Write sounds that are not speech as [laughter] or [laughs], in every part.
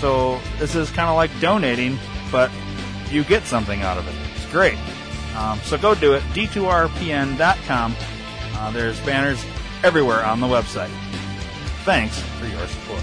So this is kind of like donating, but you get something out of it. It's great. Um, so go do it. d2rpn.com. Uh, there's banners everywhere on the website. Thanks for your support.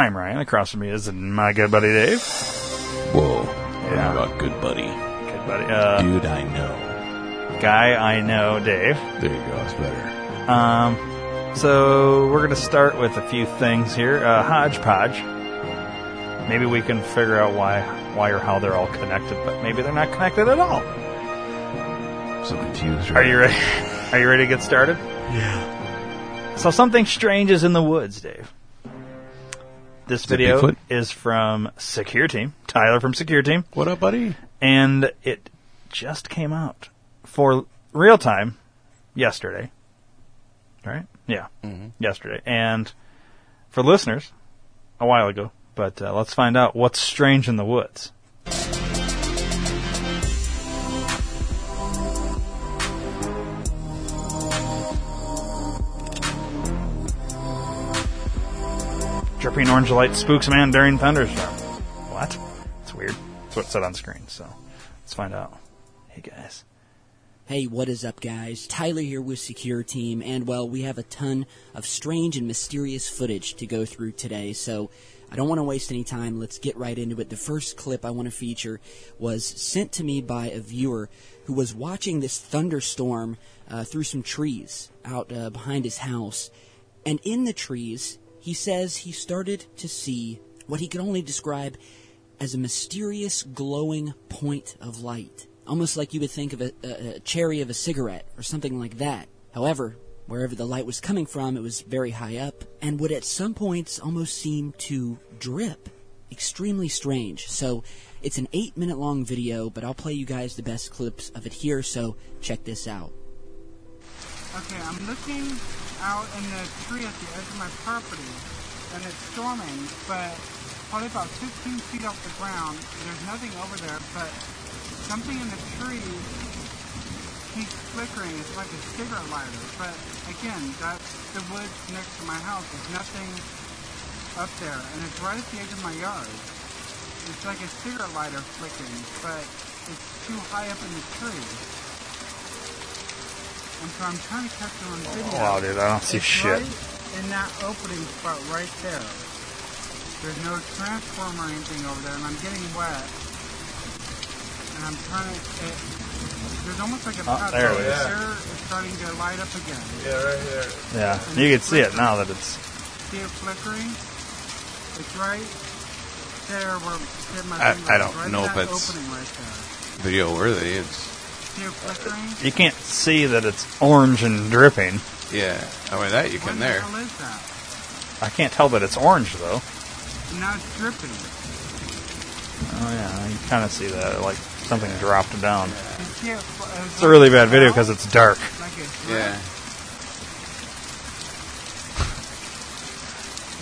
I'm Ryan. Across from me is my good buddy Dave. Whoa. Yeah. About good buddy? Good buddy. Uh, Dude, I know. guy I know, Dave. There you go. It's better. Um, so we're going to start with a few things here. Uh, hodgepodge. Maybe we can figure out why, why or how they're all connected, but maybe they're not connected at all. I'm So confused. Are you ready? [laughs] Are you ready to get started? Yeah. So something strange is in the woods, Dave. This it video Bigfoot? is from Secure Team, Tyler from Secure Team, What up, buddy? and it just came out for real time yesterday. Right? Yeah, yesterday, and for listeners, a while ago. But uh, let's find out what's strange in the woods. Dripping orange light spooks a man during thunderstorm. What? It's weird. That's what it said on screen. So let's find out. Hey guys. Hey, what is up, guys? Tyler here with Secure Team, and well, we have a ton of strange and mysterious footage to go through today, so I don't want to waste any time. Let's get right into it. The first clip I want to feature was sent to me by a viewer who was watching this thunderstorm uh, through some trees out uh, behind his house, and in the trees, he says he started to see what he could only describe as a mysterious glowing point of light. Almost like you would think of a, a, a cherry of a cigarette or something like that. However, wherever the light was coming from, it was very high up and would at some points almost seem to drip. Extremely strange. So, it's an 8 minute long video, but I'll play you guys the best clips of it here, so check this out. Okay, I'm looking out in the tree at the edge of my property, and it's storming, but probably about 15 feet off the ground. There's nothing over there, but something in the tree keeps flickering. It's like a cigarette lighter, but again, that's the woods next to my house. There's nothing up there, and it's right at the edge of my yard. It's like a cigarette lighter flickering, but it's too high up in the tree. And so I'm trying to catch it on video. Oh, wow, dude, I don't see It's shit. Right in that opening spot right there. There's no transformer or anything over there, and I'm getting wet. And I'm trying to. It, there's almost like a Oh, patch there it over there. It's starting to light up again. Yeah, right here. Yeah, and you can see it now that it's. See it flickering? It's right there where where my I- I don't right know if that it's- opening right there. Video worthy. It's you can't see that it's orange and dripping. Yeah. Oh, I mean that you can there. Hell is that? I can't tell that it's orange though. Now it's dripping. Oh yeah, you kind of see that, like something dropped down. Uh, it's a really bad video because it's dark. Like it's Yeah.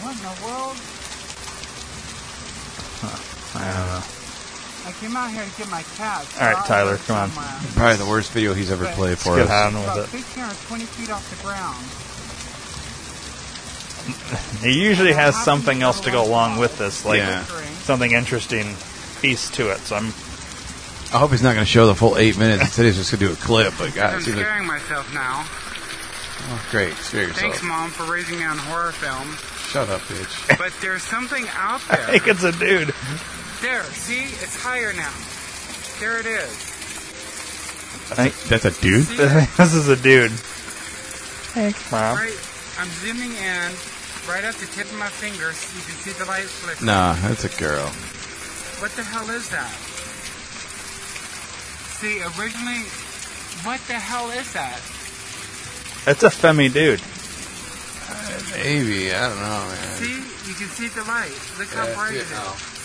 What in the world? I don't know. I came out here to get my cat. so All right, Tyler, come on. somewhere. Probably the worst video he's ever played for Get us. on About with it. 15 or 20 feet off the ground. [laughs] He usually has something else to go along with this, like Yeah. something interesting piece to it. So I'm I hope he's not going to show the full eight minutes. Instead, he's just going to do a clip. But God, I'm it seems like scaring myself now. oh, great. Scare yourself. Thanks, Mom, for raising me on horror films. Shut up, bitch. But there's something out [laughs] there. I there. think it's a dude. There, see? It's higher now. There it is. I think That's a dude. [laughs] This is a dude. Thanks, mom. Right, I'm zooming in, right at the tip of my fingers. You can see the light flicker. Nah, that's a girl. What the hell is that? See, originally, what the hell is that? It's a femi dude. Uh, maybe I don't know, man. See, you can see the light. Look how Yeah, bright see it it is.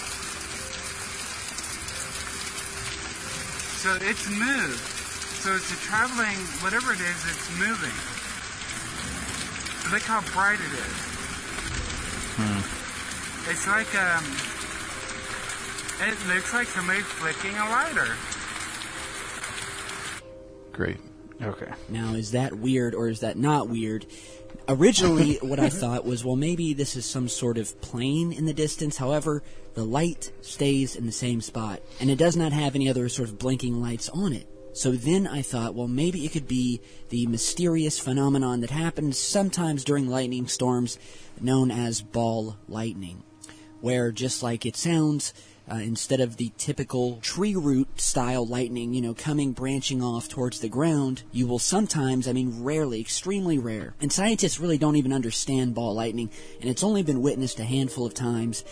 So it's moved. So it's a traveling, whatever it is, it's moving. Look how bright it is. It's like, um, it looks like somebody flicking a lighter. Great. Okay. Now, is that weird or is that not weird? Originally, what I thought was, well, maybe this is some sort of plane in the distance. However, the light stays in the same spot, and it does not have any other sort of blinking lights on it. So then I thought, well, maybe it could be the mysterious phenomenon that happens sometimes during lightning storms known as ball lightning, where just like it sounds, uh, instead of the typical tree root style lightning, you know, coming branching off towards the ground, you will sometimes, I mean, rarely, extremely rare. And scientists really don't even understand ball lightning, and it's only been witnessed a handful of times.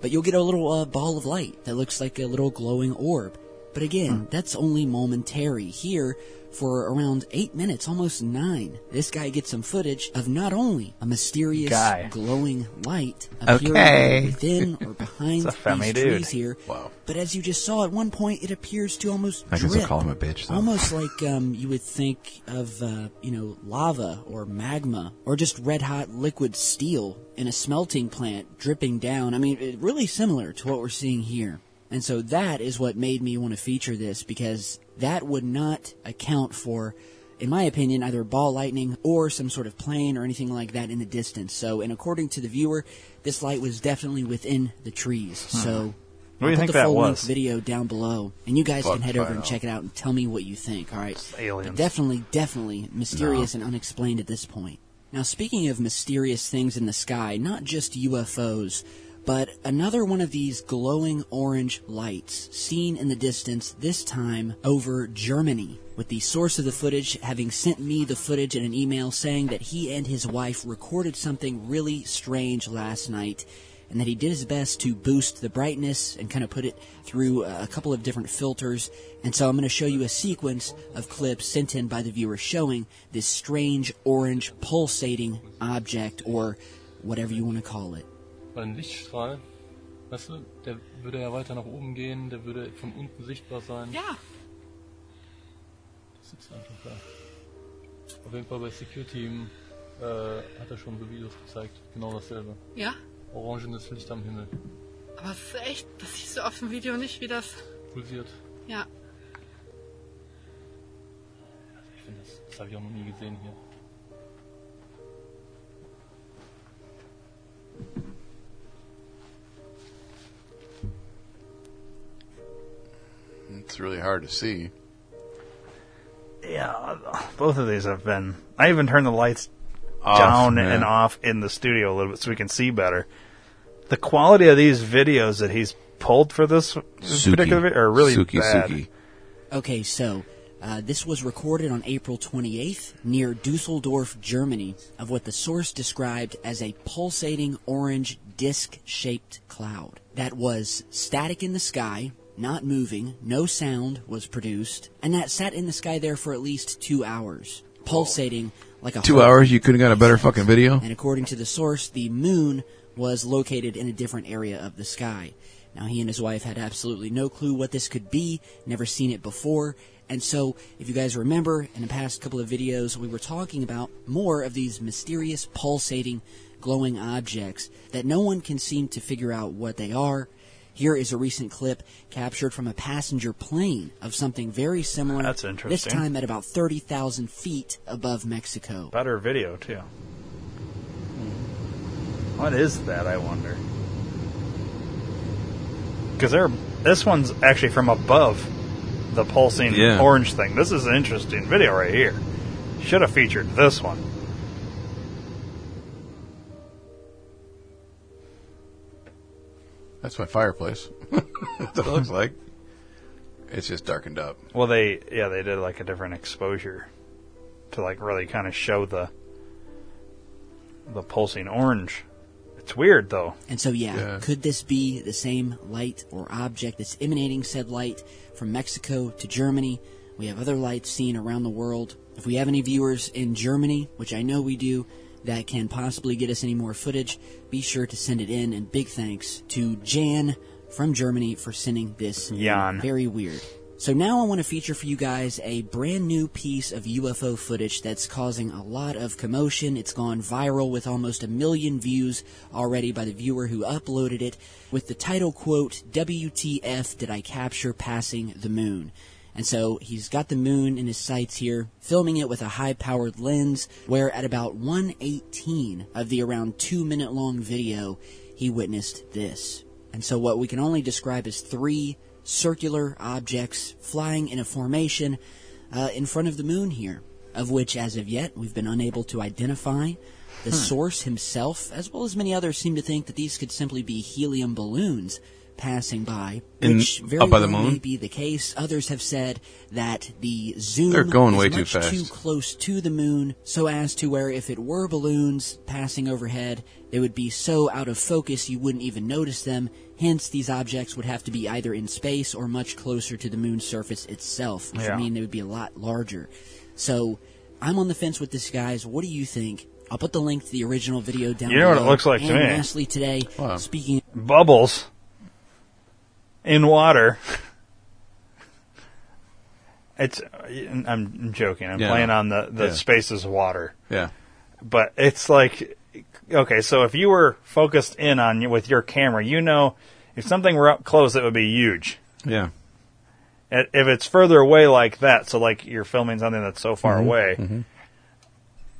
But you'll get a little uh, ball of light that looks like a little glowing orb. But again, that's only momentary. Here, for around eight minutes, almost nine, this guy gets some footage of not only a mysterious Guy. glowing light appearing Okay. within or [laughs] behind these dude. trees here. Wow. But as you just saw, at one point, it appears to almost I guess drip. I'll call him a bitch. Though. Almost [laughs] like um, you would think of, uh, you know, lava or magma or just red hot liquid steel in a smelting plant dripping down. I mean, it, really similar to what we're seeing here. And so that is what made me want to feature this because that would not account for, in my opinion, either ball lightning or some sort of plane or anything like that in the distance. So, and according to the viewer, this light was definitely within the trees. Hmm. So, What do you I'll think put the that full length was? video down below, and you guys Fuck can head over and know. check it out and tell me what you think. All right, aliens. But definitely, definitely mysterious and unexplained at this point. Now, speaking of mysterious things in the sky, not just UFOs, but another one of these glowing orange lights seen in the distance. This time over Germany. With the source of the footage having sent me the footage in an email saying that he and his wife recorded something really strange last night and that he did his best to boost the brightness and kind of put it through a couple of different filters. And so I'm going to show you a sequence of clips sent in by the viewer showing this strange orange pulsating object or whatever you want to call it. Weil ein Lichtstrahl, weißt du, der würde ja weiter nach oben gehen, der würde von unten sichtbar sein. Ja. Das ist einfach da. Auf jeden Fall bei Secure Team äh, hat er schon so Videos gezeigt. Genau dasselbe. Ja, Orangenes Licht am Himmel. aber es ist echt, das siehst du auf dem Video nicht, wie das. Pulsiert. Ja, Ich finde, das, das habe ich auch noch nie gesehen hier. It's really hard to see. Yeah, both of these have been. I even turned the lights Off, down man. and off in the studio a little bit so we can see better. The quality of these videos that he's pulled for this Suki. particular video are really Suki, bad. Suki. Okay, so uh, this was recorded on April 28th near Dusseldorf, Germany, of what the source described as a pulsating orange disc shaped cloud that was static in the sky, not moving, no sound was produced, and that sat in the sky there for at least two hours, pulsating like a Two heart. hours, you couldn't got a better fucking video. And according to the source, the moon was located in a different area of the sky. Now, he and his wife had absolutely no clue what this could be, never seen it before. And so, if you guys remember, in the past couple of videos, we were talking about more of these mysterious, pulsating, glowing objects that no one can seem to figure out what they are. Here is a recent clip captured from a passenger plane of something very similar. That's interesting. This time at about 30,000 feet above Mexico. Better video too. What is that? I wonder. Because they're this one's actually from above the pulsing Yeah. orange thing. This is an interesting video right here. Should have featured this one. That's my fireplace. [laughs] That's what it looks like. It's just darkened up. Well, they yeah they did like a different exposure to like really kind of show the the pulsing orange. It's weird though. And so, yeah, Yeah. could this be the same light or object that's emanating said light from Mexico to Germany? We have other lights seen around the world. If we have any viewers in Germany, which I know we do, that can possibly get us any more footage, be sure to send it in. And big thanks to Jan from Germany for sending this. Jan. Very weird. So now I want to feature for you guys a brand new piece of UFO footage that's causing a lot of commotion. It's gone viral with almost a million views already by the viewer who uploaded it with the title quote, WTF did I capture passing the moon? And so he's got the moon in his sights here, filming it with a high powered lens, where at about 118 of the around two minute long video, he witnessed this. And so what we can only describe as three circular objects flying in a formation uh, in front of the moon here, of which as of yet we've been unable to identify. The source himself, as well as many others, seem to think that these could simply be helium balloons passing by, In- which very up by the well moon? may be the case. Others have said that the zoom They're going is way too much fast. too close to the moon, so as to where if it were balloons passing overhead, they would be so out of focus you wouldn't even notice them. Hence, these objects would have to be either in space or much closer to the moon's surface itself, which Yeah. would mean they would be a lot larger. So, I'm on the fence with this, guys. What do you think? I'll put the link to the original video down You know what it below. looks like to and me? lastly, today, Wow. speaking Bubbles in water. It's I'm joking. I'm Yeah. playing on the the Yeah. space is water. Yeah. but it's like okay so if you were focused in on you with your camera you know if something were up close it would be huge Yeah. If it's further away like that so like you're filming something that's so far mm-hmm. away mm-hmm.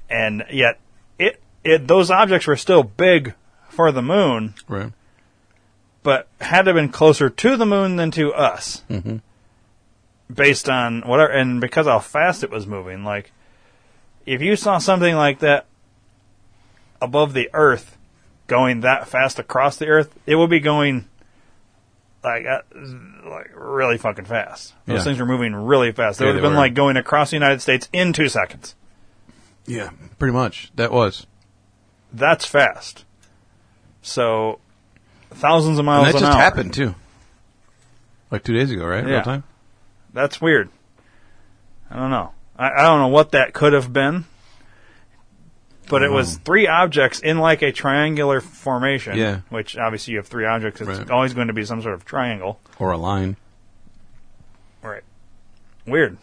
and yet it it those objects were still big for the moon Right. But had to have been closer to the moon than to us Mhm. based on whatever and because how fast it was moving like if you saw something like that above the earth going that fast across the earth it would be going like uh, like really fucking fast those Yeah. things were moving really fast they Yeah, would have been were. like going across the united states in two seconds Yeah. Pretty much. That was. that's fast so thousands of And miles that an just hour happened too. Like two days ago, right? Yeah. Real time. That's weird. I don't know. I, I don't know what that could have been, but it was oh. three objects in like a triangular formation. Yeah. Which obviously you have three objects. It's Right. always going to be some sort of triangle. Or a line. Right. Weird.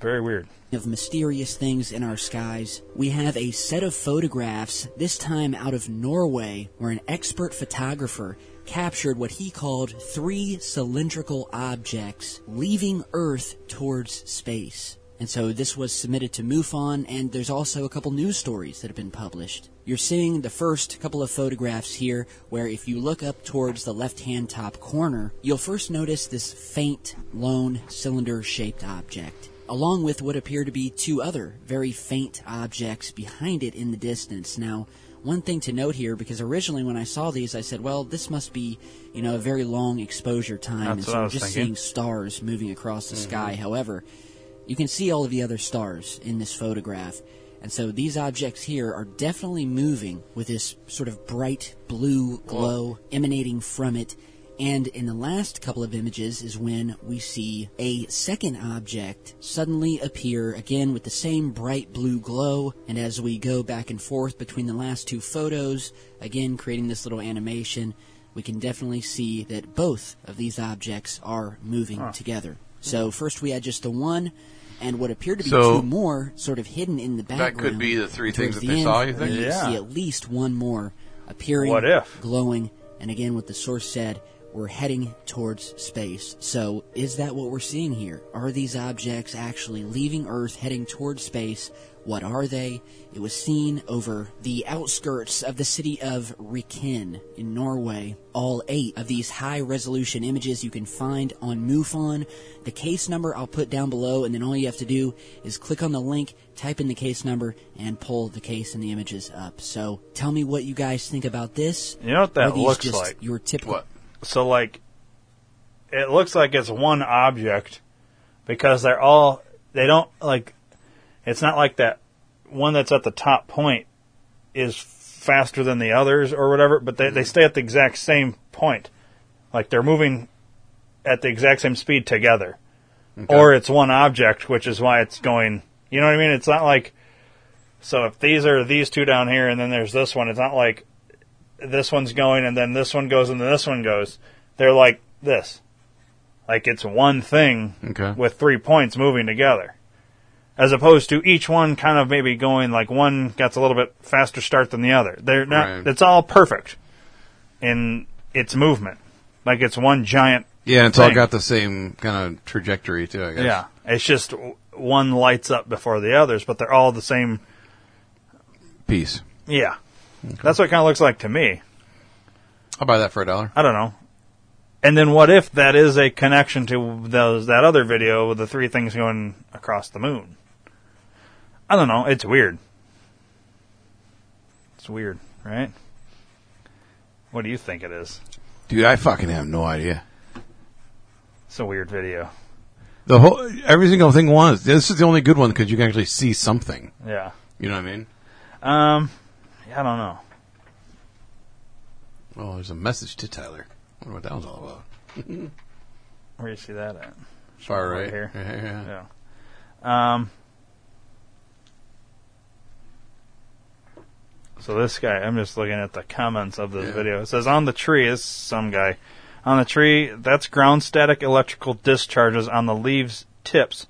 Very weird. Of mysterious things in our skies, we have a set of photographs, this time out of Norway, where an expert photographer captured what he called three cylindrical objects leaving Earth towards space. And so this was submitted to MUFON, and there's also a couple news stories that have been published. You're seeing the first couple of photographs here, where if you look up towards the left hand top corner, you'll first notice this faint, lone, cylinder shaped object along with what appear to be two other very faint objects behind it in the distance. Now, one thing to note here, because originally when I saw these, I said, well, this must be, you know, a very long exposure time, That's and so I we're was just thinking. seeing stars moving across the mm-hmm. sky. However, you can see all of the other stars in this photograph. And so these objects here are definitely moving with this sort of bright blue glow emanating from it. And in the last couple of images is when we see a second object suddenly appear again with the same bright blue glow. And as we go back and forth between the last two photos, again creating this little animation, we can definitely see that both of these objects are moving together. So first we had just the one, and what appeared to be So- two more sort of hidden in the background. That could be the three Towards things the that they end, saw, you think? we Yeah. see at least one more appearing, What if? glowing, and again, what the source said we're heading towards space. So, is that what we're seeing here? Are these objects actually leaving Earth heading towards space? What are they? It was seen over the outskirts of the city of Riken in Norway. All eight of these high resolution images you can find on MUFON. The case number I'll put down below, and then all you have to do is click on the link, type in the case number, and pull the case and the images up. So tell me what you guys think about this. You know what that looks like? Your typical. What? So like, it looks like it's one object because they're all they don't like. It's not like that one that's at the top point is faster than the others or whatever, but they they mm-hmm. stay at the exact same point. Like they're moving at the exact same speed together. Or it's one object, which is why it's going. You know what I mean? It's not like. So if these are these two down here, and then there's this one, it's not like this one's going and then this one goes and then this one goes. They're like this. Like it's one thing Okay. with three points moving together. As opposed to each one kind of maybe going like one gets a little bit faster start than the other. They're not Right. it's all perfect in its movement. Like it's one giant Yeah, it's all got the same kind of trajectory too. I guess. Yeah. It's just one lights up before the others, but they're all the same Piece. yeah. That's what it kind of looks like to me. I'll buy that for a dollar. I don't know. And then what if that is a connection to those that other video with the three things going across the moon? I don't know. It's weird. It's weird, right? What do you think it is? Dude, I fucking have no idea. It's a weird video. The whole every single thing was this is the only good one because you can actually see something. Yeah. You know what I mean? Um. I don't know. Oh, there's a message to Tyler. I wonder what that was all about. [laughs] Where do you see that at? Far Right right here. Yeah. Yeah. Um. So this guy, I'm just looking at the comments of this Yeah. video. It says on the tree is some guy. On the tree, that's ground static electrical discharges on the leaves tips.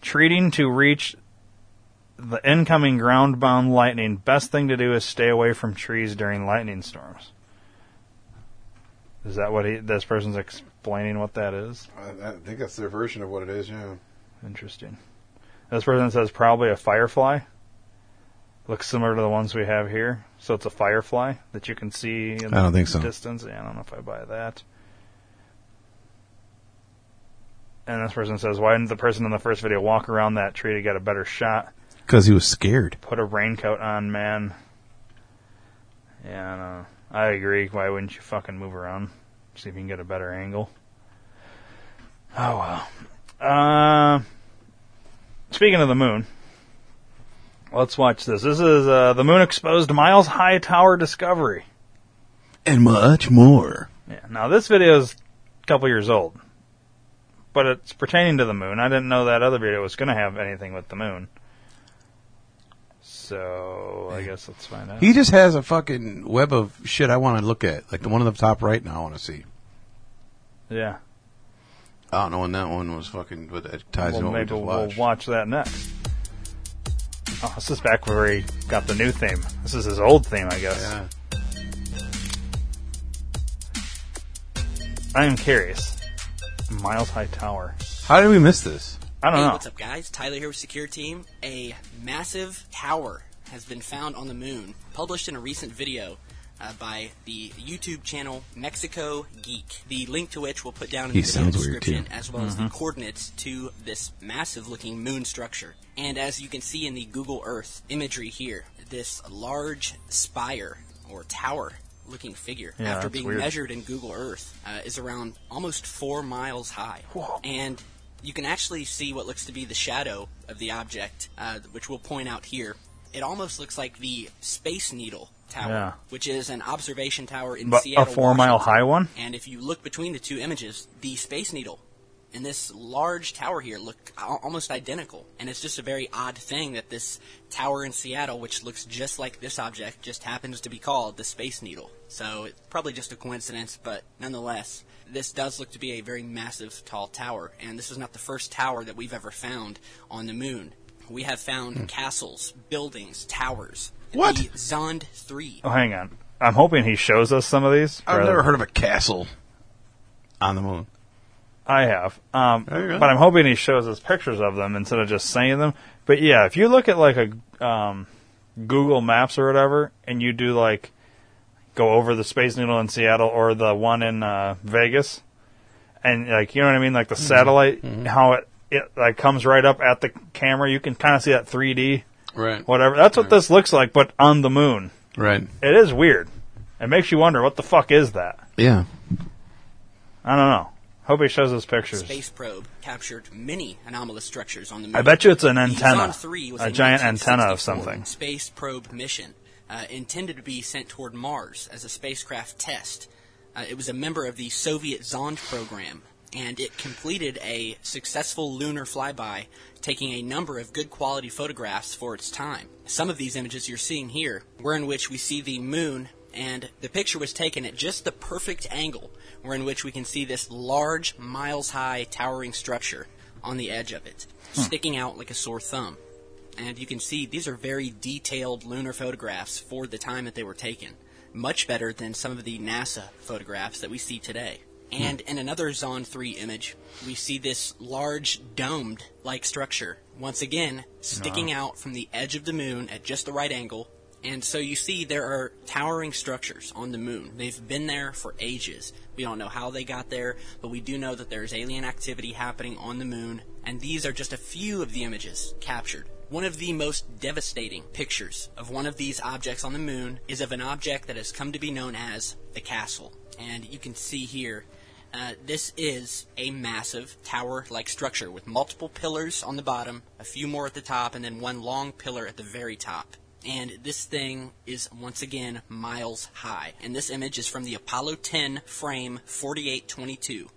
Treating to reach the incoming ground bound lightning. Best thing to do is stay away from trees during lightning storms. Is that what he, this person's explaining what that is? I, I think that's their version of what it is. Yeah. Interesting. This person says probably a firefly. Looks similar to the ones we have here. So it's a firefly that you can see in I don't the think so. distance. Yeah, I don't know if I buy that. And this person says, why didn't the person in the first video walk around that tree to get a better shot? Because he was scared. Put a raincoat on, man. Yeah, I know. I agree. Why wouldn't you fucking move around? See if you can get a better angle. Oh well. Uh, speaking of the moon, let's watch this. This is uh, the moon exposed miles high tower discovery. And much more. Yeah. Now this video is a couple years old, but it's pertaining to the moon. I didn't know that other video was going to have anything with the moon. So I guess let's find out. He just has a fucking web of shit I want to look at. Like the one on the top right now I want to see. yeah. I don't know when that one was fucking, but it ties Well, in what we maybe just we'll watched. watch that next. Oh, this is back where he got the new theme. This is his old theme, I guess. Yeah. I am curious. Miles High Tower. How did we miss this? I don't Hey, know. what's up, guys? Tyler here with Secure Team. A massive tower has been found on the moon, published in a recent video uh, by the YouTube channel Mexico Geek. The link to which we'll put down in He the video description, as well as the coordinates to this massive-looking moon structure. And as you can see in the Google Earth imagery here, this large spire or tower. Looking figure Yeah, after being weird. measured in Google Earth uh, is around almost four miles high, and you can actually see what looks to be the shadow of the object, uh, which we'll point out here. It almost looks like the Space Needle Tower, Yeah. which is an observation tower in But a Seattle, four-mile-high one? And if you look between the two images, the Space Needle and this large tower here look almost identical. And it's just a very odd thing that this tower in Seattle, which looks just like this object, just happens to be called the Space Needle. So it's probably just a coincidence, but nonetheless, this does look to be a very massive, tall tower. And this is not the first tower that we've ever found on the moon. We have found castles, buildings, towers. What? The Zond 3. Oh, hang on. I'm hoping he shows us some of these. I've rather- never heard of a castle. on the moon. I have. Um, There you go. but I'm hoping he shows us pictures of them instead of just saying them. But yeah, if you look at like a um, Google Maps or whatever, and you do like go over the Space Needle in Seattle or the one in uh, Vegas, and like you know what I mean, like the Mm-hmm. satellite, how it it like comes right up at the camera, you can kind of see that 3D Right. whatever. That's what this looks like, but on the moon. Right. It is weird. It makes you wonder what the fuck is that. Yeah. I don't know. Hope he shows us pictures. Space probe captured many anomalous structures on the moon. I bet you it's an antenna, Zond 3 was a giant antenna of something. Space probe mission uh, intended to be sent toward Mars as a spacecraft test. Uh, it was a member of the Soviet Zond program, and it completed a successful lunar flyby, taking a number of good quality photographs for its time. Some of these images you're seeing here were in which we see the moon, and the picture was taken at just the perfect angle, where in which we can see this large, miles high, towering structure on the edge of it, sticking out like a sore thumb. And you can see these are very detailed lunar photographs for the time that they were taken. Much better than some of the NASA photographs that we see today. And in another Zond 3 image, we see this large domed like structure, once again, sticking uh-huh. out from the edge of the moon at just the right angle. And so you see there are towering structures on the moon. They've been there for ages. We don't know how they got there, but we do know that there's alien activity happening on the moon, and these are just a few of the images captured. One of the most devastating pictures of one of these objects on the moon is of an object that has come to be known as the castle. And you can see here, uh, this is a massive tower like structure with multiple pillars on the bottom, a few more at the top, and then one long pillar at the very top. And this thing is once again miles high. And this image is from the Apollo 10 frame 4822.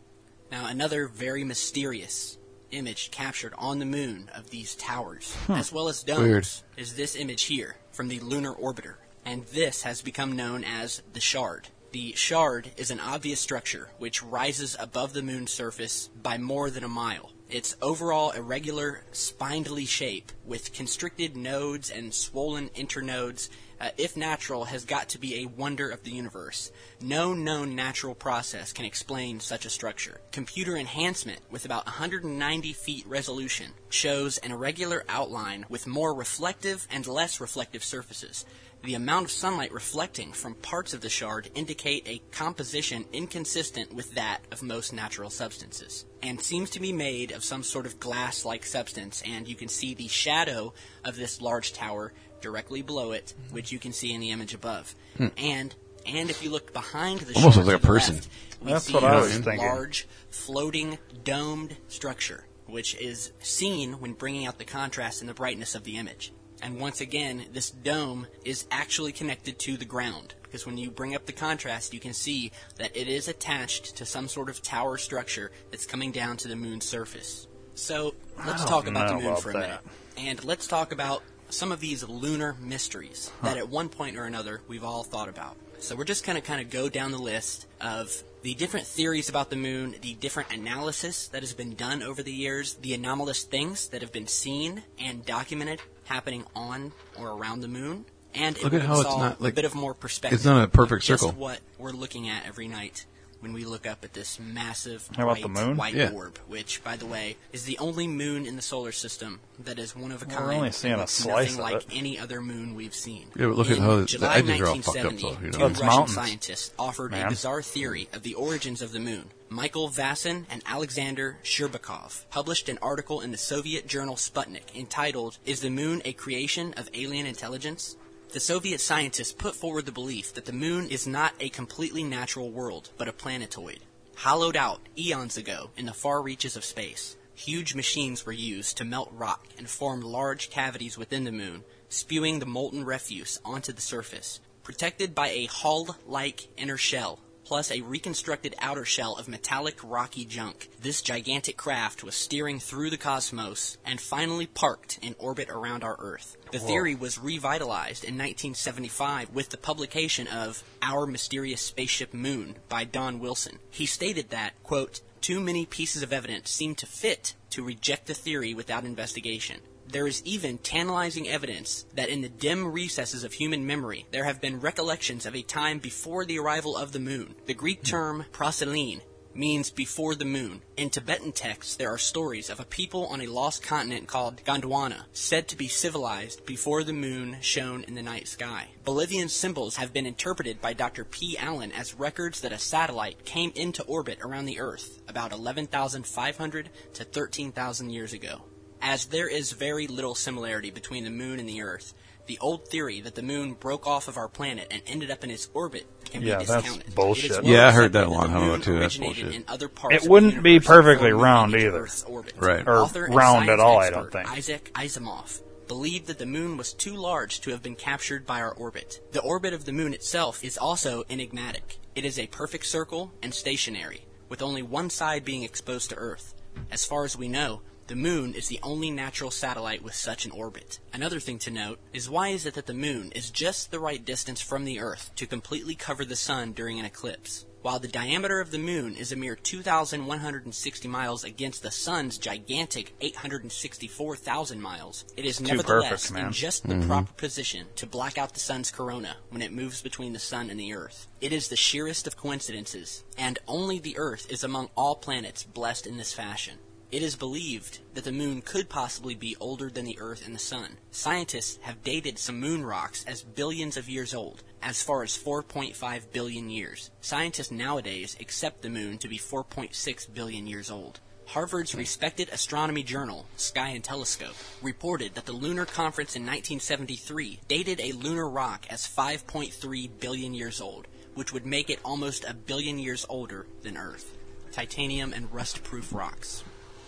Now, another very mysterious image captured on the moon of these towers, as well as domes, Weird. is this image here from the Lunar Orbiter. And this has become known as the Shard. The Shard is an obvious structure which rises above the moon's surface by more than a mile. Its overall irregular, spindly shape, with constricted nodes and swollen internodes, uh, if natural, has got to be a wonder of the universe. No known natural process can explain such a structure. Computer enhancement, with about 190 feet resolution, shows an irregular outline with more reflective and less reflective surfaces. The amount of sunlight reflecting from parts of the shard indicate a composition inconsistent with that of most natural substances, and seems to be made of some sort of glass-like substance, and you can see the shadow of this large tower directly below it, mm-hmm. which you can see in the image above. Hmm. And and if you look behind the Almost looks like a person. left, we That's see what I a was thinking. large, floating, domed structure, which is seen when bringing out the contrast and the brightness of the image. And once again, this dome is actually connected to the ground, because when you bring up the contrast, you can see that it is attached to some sort of tower structure that's coming down to the moon's surface. So, let's talk about the moon about for a that. minute. And let's talk about some of these lunar mysteries that at one point or another we've all thought about. So we're just going to kind of go down the list of the different theories about the moon, the different analysis that has been done over the years, the anomalous things that have been seen and documented happening on or around the moon, and it Look at how it's not, like- a bit of more perspective. it's not a perfect just circle. what we're looking at every night when we look up at this massive How about the moon? white Yeah. orb, which, by the way, is the only moon in the solar system that is one of a kind. we're only and seeing a looks slice nothing of like it. any other moon we've seen. Yeah, but look at In how the July edges are all fucked up, 1970, though, you know? two It's Russian mountains, scientists offered a bizarre theory of the origins of the moon. Michael Vassin and Alexander Sherbakov published an article in the Soviet journal Sputnik entitled "Is the Moon a Creation of Alien Intelligence?" The Soviet scientists put forward the belief that the moon is not a completely natural world, but a planetoid. Hollowed out eons ago in the far reaches of space, huge machines were used to melt rock and form large cavities within the moon, spewing the molten refuse onto the surface. Protected by a hull like inner shell, plus a reconstructed outer shell of metallic rocky junk, this gigantic craft was steering through the cosmos and finally parked in orbit around our Earth. The theory was revitalized in 1975 with the publication of Our Mysterious Spaceship Moon by Don Wilson. He stated that, quote, too many pieces of evidence seem to fit to reject the theory without investigation. There is even tantalizing evidence that in the dim recesses of human memory there have been recollections of a time before the arrival of the moon. The Greek hmm. term proselyne means before the moon. In Tibetan texts, there are stories of a people on a lost continent called Gondwana, said to be civilized before the moon shone in the night sky. Bolivian symbols have been interpreted by Dr. P. Allen as records that a satellite came into orbit around the Earth about 11,500 to 13,000 years ago. As there is very little similarity between the moon and the Earth, the old theory that the moon broke off of our planet and ended up in its orbit can Yeah, be that's discounted. bullshit. It is Yeah, I heard accepted that a long the time ago, too. That's bullshit. in other parts It wouldn't be perfectly round either. Orbit. Right. Or Author round at science all, I don't think. Isaac Asimov believed that the moon was too large to have been captured by our orbit. The orbit of the moon itself is also enigmatic. It is a perfect circle and stationary, with only one side being exposed to Earth. As far as we know, the moon is the only natural satellite with such an orbit. Another thing to note is why is it that the moon is just the right distance from the Earth to completely cover the sun during an eclipse? While the diameter of the moon is a mere 2,160 miles against the sun's gigantic 864,000 miles, it is nevertheless perfect, in just the proper position to black out the sun's corona when it moves between the sun and the Earth. It is the sheerest of coincidences, and only the Earth is among all planets blessed in this fashion. It is believed that the moon could possibly be older than the Earth and the Sun. Scientists have dated some moon rocks as billions of years old, as far as 4.5 billion years. Scientists nowadays accept the moon to be 4.6 billion years old. Harvard's respected astronomy journal, Sky and Telescope, reported that the Lunar Conference in 1973 dated a lunar rock as 5.3 billion years old, which would make it almost a billion years older than Earth. Titanium and rust-proof rocks.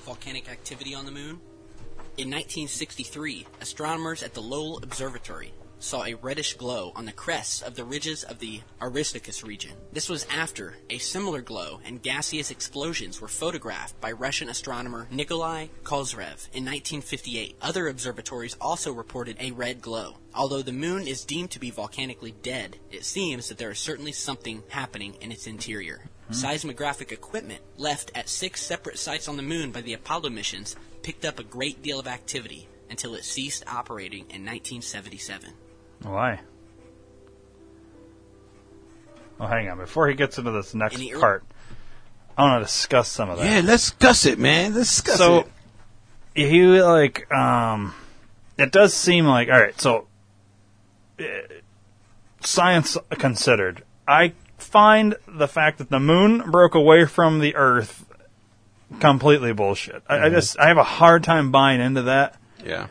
Volcanic activity on the moon? In 1963, astronomers at the Lowell Observatory saw a reddish glow on the crests of the ridges of the Aristarchus region. This was after a similar glow and gaseous explosions were photographed by Russian astronomer Nikolai Kozyrev in 1958. Other observatories also reported a red glow. Although the moon is deemed to be volcanically dead, it seems that there is certainly something happening in its interior. Seismographic equipment left at six separate sites on the moon by the Apollo missions picked up a great deal of activity until it ceased operating in 1977. Why? Oh, hang on. Before he gets into this next Any ear- part, I want to discuss some of that. Yeah, let's discuss it, man. Let's discuss it. so it. he like um it does seem like all right so uh, science considered i find the fact that the moon broke away from the earth completely bullshit. I, I mm-hmm. just i have a hard time buying into that. Yeah.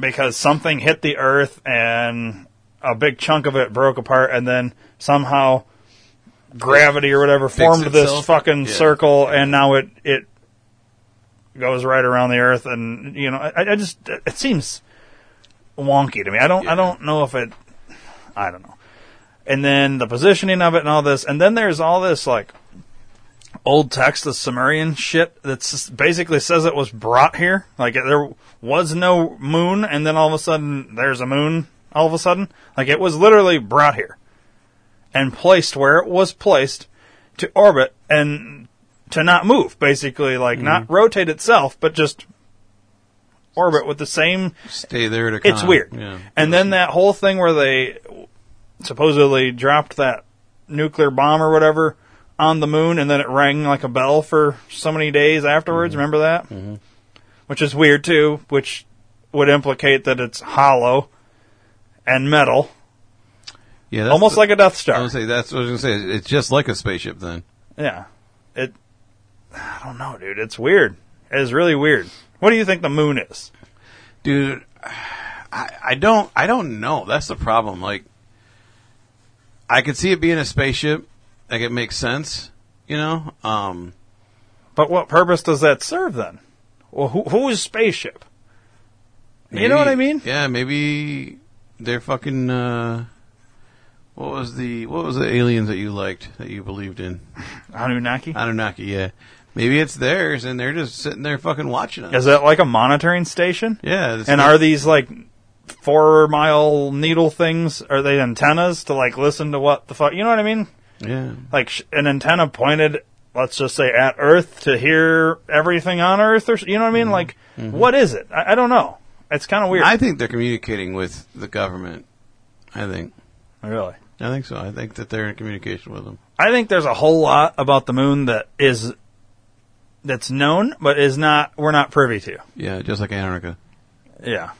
because something hit the earth and a big chunk of it broke apart and then somehow gravity or whatever formed this fucking Yeah. circle and now it it goes right around the earth and you know I, I just it seems wonky to me. I don't I don't know if it I don't know and then the positioning of it and all this. And then there's all this like old text the Sumerian shit that basically says it was brought here. Like there was no moon and then all of a sudden there's a moon all of a sudden. Like it was literally brought here and placed where it was placed to orbit and to not move basically. Like not mm-hmm. rotate itself but just orbit with the same Stay there to it's weird. Yeah. And then that whole thing where they supposedly dropped that nuclear bomb or whatever on the moon and then it rang like a bell for so many days afterwards. Mm-hmm. Remember that? Mm-hmm. Which is weird too, which would implicate that it's hollow and metal, yeah, almost the- like a Death I Star. was say that's what I was gonna say. It's just like a spaceship then. Yeah. It, I don't know, dude. It's weird. It is really weird. What do you think the moon is? dude I, I don't i don't know that's the problem like i could see it being a spaceship like it makes sense you know um But what purpose does that serve then? Well, who, who is spaceship? You know what I mean? yeah maybe they're fucking uh what was the what was the aliens that you liked that you believed in Anunnaki? anunnaki yeah maybe it's theirs and they're just sitting there fucking watching us Is that like a monitoring station? yeah And like- are these like four mile needle things? Are they antennas to like listen to what the fuck? You know what I mean? yeah Like sh- an antenna pointed, let's just say at Earth to hear everything on Earth, or s- you know what I mean? Mm-hmm. Like, mm-hmm. what is it? I, I don't know. It's kind of weird. i think they're communicating with the government i think really? I think so. I think that they're in communication with them. I think there's a whole lot about the moon that is that's known, but is not we're not privy to. Yeah, just like Antarctica. Yeah,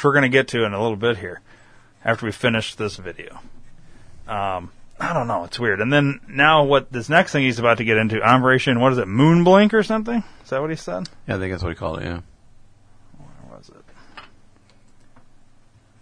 which we're going to get to in a little bit here after we finish this video. Um, I don't know. It's weird. And then now, what this next thing he's about to get into, Operation what is it, Moon Blink or something? Is that what he said? Yeah, I think that's what he called it. Yeah. Where was it?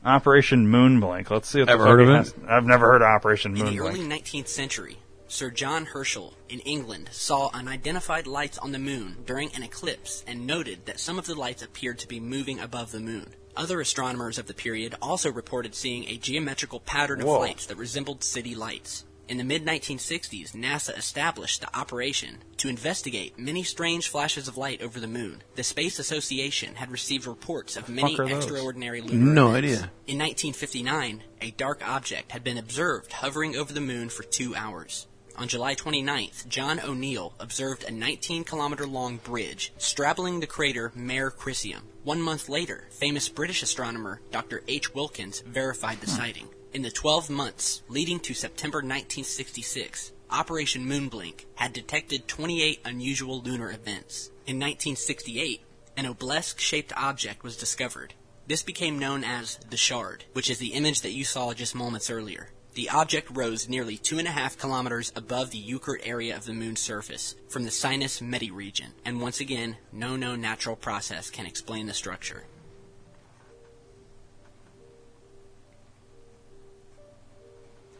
Operation Moon Blink. Let's see what Ever the heard of fuck he has- I've never heard of Operation In Moon the early 19th century, Sir John Herschel in England saw unidentified lights on the moon during an eclipse and noted that some of the lights appeared to be moving above the moon. Other astronomers of the period also reported seeing a geometrical pattern of Whoa. lights that resembled city lights. In the mid 1960s, NASA established the operation to investigate many strange flashes of light over the moon. The Space Association had received reports of many fuck are those? extraordinary lunar No events. idea. In 1959, a dark object had been observed hovering over the moon for two hours. On July 29th, John O'Neill observed a 19 kilometer long bridge straddling the crater Mare Crisium. One month later, famous British astronomer Dr. H. Wilkins verified the hmm. sighting. In the 12 months leading to September 1966, Operation Moonblink had detected 28 unusual lunar events. In 1968, an obelisk shaped object was discovered. This became known as the Shard, which is the image that you saw just moments earlier. The object rose nearly two and a half kilometers above the Euclid area of the moon's surface, from the Sinus Medii region, and once again, no known natural process can explain the structure.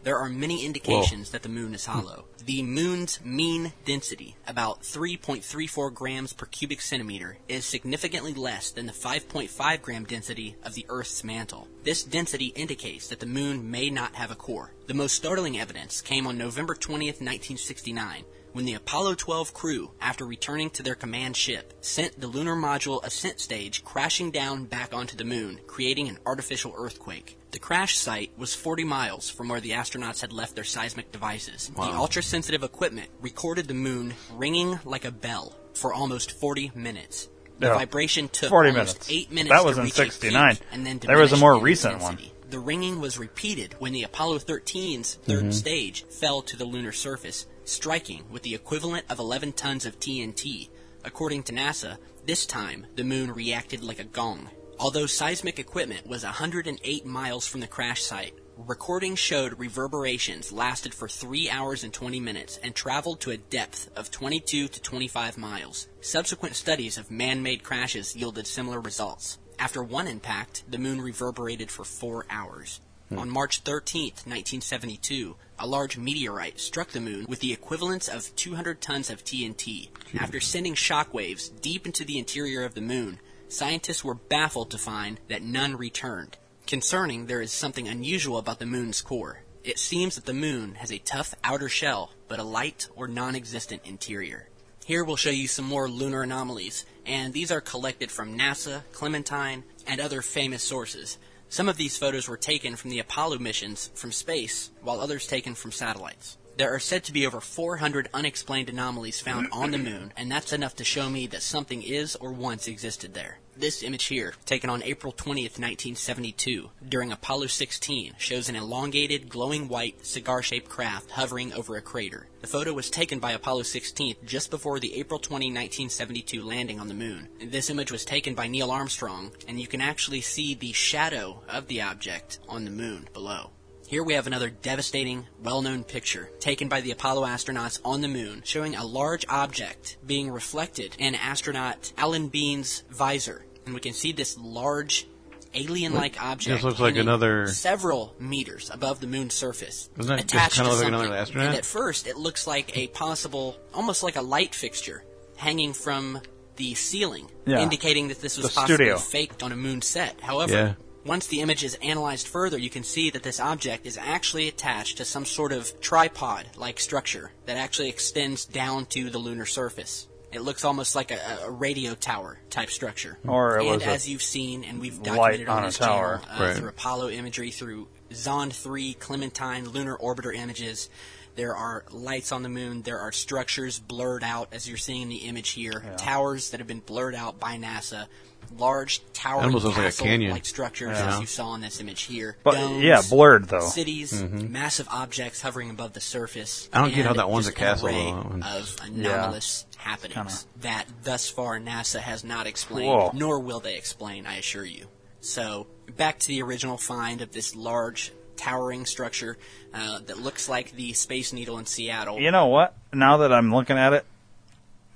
There are many indications that the moon is hollow. The moon's mean density, about 3.34 grams per cubic centimeter, is significantly less than the 5.5 gram density of the Earth's mantle. This density indicates that the moon may not have a core. The most startling evidence came on November 20th, 1969, when the Apollo 12 crew, after returning to their command ship, sent the lunar module ascent stage crashing down back onto the moon, creating an artificial earthquake. The crash site was 40 miles from where the astronauts had left their seismic devices. The ultra sensitive equipment recorded the moon ringing like a bell for almost 40 minutes. The vibration took 40 almost minutes. eight minutes. That was to in reach a 69. peak and then There was a more recent one. The ringing was repeated when the Apollo 13's 3rd mm-hmm. stage fell to the lunar surface, striking with the equivalent of 11 tons of TNT. According to NASA, this time the moon reacted like a gong. Although seismic equipment was 108 miles from the crash site, recordings showed reverberations lasted for 3 hours and 20 minutes and traveled to a depth of 22 to 25 miles. Subsequent studies of man-made crashes yielded similar results. After one impact, the moon reverberated for 4 hours. Hmm. On March 13, 1972, a large meteorite struck the moon with the equivalence of 200 tons of TNT. After sending shockwaves deep into the interior of the moon, scientists were baffled to find that none returned. Concerning, there is something unusual about the moon's core. It seems that the moon has a tough outer shell, but a light or non existent interior. Here we'll show you some more lunar anomalies, and these are collected from NASA, Clementine, and other famous sources. Some of these photos were taken from the Apollo missions from space, while others taken from satellites. There are said to be over 400 unexplained anomalies found on the moon, and that's enough to show me that something is or once existed there. This image here, taken on April 20th, 1972, during Apollo 16, shows an elongated, glowing white, cigar shaped craft hovering over a crater. The photo was taken by Apollo 16 just before the April 20, 1972 landing on the moon. This image was taken by Neil Armstrong, and you can actually see the shadow of the object on the moon below. Here we have another devastating, well known picture taken by the Apollo astronauts on the moon, showing a large object being reflected in astronaut Alan Bean's visor. And we can see this large, alien like object. This looks like another- Several meters above the moon's surface. Doesn't that just attached kinda to look like another astronaut? And at first, it looks like a possible, almost like a light fixture hanging from the ceiling, Yeah. indicating that this was The possibly studio. faked on a moon set. However, Yeah. Once the image is analyzed further, you can see that this object is actually attached to some sort of tripod like structure that actually extends down to the lunar surface. It looks almost like a, a radio tower type structure. Or it and was a as you've seen, and we've documented on, on a this tower. channel uh, Right. through Apollo imagery, through Zond 3, Clementine, lunar orbiter images, There are lights on the moon. There are structures blurred out, as you're seeing in the image here. Towers that have been blurred out by NASA. Large towering almost looks like a castle-like structures, Yeah. as you saw in this image here. But Domes, yeah, blurred though. cities, massive objects hovering above the surface. Mm-hmm. I don't get how that one's a castle, An array though. That one's- of anomalous happenings that thus far NASA has not explained, Whoa. nor will they explain. I assure you. So back to the original find of this large towering structure uh, that looks like the Space Needle in Seattle. You know what? Now that I'm looking at it,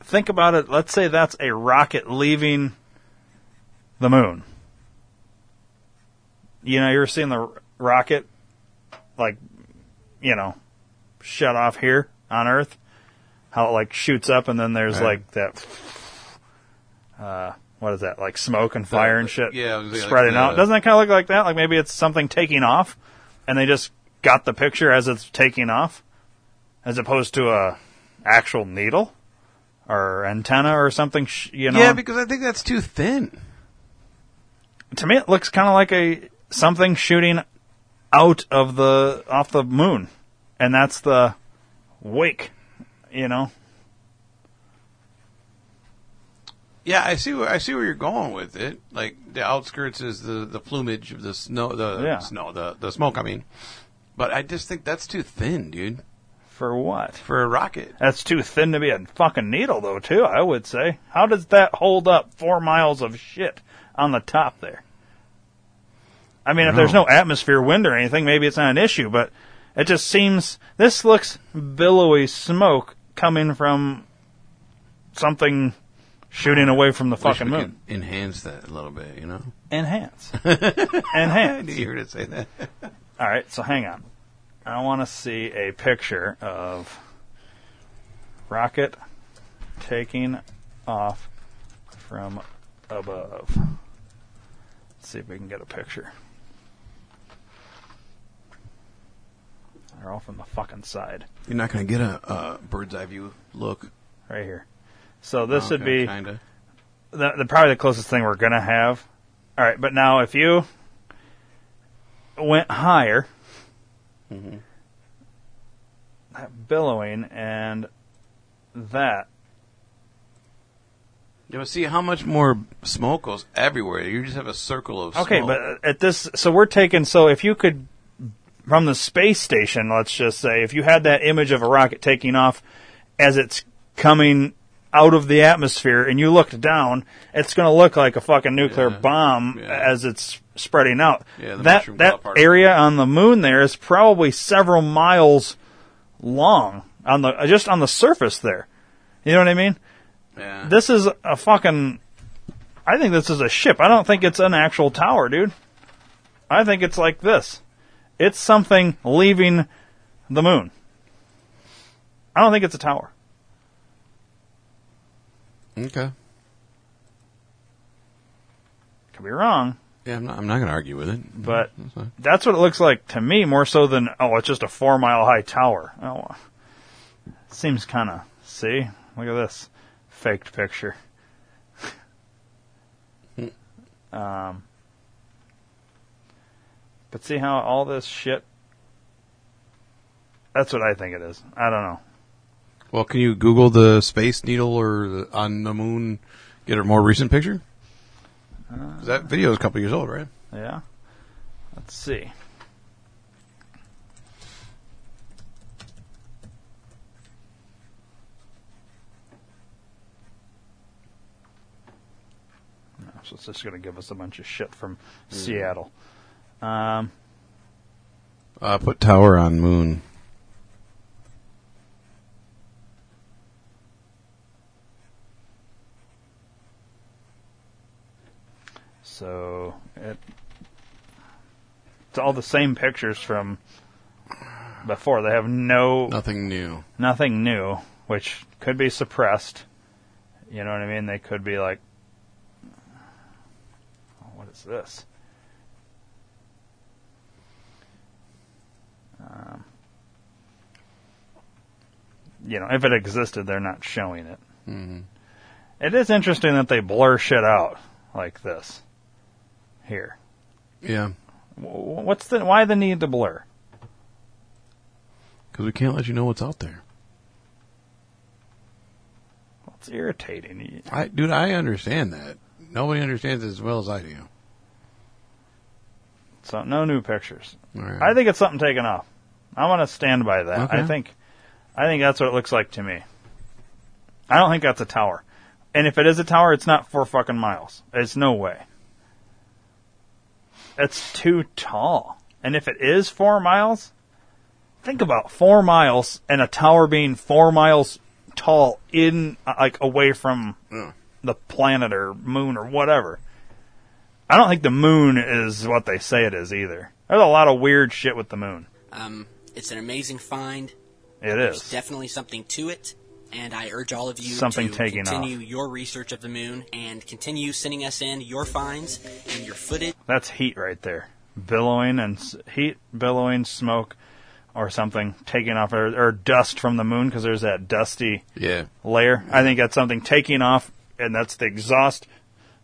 think about it. Let's say that's a rocket leaving the moon. You know, you're seeing the rocket, like, you know, shut off here on Earth. How it like shoots up, and then there's Right. like that. Uh, what is that? Like smoke and fire and shit. yeah, like spreading the- out. Doesn't that kind of look like that? Like maybe it's something taking off, and they just got the picture as it's taking off as opposed to a actual needle or antenna or something. Sh- you know, Yeah, because I think that's too thin. To me it looks kind of like a something shooting out of the off the moon, and that's the wake. You know, Yeah, I see where I see where you're going with it. Like the outskirts is the the plumage of the snow, the Yeah. snow, the the smoke. I mean, but I just think that's too thin, dude, for what? for a rocket. That's too thin to be a fucking needle, though. Too, I would say. How does that hold up four miles of shit on the top there? I mean, if there's no atmosphere, wind, or anything, maybe it's not an issue. But it just seems this looks billowy smoke coming from something shooting away from the Wish fucking we moon. could enhance that a little bit, you know. Enhance, [laughs] I enhance. you were to say that. All right, so hang on. I want to see a picture of rocket taking off from above. Let's see if we can get a picture. They're all from the fucking side, You're not going to get a, bird's eye view look. right here. So this would be kind of. the, the probably the closest thing we're gonna have. All right, but now if you went higher, mm-hmm. that billowing and that You know, see how much more smoke goes everywhere. You just have a circle of smoke. okay, smoke. but at this, so we're taking so if you could from the space station, let's just say, if you had that image of a rocket taking off as it's coming out of the atmosphere and you looked down, it's going to look like a fucking nuclear Yeah. bomb Yeah. as it's spreading out. Yeah, the that mushroom that cloud particle. area on the moon there is probably several miles long on the just on the surface there. You know what I mean? Yeah. This is a fucking. I think this is a ship. I don't think it's an actual tower, dude. I think it's like this. It's something leaving the moon. I don't think it's a tower. okay. Could be wrong, Yeah, I'm not. I'm not going to argue with it. Mm-hmm. but That's that's what it looks like to me, more so than oh, it's just a four mile high tower. Oh, seems kind of. See, look at this faked picture. um, but see how all this shit. That's what I think it is. I don't know. Well, can you Google the space needle or the, on the moon? Get a more recent picture. 'Cause that video is a couple years old, right? Yeah. Let's see. It's just going to give us a bunch of shit from Seattle. Um, Uh, put tower on moon. so it, it's all the same pictures from before. They have no Nothing new. nothing new, which could be suppressed. You know what I mean? They could be like, what is this? Um, you know, if it existed, they're not showing it. hmm It is interesting that they blur shit out like this. Here, Yeah. What's the why the need to blur? Because we can't let you know what's out there. It's irritating. I, dude, I understand that. Nobody understands it as well as I do. So no new pictures. Right. I think it's something taken off. I want to stand by that. Okay. I think, I think that's what it looks like to me. I don't think that's a tower. And if it is a tower, it's not four fucking miles. It's no way. It's too tall. And if it is four miles, think about four miles and a tower being four miles tall in, uh, like, away from the planet or moon or whatever. I don't think the moon is what they say it is either. There's a lot of weird shit with the moon. Um, it's an amazing find. It There's is. definitely something to it, and I urge all of you Something to taking continue your research of the moon and continue sending us in your finds and your footage. That's heat right there. Billowing and s- heat, billowing, smoke, or something taking off, or, or dust from the moon because there's that dusty Yeah. layer. I think that's something taking off, and that's the exhaust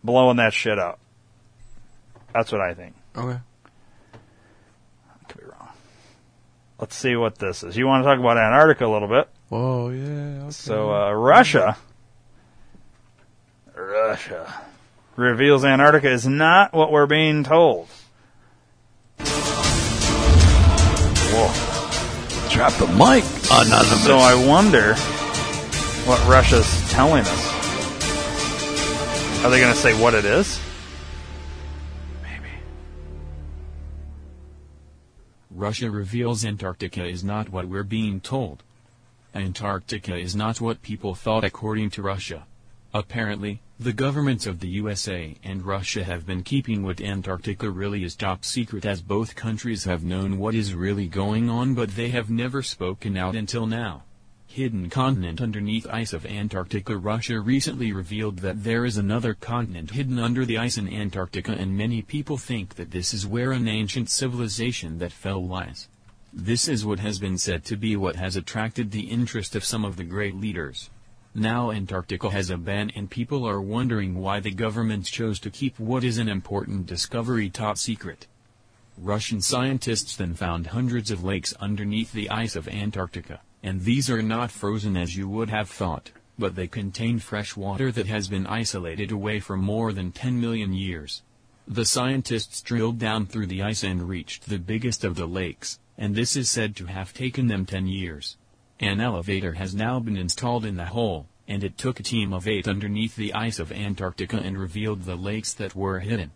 blowing that shit out. That's what I think. Okay. Could be wrong. Let's see what this is. You want to talk about Antarctica a little bit? Oh, yeah. Okay. So uh, Russia, Russia reveals Antarctica is not what we're being told. Whoa! Drop the mic. Anonymous. So I wonder what Russia's telling us. Are they going to say what it is? Russia reveals Antarctica is not what we're being told. Antarctica is not what people thought according to Russia. Apparently, the governments of the USA and Russia have been keeping what Antarctica really is top secret as both countries have known what is really going on but they have never spoken out until now. Hidden continent underneath ice of Antarctica Russia recently revealed that there is another continent hidden under the ice in Antarctica and many people think that this is where an ancient civilization that fell lies. This is what has been said to be what has attracted the interest of some of the great leaders. Now Antarctica has a ban and people are wondering why the government chose to keep what is an important discovery top secret. Russian scientists then found hundreds of lakes underneath the ice of Antarctica, and these are not frozen as you would have thought, but they contain fresh water that has been isolated away for more than 10 million years. The scientists drilled down through the ice and reached the biggest of the lakes, and this is said to have taken them 10 years. An elevator has now been installed in the hole, and it took a team of eight underneath the ice of Antarctica and revealed the lakes that were hidden.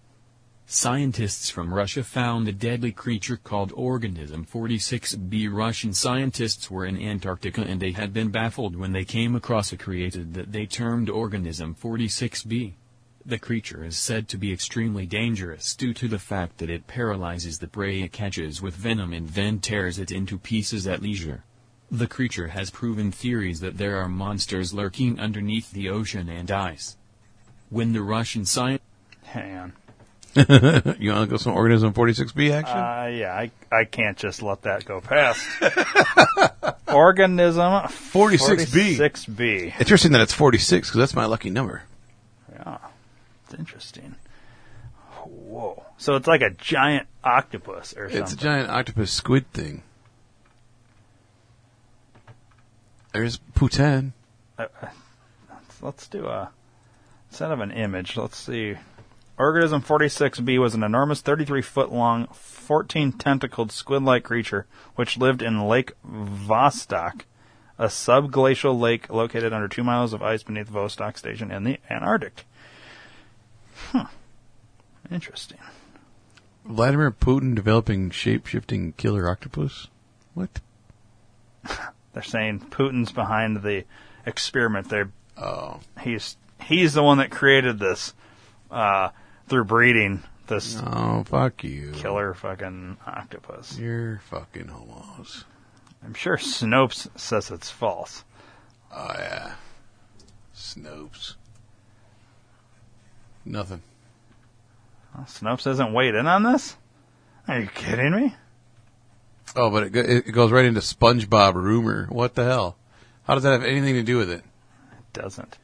Scientists from Russia found a deadly creature called Organism 46b. Russian scientists were in Antarctica and they had been baffled when they came across a created that they termed Organism 46b. The creature is said to be extremely dangerous due to the fact that it paralyzes the prey it catches with venom and then tears it into pieces at leisure. The creature has proven theories that there are monsters lurking underneath the ocean and ice. When the Russian science Hang on. [laughs] you want to go some Organism 46B action? Uh, yeah, I, I can't just let that go past. [laughs] Organism 46B. 46B. Interesting that it's 46 because that's my lucky number. Yeah, it's interesting. Whoa. So it's like a giant octopus or something. It's a giant octopus squid thing. There's Putin. Uh, uh, let's, let's do a instead of an image. Let's see. Organism 46B was an enormous 33 foot long, 14 tentacled squid like creature which lived in Lake Vostok, a subglacial lake located under two miles of ice beneath Vostok Station in the Antarctic. Huh. Interesting. Vladimir Putin developing shape shifting killer octopus? What? [laughs] They're saying Putin's behind the experiment. They're Oh. he's he's the one that created this uh, through breeding this Oh, fuck you. killer fucking octopus. You're fucking homos. I'm sure Snopes says it's false. Oh, yeah. Snopes. Nothing. Well, Snopes hasn't weighed in on this. Are you kidding me? Oh, but it, go- it goes right into SpongeBob rumor. What the hell? How does that have anything to do with it? It doesn't.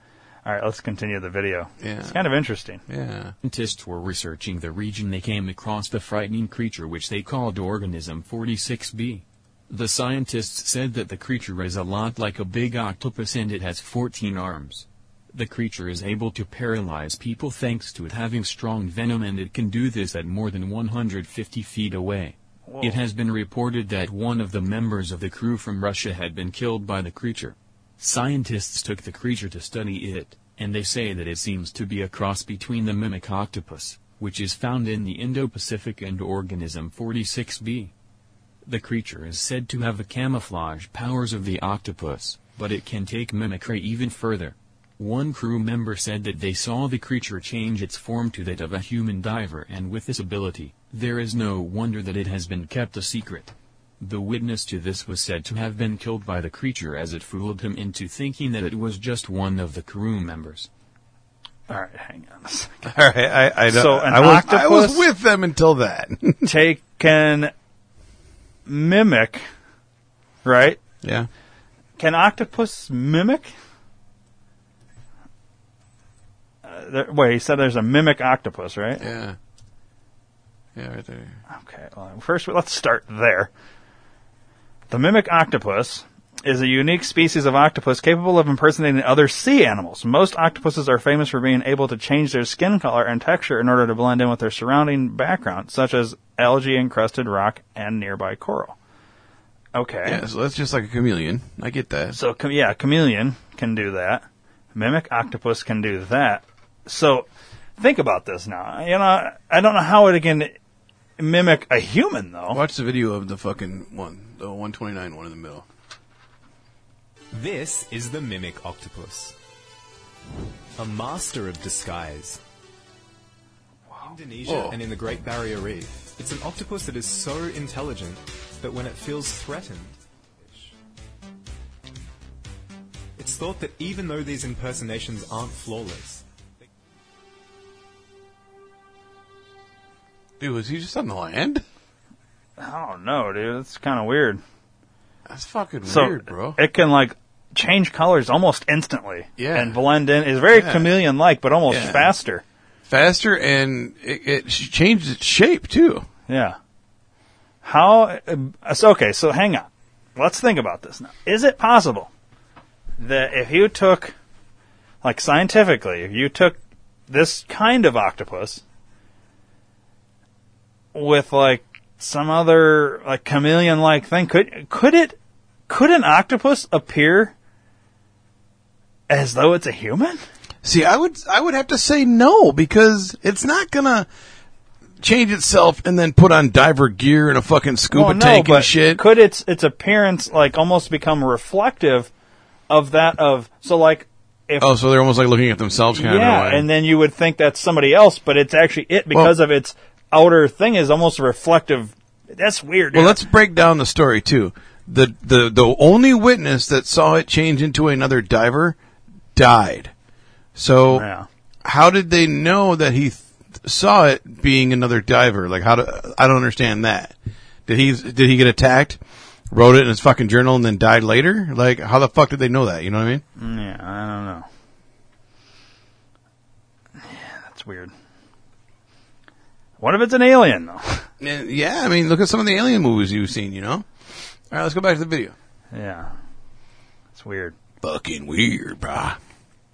All right, let's continue the video. Yeah. It's kind of interesting. Yeah. Scientists were researching the region they came across the frightening creature which they called Organism 46b. The scientists said that the creature is a lot like a big octopus and it has 14 arms. The creature is able to paralyze people thanks to it having strong venom and it can do this at more than 150 feet away. It has been reported that one of the members of the crew from Russia had been killed by the creature. Scientists took the creature to study it, and they say that it seems to be a cross between the mimic octopus, which is found in the Indo-Pacific and organism 46b. The creature is said to have the camouflage powers of the octopus, but it can take mimicry even further. One crew member said that they saw the creature change its form to that of a human diver and with this ability, there is no wonder that it has been kept a secret. The witness to this was said to have been killed by the creature as it fooled him into thinking that it was just one of the crew members. All right, hang on a second. All right, I, I, don't- So an I was, I was with them until that. [laughs] Take can mimic, right? yeah. Can octopus mimic? Uh, there, wait, he said there's a mimic octopus, right? Yeah. Yeah, right there. Okay, well, first let's start there. The mimic octopus is a unique species of octopus capable of impersonating other sea animals. Most octopuses are famous for being able to change their skin color and texture in order to blend in with their surrounding background, such as algae encrusted rock and nearby coral. Okay. Yeah, so that's just like a chameleon. I get that. So yeah, chameleon can do that. Mimic octopus can do that. So think about this now. You know, I don't know how it can mimic a human though. Watch the video of the fucking one, the 129 one in the middle. This is the mimic octopus. A master of disguise. Indonesia Whoa. and in the Great Barrier Reef. It's an octopus that is so intelligent that when it feels threatened, it's thought that even though these impersonations aren't flawless, Dude, was he just on the land? I don't know, dude. It's kind of weird. That's fucking So weird, bro. it can like change colors almost instantly. Yeah. And blend in. It's very Yeah. chameleon like, but almost Yeah. faster. Faster and it, it changed its shape too. Yeah. How? uh, So okay. So hang on. Let's think about this now. Is it possible that if you took, like scientifically, if you took this kind of octopus with like some other like chameleon like thing, could could it could an octopus appear as though it's a human? See, I would I would have to say no because it's not gonna change itself and then put on diver gear and a fucking scuba Well, no, tank and shit. Could its its appearance like almost become reflective of that of so like if Oh, so they're almost like looking at themselves kind yeah, of. and then you would think that's somebody else, but it's actually it because of its outer thing is almost reflective. That's weird. Well, dude. let's break down the story too. The the the only witness that saw it change into another diver died. So Yeah. how did they know that he th- saw it being another diver? Like how do I don't understand that. Did he did he get attacked? Wrote it in his fucking journal and then died later? Like how the fuck did they know that? You know what I mean? Mm, yeah, I don't know. Yeah, that's weird. What if it's an alien though? [laughs] Yeah, I mean, look at some of the alien movies you've seen. You know. All right, let's go back to the video. yeah, it's weird. Fucking weird, brah.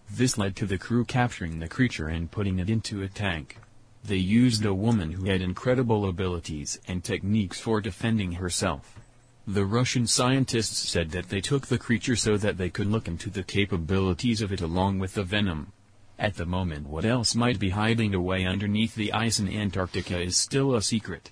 This led to the crew capturing the creature and putting it into a tank. They used a woman who had incredible abilities and techniques for defending herself. The Russian scientists said that they took the creature so that they could look into the capabilities of it along with the venom. At the moment what else might be hiding away underneath the ice in Antarctica is still a secret.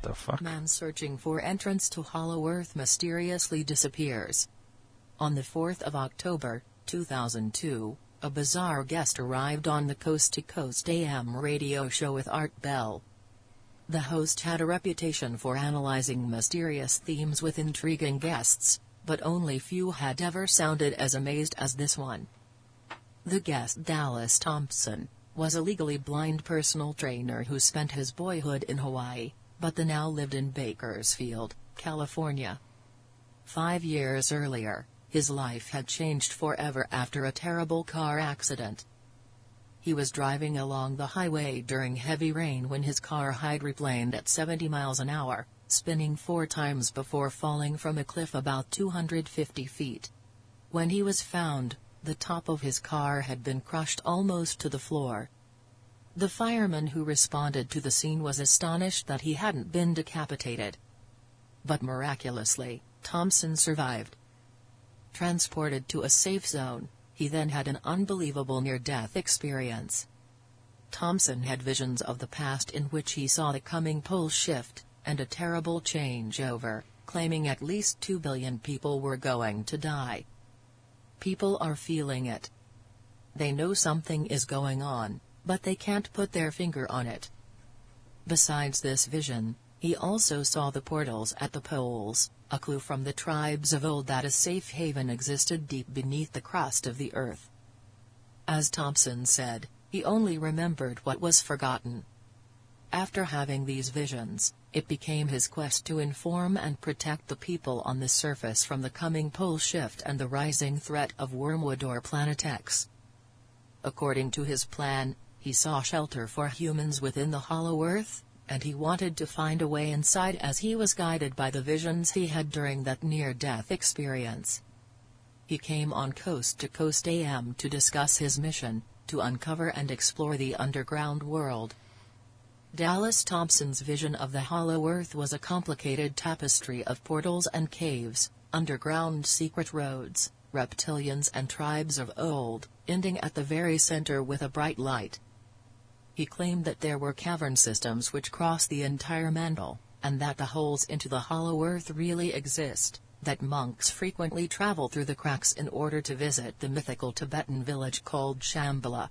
The fuck? Man searching for entrance to Hollow Earth mysteriously disappears. On the 4th of October, 2002, a bizarre guest arrived on the Coast to Coast AM radio show with Art Bell. The host had a reputation for analyzing mysterious themes with intriguing guests, but only few had ever sounded as amazed as this one. The guest Dallas Thompson was a legally blind personal trainer who spent his boyhood in Hawaii, but the now lived in Bakersfield, California. Five years earlier, His life had changed forever after a terrible car accident. He was driving along the highway during heavy rain when his car hydroplaned at 70 miles an hour, spinning four times before falling from a cliff about 250 feet. When he was found, the top of his car had been crushed almost to the floor. The fireman who responded to the scene was astonished that he hadn't been decapitated. But miraculously, Thompson survived. Transported to a safe zone, he then had an unbelievable near-death experience. Thompson had visions of the past in which he saw the coming pole shift, and a terrible changeover, claiming at least 2 billion people were going to die. People are feeling it. They know something is going on, but they can't put their finger on it. Besides this vision, he also saw the portals at the poles, a clue from the tribes of old that a safe haven existed deep beneath the crust of the earth. As Thompson said, he only remembered what was forgotten. After having these visions, it became his quest to inform and protect the people on the surface from the coming pole shift and the rising threat of Wormwood or Planet X. According to his plan, he saw shelter for humans within the Hollow Earth, and he wanted to find a way inside as he was guided by the visions he had during that near-death experience. He came on Coast to Coast AM to discuss his mission, to uncover and explore the underground world. Dallas Thompson's vision of the Hollow Earth was a complicated tapestry of portals and caves, underground secret roads, reptilians and tribes of old, ending at the very center with a bright light. He claimed that there were cavern systems which cross the entire mantle, and that the holes into the hollow earth really exist, that monks frequently travel through the cracks in order to visit the mythical Tibetan village called Shambhala.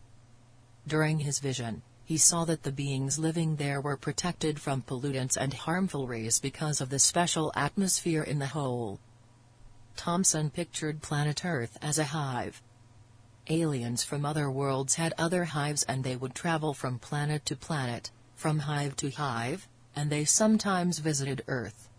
During his vision, he saw that the beings living there were protected from pollutants and harmful rays because of the special atmosphere in the hole. Thompson pictured planet Earth as a hive, Aliens from other worlds had other hives and they would travel from planet to planet, from hive to hive, and they sometimes visited Earth.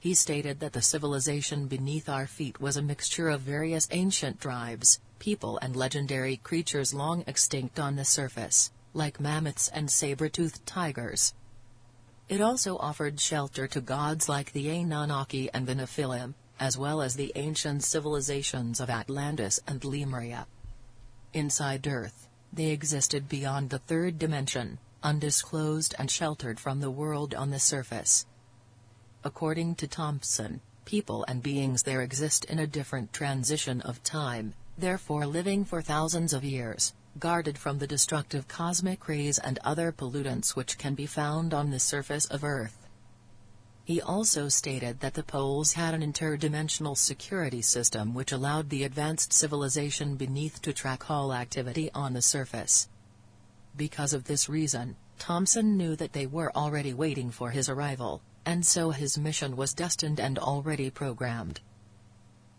He stated that the civilization beneath our feet was a mixture of various ancient tribes, people and legendary creatures long extinct on the surface, like mammoths and saber-toothed tigers. It also offered shelter to gods like the Anunnaki and the Nephilim, as well as the ancient civilizations of Atlantis and Lemuria. Inside Earth, they existed beyond the third dimension, undisclosed and sheltered from the world on the surface. According to Thompson, people and beings there exist in a different transition of time, therefore living for thousands of years, guarded from the destructive cosmic rays and other pollutants which can be found on the surface of Earth. He also stated that the poles had an interdimensional security system which allowed the advanced civilization beneath to track all activity on the surface. Because of this reason, Thompson knew that they were already waiting for his arrival, and so his mission was destined and already programmed.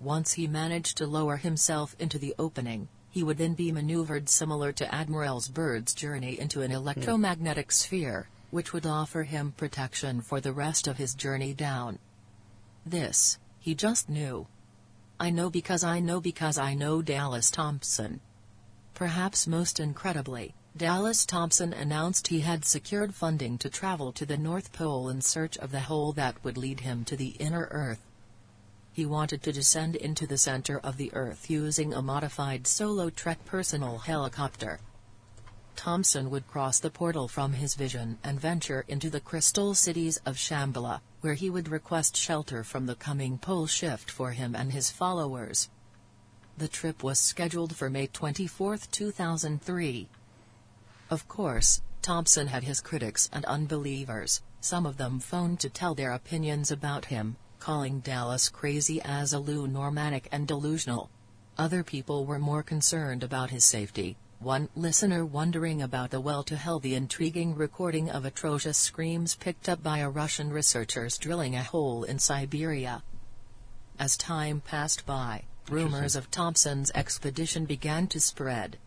Once he managed to lower himself into the opening, he would then be maneuvered similar to Admiral's Byrd's journey into an hmm. electromagnetic sphere, which would offer him protection for the rest of his journey down. This, he just knew. I know because I know because I know Dallas Thompson. Perhaps most incredibly, Dallas Thompson announced he had secured funding to travel to the North Pole in search of the hole that would lead him to the inner Earth. He wanted to descend into the center of the Earth using a modified solo trek personal helicopter. Thompson would cross the portal from his vision and venture into the crystal cities of Shambhala, where he would request shelter from the coming pole shift for him and his followers. The trip was scheduled for May 24, 2003. Of course, Thompson had his critics and unbelievers, some of them phoned to tell their opinions about him, calling Dallas crazy as a loon, lunomaniac and delusional. Other people were more concerned about his safety, one listener wondering about the well to hell the intriguing recording of atrocious screams picked up by a Russian researchers drilling a hole in Siberia. As time passed by, rumors of Thompson's expedition began to spread.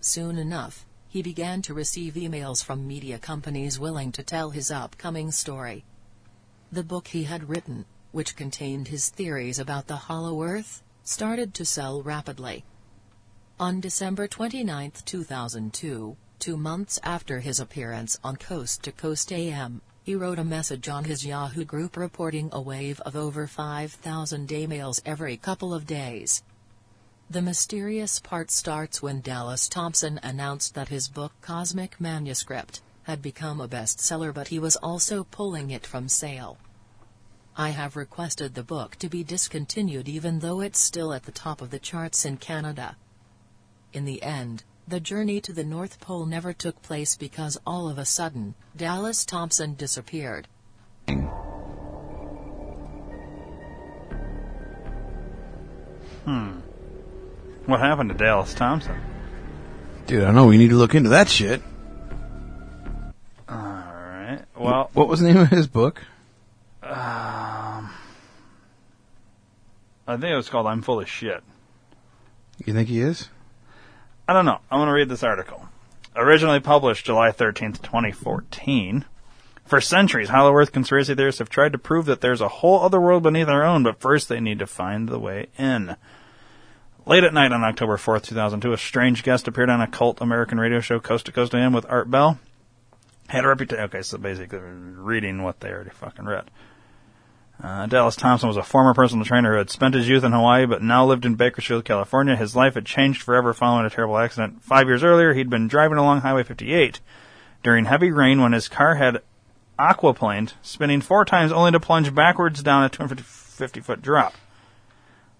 Soon enough, he began to receive emails from media companies willing to tell his upcoming story. The book he had written, which contained his theories about the Hollow Earth, started to sell rapidly. On December 29, 2002, two months after his appearance on Coast to Coast AM, he wrote a message on his Yahoo group reporting a wave of over 5,000 emails every couple of days. The mysterious part starts when Dallas Thompson announced that his book Cosmic Manuscript had become a bestseller but he was also pulling it from sale. I have requested the book to be discontinued even though it's still at the top of the charts in Canada. In the end, the journey to the North Pole never took place because all of a sudden, Dallas Thompson disappeared. Hmm. What happened to Dallas Thompson? Dude, I know we need to look into that shit. All right. Well, What was the name of his book? um, I think it was called "I'm Full of Shit." You think he is? I don't know. I'm going to read this article. Originally published July 13th, 2014. For centuries, Hollow Earth conspiracy theorists have tried to prove that there's a whole other world beneath our own, but first they need to find the way in. Late at night on October 4th, 2002, a strange guest appeared on a cult American radio show Coast to Coast AM with Art Bell. Had a reputation. Okay, so basically reading what they already fucking read. Uh, Dallas Thompson was a former personal trainer who had spent his youth in Hawaii but now lived in Bakersfield, California. His life had changed forever following a terrible accident. Five years earlier, he'd been driving along Highway 58 during heavy rain when his car had aquaplaned, spinning four times only to plunge backwards down a 250 foot drop.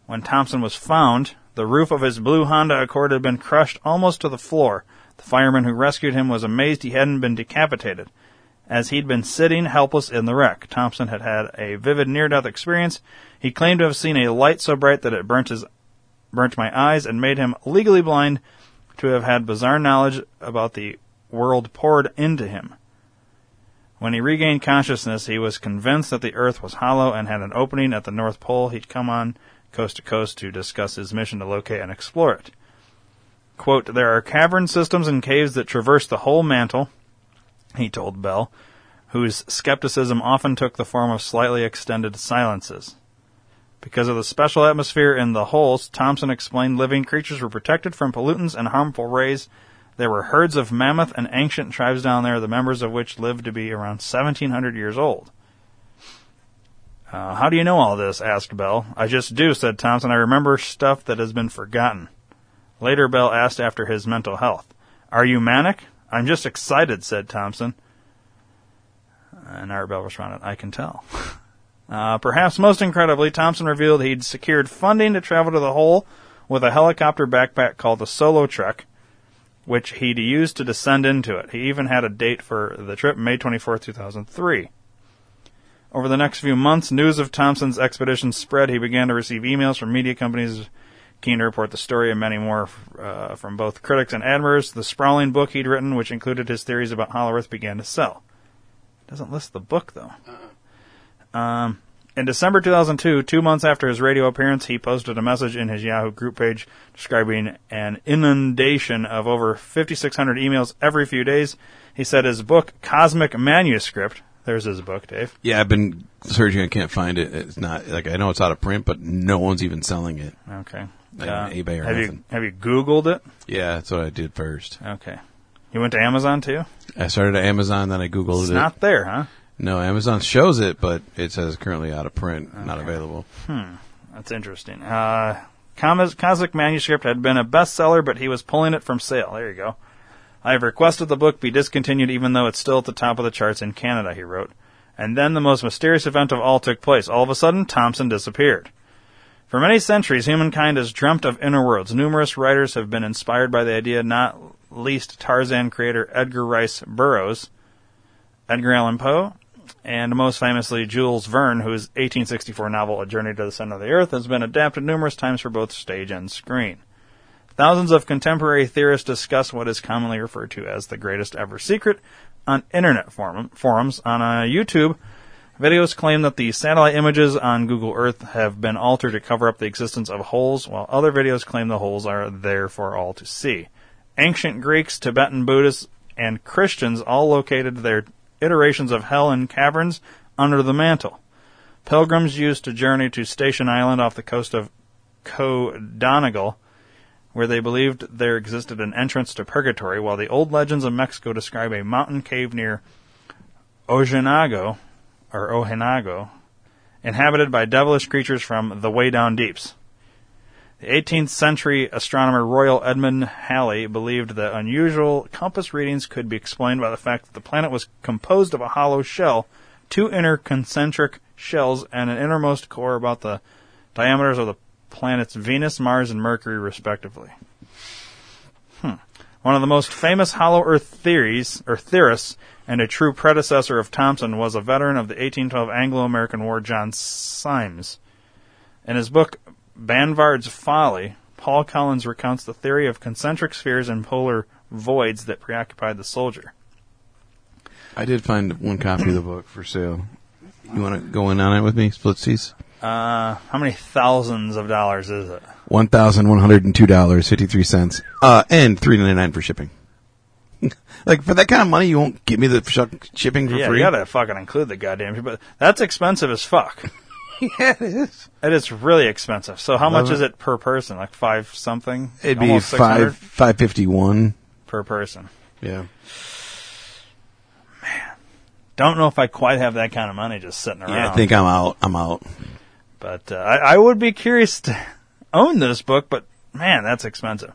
When Thompson was found, the roof of his blue Honda Accord had been crushed almost to the floor. The fireman who rescued him was amazed he hadn't been decapitated as he'd been sitting helpless in the wreck. Thompson had had a vivid near-death experience. He claimed to have seen a light so bright that it burnt his burnt my eyes and made him legally blind to have had bizarre knowledge about the world poured into him. When he regained consciousness, he was convinced that the earth was hollow and had an opening at the North Pole. He'd come on coast to coast to discuss his mission to locate and explore it. Quote, there are cavern systems and caves that traverse the whole mantle, he told Bell, whose skepticism often took the form of slightly extended silences. Because of the special atmosphere in the holes, Thompson explained living creatures were protected from pollutants and harmful rays. There were herds of mammoth and ancient tribes down there, the members of which lived to be around 1700 years old. Uh, how do you know all this? asked Bell. I just do, said Thompson. I remember stuff that has been forgotten. Later, Bell asked after his mental health. Are you manic? I'm just excited, said Thompson. And Art Bell responded, I can tell. [laughs] Uh, perhaps most incredibly, Thompson revealed he'd secured funding to travel to the hole with a helicopter backpack called the Solo Trek, which he'd used to descend into it. He even had a date for the trip, May 24, 2003. Over the next few months, news of Thompson's expedition spread. He began to receive emails from media companies keen to report the story and many more uh, from both critics and admirers. The sprawling book he'd written, which included his theories about Hollow Earth, began to sell. Doesn't list the book though. Um, in December 2002, two months after his radio appearance, he posted a message in his Yahoo group page describing an inundation of over 5,600 emails every few days. He said his book, Cosmic Manuscript, there's his book, Dave. Yeah, I've been searching. I can't find it. It's not like I know it's out of print, but no one's even selling it. Okay. Uh, eBay or have nothing. you have you Googled it? Yeah, that's what I did first. Okay. You went to Amazon too? I started at Amazon, then I googled It's it. not there, huh? No, Amazon shows it, but it says currently out of print, not available. Hmm. That's interesting. Uh, Cosmic Manuscript had been a bestseller, but he was pulling it from sale. There you go. I have requested the book be discontinued even though it's still at the top of the charts in Canada, he wrote. And then the most mysterious event of all took place. All of a sudden, Thompson disappeared. For many centuries, humankind has dreamt of inner worlds. Numerous writers have been inspired by the idea, not least Tarzan creator Edgar Rice Burroughs, Edgar Allan Poe, and most famously Jules Verne, whose 1864 novel A Journey to the Center of the Earth has been adapted numerous times for both stage and screen. Thousands of contemporary theorists discuss what is commonly referred to as the greatest ever secret on internet forum, forums. On uh, YouTube, videos claim that the satellite images on Google Earth have been altered to cover up the existence of holes, while other videos claim the holes are there for all to see. Ancient Greeks, Tibetan Buddhists, and Christians all located their iterations of hell in caverns under the mantle. Pilgrims used to journey to Station Island off the coast of Co Donegal, where they believed there existed an entrance to purgatory, while the old legends of Mexico describe a mountain cave near Ojinago, or Ojinago, inhabited by devilish creatures from the way down deeps. The 18th century astronomer Royal Edmund Halley believed that unusual compass readings could be explained by the fact that the planet was composed of a hollow shell, two inner concentric shells, and an innermost core about the diameters of the planets Venus, Mars, and Mercury, respectively. One of the most famous hollow Earth theories, or theorists, and a true predecessor of Thompson was a veteran of the 1812 Anglo-American War, John Symmes. In his book Banvard's Folly, Paul Collins recounts the theory of concentric spheres and polar voids that preoccupied the soldier. I did find one copy of the book for sale. You want to go in on it with me, Splitsies? Uh, how many thousands of dollars is it? One thousand one hundred and two dollars fifty three cents, uh, and three ninety nine for shipping. [laughs] like for that kind of money, you won't give me the sh- shipping for yeah, free. you gotta fucking include the goddamn shit, but that's expensive as fuck. [laughs] yeah, it is. It is really expensive. So how much is it per person? Like five something? It'd be Almost 600 five five fifty one. per person. Yeah. Man. Don't know if I quite have that kind of money just sitting around. Yeah, I think I'm out. I'm out. But uh, I, I would be curious to own this book, but man, that's expensive.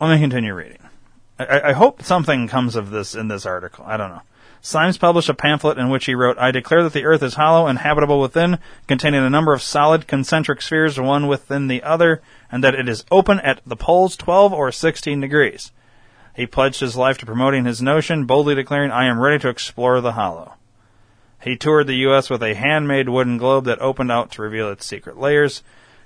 Let me continue reading. I- I, hope something comes of this in this article. I don't know. Symmes published a pamphlet in which he wrote, I declare that the earth is hollow and habitable within, containing a number of solid concentric spheres, one within the other, and that it is open at the poles 12 or 16 degrees. He pledged his life to promoting his notion, boldly declaring, I am ready to explore the hollow. He toured the U.S. with a handmade wooden globe that opened out to reveal its secret layers.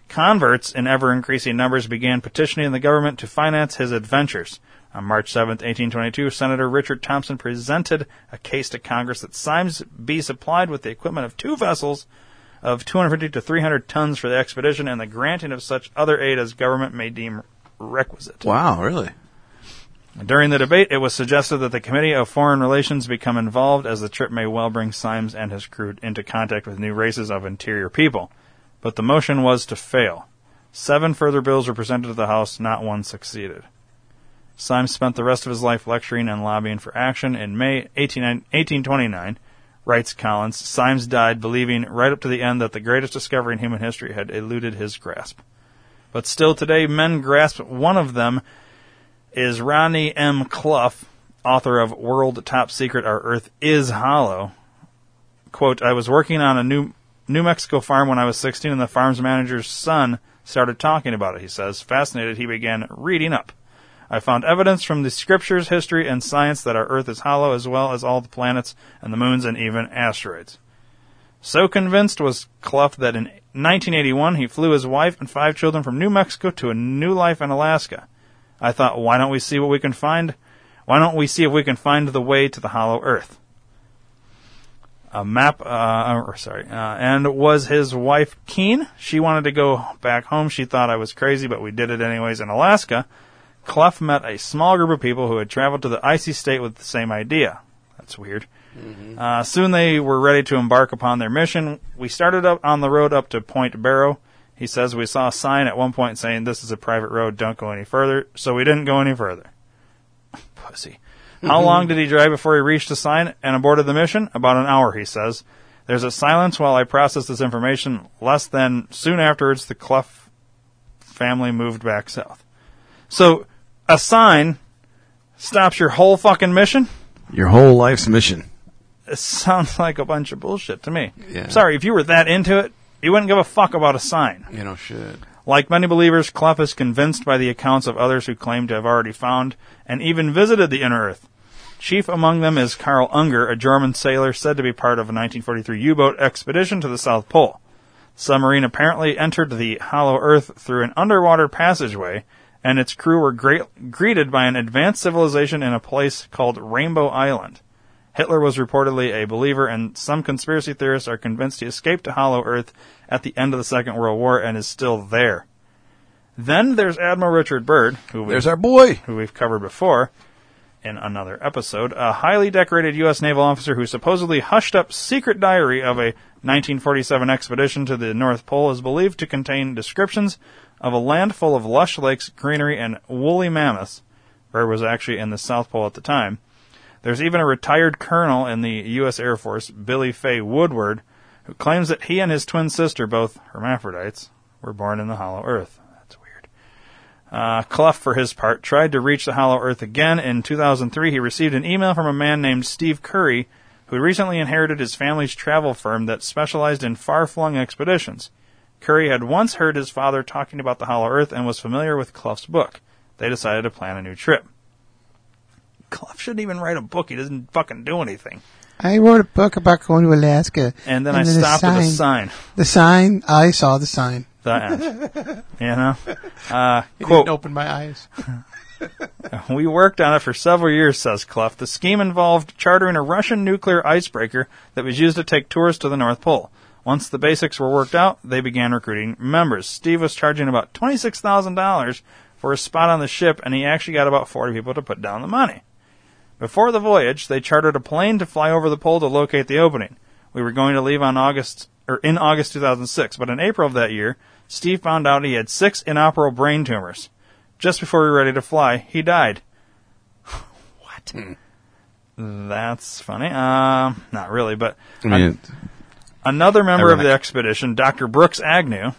Converts in ever increasing numbers began petitioning the government to finance his adventures. On March 7, 1822, Senator Richard Thompson presented a case to Congress that Symmes be supplied with the equipment of two vessels of 250 to 300 tons for the expedition and the granting of such other aid as government may deem requisite. Wow, really? During the debate, it was suggested that the Committee of Foreign Relations become involved, as the trip may well bring Symmes and his crew into contact with new races of interior people. But the motion was to fail. Seven further bills were presented to the House, not one succeeded. Symmes spent the rest of his life lecturing and lobbying for action. In May 18, 1829, writes Collins, Symmes died believing right up to the end that the greatest discovery in human history had eluded his grasp. But still today, men grasp one of them is Ronnie M. Cluff, author of World Top Secret Our Earth is Hollow. Quote, I was working on a new New Mexico farm when I was 16 and the farm's manager's son started talking about it, he says. Fascinated, he began reading up. I found evidence from the scriptures, history, and science that our Earth is hollow as well as all the planets and the moons and even asteroids. So convinced was Cluff that in 1981 he flew his wife and five children from New Mexico to a new life in Alaska. I thought, why don't we see what we can find? Why don't we see if we can find the way to the hollow Earth? A map, uh, or sorry, uh, and was his wife keen? She wanted to go back home. She thought I was crazy, but we did it anyways in Alaska. Cluff met a small group of people who had traveled to the icy state with the same idea. That's weird. Uh, soon they were ready to embark upon their mission. We started up on the road up to Point Barrow. He says we saw a sign at one point saying this is a private road, don't go any further. So we didn't go any further. [laughs] Pussy. How mm-hmm. long did he drive before he reached the sign and aborted the mission? About an hour, he says. There's a silence while I process this information. Less than soon afterwards, the Cluff family moved back south. So, a sign stops your whole fucking mission? Your whole life's mission. It sounds [laughs] like a bunch of bullshit to me. Yeah. Sorry, if you were that into it, you wouldn't give a fuck about a sign. You know, shit. Like many believers, Cluff is convinced by the accounts of others who claim to have already found and even visited the inner Earth. Chief among them is Karl Unger, a German sailor said to be part of a 1943 U-boat expedition to the South Pole. The Submarine apparently entered the hollow Earth through an underwater passageway, and its crew were great, greeted by an advanced civilization in a place called Rainbow Island. Hitler was reportedly a believer, and some conspiracy theorists are convinced he escaped to Hollow Earth at the end of the Second World War and is still there. Then there's Admiral Richard Byrd, who There's our boy. who we've covered before. In another episode, a highly decorated U.S. naval officer who supposedly hushed up secret diary of a 1947 expedition to the North Pole is believed to contain descriptions of a land full of lush lakes, greenery, and woolly mammoths. Byrd was actually in the South Pole at the time. There's even a retired colonel in the U.S. Air Force, Billy Fay Woodward, who claims that he and his twin sister, both hermaphrodites, were born in the Hollow Earth. That's weird. Uh, Cluff, for his part, tried to reach the Hollow Earth again. In 2003, he received an email from a man named Steve Currey, who recently inherited his family's travel firm that specialized in far-flung expeditions. Currey had once heard his father talking about the Hollow Earth and was familiar with Cluff's book. They decided to plan a new trip. Cluff shouldn't even write a book. He doesn't fucking do anything. I wrote a book about going to Alaska. And then I the stopped at the sign. The sign, I saw the sign. The end. [laughs] you know? Uh, You quote, didn't open my eyes. [laughs] we worked on it for several years, says Cluff. The scheme involved chartering a Russian nuclear icebreaker that was used to take tourists to the North Pole. Once the basics were worked out, they began recruiting members. Steve was charging about $26,000 for a spot on the ship, and he actually got about 40 people to put down the money. Before the voyage, they chartered a plane to fly over the pole to locate the opening. We were going to leave on August or in August 2006, but in April of that year, Steve found out he had six inoperable brain tumors. Just before we were ready to fly, he died. [laughs] what? That's funny. Um, not really, but I mean, another member of the expedition, Dr. Brooks Agnew,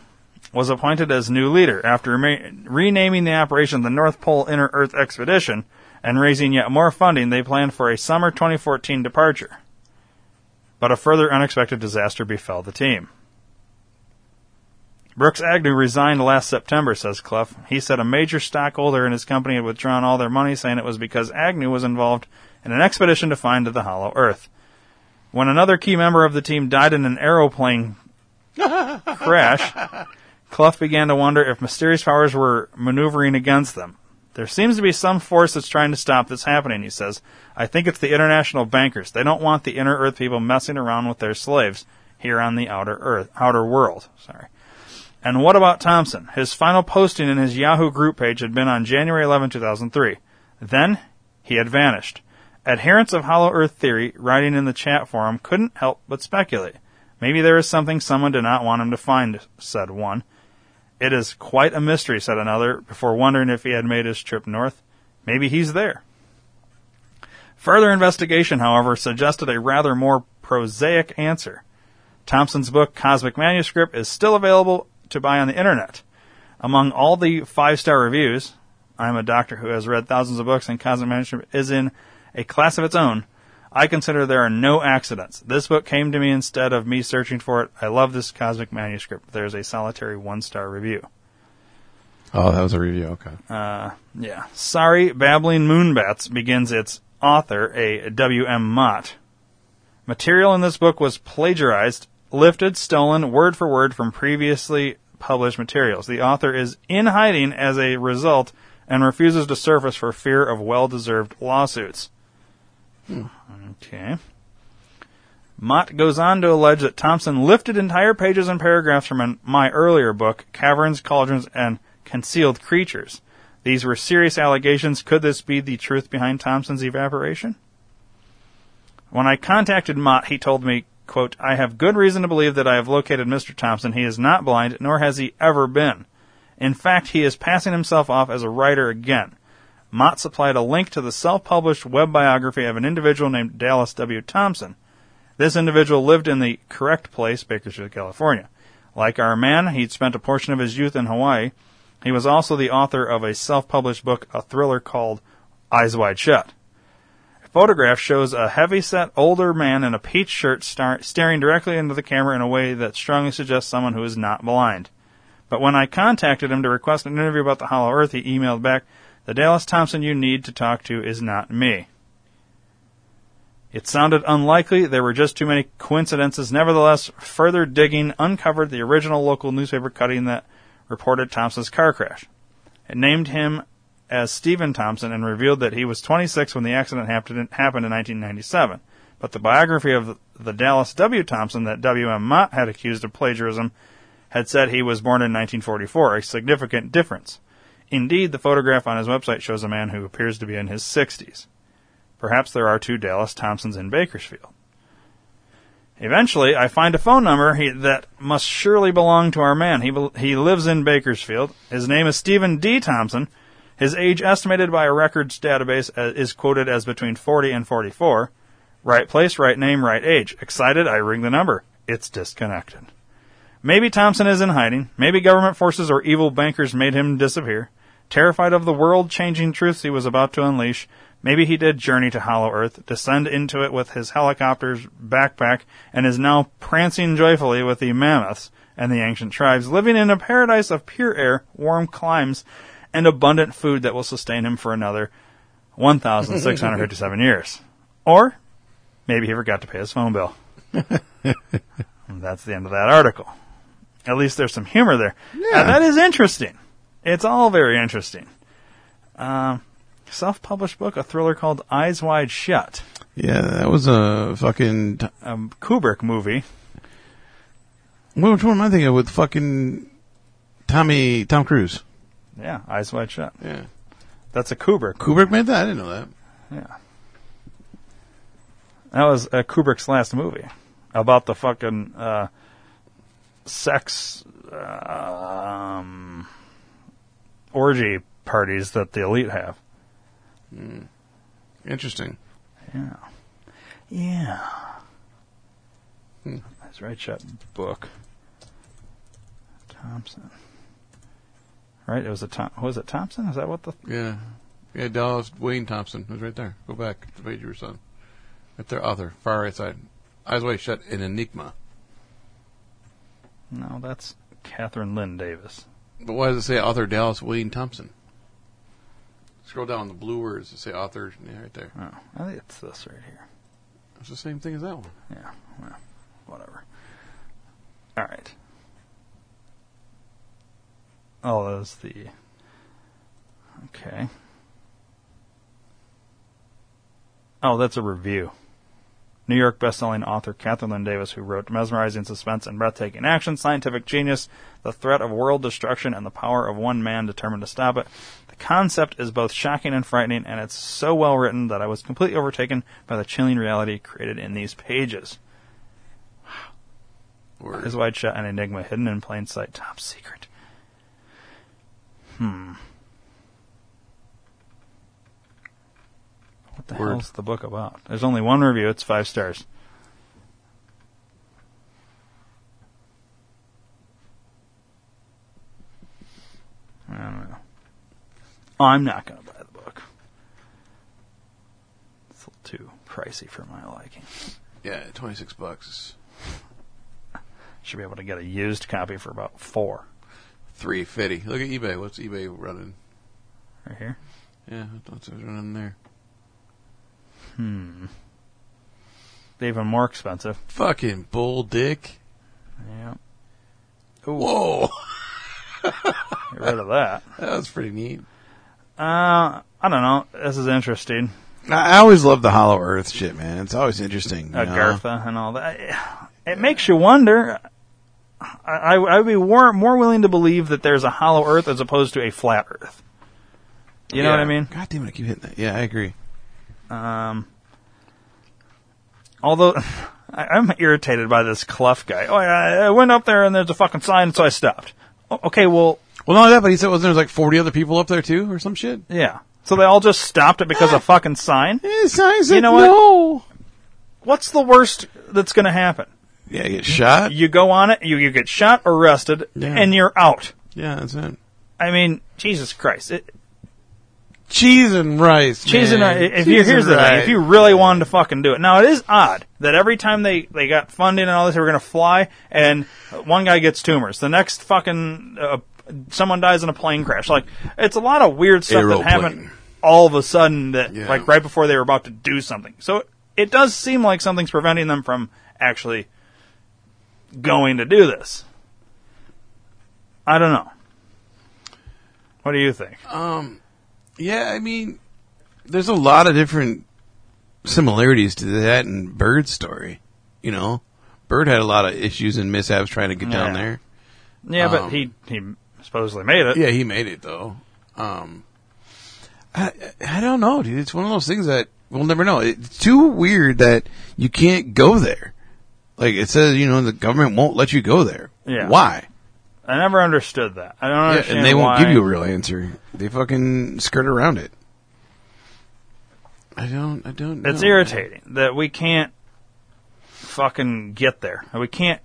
was appointed as new leader after rema- renaming the operation the North Pole Inner Earth Expedition and raising yet more funding. They planned for a summer 2014 departure, but a further unexpected disaster befell the team. Brooks Agnew resigned last September, says Cluff. He said a major stockholder in his company had withdrawn all their money, saying it was because Agnew was involved in an expedition to find the Hollow Earth. When another key member of the team died in an aeroplane [laughs] crash, Cluff began to wonder if mysterious powers were maneuvering against them. There seems to be some force that's trying to stop this happening, he says. I think it's the international bankers. They don't want the inner earth people messing around with their slaves here on the outer earth, outer world. Sorry. And what about Thompson? His final posting in his Yahoo group page had been on January 11, 2003. Then, he had vanished. Adherents of Hollow Earth theory writing in the chat forum couldn't help but speculate. Maybe there is something someone did not want him to find, said one. It is quite a mystery, said another, before wondering if he had made his trip north. Maybe he's there. Further investigation, however, suggested a rather more prosaic answer. Thompson's book, Cosmic Manuscript, is still available to buy on the internet. Among all the five star reviews, I'm a doctor who has read thousands of books, and Cosmic Manuscript is in a class of its own. I consider there are no accidents. This book came to me instead of me searching for it. I love this cosmic manuscript. There's a solitary one star review. oh, that was a review. Okay. Uh, yeah. Sorry, Babbling Moonbats begins its author, a W.M. Mott. Material in this book was plagiarized, lifted, stolen word for word from previously published materials. The author is in hiding as a result and refuses to surface for fear of well deserved lawsuits. Okay. Mott goes on to allege that Thompson lifted entire pages and paragraphs from an, my earlier book, Caverns, Cauldrons, and Concealed Creatures. These were serious allegations. Could this be the truth behind Thompson's evaporation? When I contacted Mott, he told me, quote, I have good reason to believe that I have located Mr. Thompson. He is not blind, nor has he ever been. In fact, he is passing himself off as a writer again. Mott supplied a link to the self-published web biography of an individual named Dallas W. Thompson. This individual lived in the correct place, Bakersfield, California. Like our man, he'd spent a portion of his youth in Hawaii. He was also the author of a self-published book, a thriller called Eyes Wide Shut. A photograph shows a heavy-set older man in a peach shirt star- staring directly into the camera in a way that strongly suggests someone who is not blind. But when I contacted him to request an interview about the Hollow Earth, he emailed back, "The Dallas Thompson you need to talk to is not me." It sounded unlikely. There were just too many coincidences. Nevertheless, further digging uncovered the original local newspaper cutting that reported Thompson's car crash. It named him as Stephen Thompson and revealed that he was 26 when the accident happened in 1997. But the biography of the Dallas W. Thompson that W.M. Mott had accused of plagiarism had said he was born in 1944, a significant difference. Indeed, the photograph on his website shows a man who appears to be in his 60s. Perhaps there are two Dallas Thompsons in Bakersfield. Eventually, I find a phone number he, that must surely belong to our man. He, he lives in Bakersfield. His name is Stephen D. Thompson. His age, estimated by a records database, uh, is quoted as between 40 and 44. Right place, right name, right age. Excited, I ring the number. It's disconnected. Maybe Thompson is in hiding. Maybe government forces or evil bankers made him disappear. Terrified of the world changing truths he was about to unleash, maybe he did journey to Hollow Earth, descend into it with his helicopter's backpack, and is now prancing joyfully with the mammoths and the ancient tribes, living in a paradise of pure air, warm climes, and abundant food that will sustain him for another 1,657 years. Or maybe he forgot to pay his phone bill. [laughs] That's the end of that article. At least there's some humor there. Yeah. And that is interesting. It's all very interesting. Um, self-published book, a thriller called Eyes Wide Shut, Yeah, that was a fucking. T- a Kubrick movie. which one am I thinking of with fucking Tommy Tom Cruise? Yeah, Eyes Wide Shut. Yeah, That's a Kubrick. Kubrick made that. I didn't know that. Yeah. That was uh, Kubrick's last movie about the fucking uh, sex um, orgy parties that the elite have. Interesting. Yeah. Yeah. Hmm. That's right, shut book. Thompson. Right, it was a Tom. Was it Thompson? Is that what the? Yeah, yeah. Dallas Wayne Thompson was right there. Go back to the page you were on. Right there, author, far right side. Eyes wide shut. An enigma. No, that's Catherine Lynn Davis. But why does it say author Dallas Wayne Thompson? Scroll down the blue words to say author. Yeah, right there. Oh, I think it's this right here. It's the same thing as that one. Yeah, well, whatever. All right. Oh, that was the. Okay. Oh, that's a review. New York bestselling author Catherine Lynn Davis, who wrote Mesmerizing Suspense and Breathtaking Action, Scientific Genius, The Threat of World Destruction, and the Power of One Man Determined to Stop It. The concept is both shocking and frightening, and it's so well written that I was completely overtaken by the chilling reality created in these pages. Word. Eyes wide shut, an enigma hidden in plain sight, top secret. Hmm. What the Word. hell's the book about? There's only one review. It's five stars. I don't know. I'm not going to buy the book. It's a little too pricey for my liking. Yeah, twenty six bucks. [laughs] Should be able to get a used copy for about four. Three fifty. Look at eBay. What's eBay running? Right here. Yeah, what's it running there? Hmm. They're Even more expensive. Fucking bull dick. Yeah. Whoa, [laughs] Get rid of that. that was pretty neat. Uh, I don't know. This is interesting. I always love the Hollow Earth shit, man. It's always interesting. you know? Agartha and all that. It makes you wonder. I, I I would be more, more willing to believe that there's a hollow Earth as opposed to a flat Earth. You know what I mean? God damn it, I keep hitting that. Yeah, I agree. Um, although [laughs] I, I'm irritated by this Cluff guy. Oh, I, I went up there and there's a fucking sign, so I stopped. Okay, well, Well, not only that, but he said wasn't there like forty other people up there too, or some shit? yeah. So they all just stopped it because of fucking sign. Yeah, signs You know what? What's the worst that's going to happen? Yeah, you get shot. You go on it, you, you get shot, arrested, Yeah. and you're out. Yeah, that's it. I mean, Jesus Christ. It, Cheese and rice. cheese and rice. If Cheese you, here's and the thing, if you really wanted to fucking do it. Now, it is odd that every time they, they got funding and all this, they were going to fly, and one guy gets tumors. The next fucking, uh, someone dies in a plane crash. Like, it's a lot of weird stuff that Aeroplane. happened all of a sudden that, Yeah. like, right before they were about to do something. So, it does seem like something's preventing them from actually going to do this. I don't know. What do you think? Um, yeah, I mean, there's a lot of different similarities to that and Byrd's story. You know, Byrd had a lot of issues and mishaps trying to get down Yeah. there. Yeah, but Um, he he supposedly made it. Yeah, he made it though. Um, I I don't know, dude. It's one of those things that We'll never know. It's too weird that you can't go there. Like it says, you know, the government won't let you go there. Yeah. Why? I never understood that. I don't Yeah, understand and they won't why- give you a real answer. They fucking skirt around it. I don't. I don't. It's know. irritating that we can't fucking get there. We can't.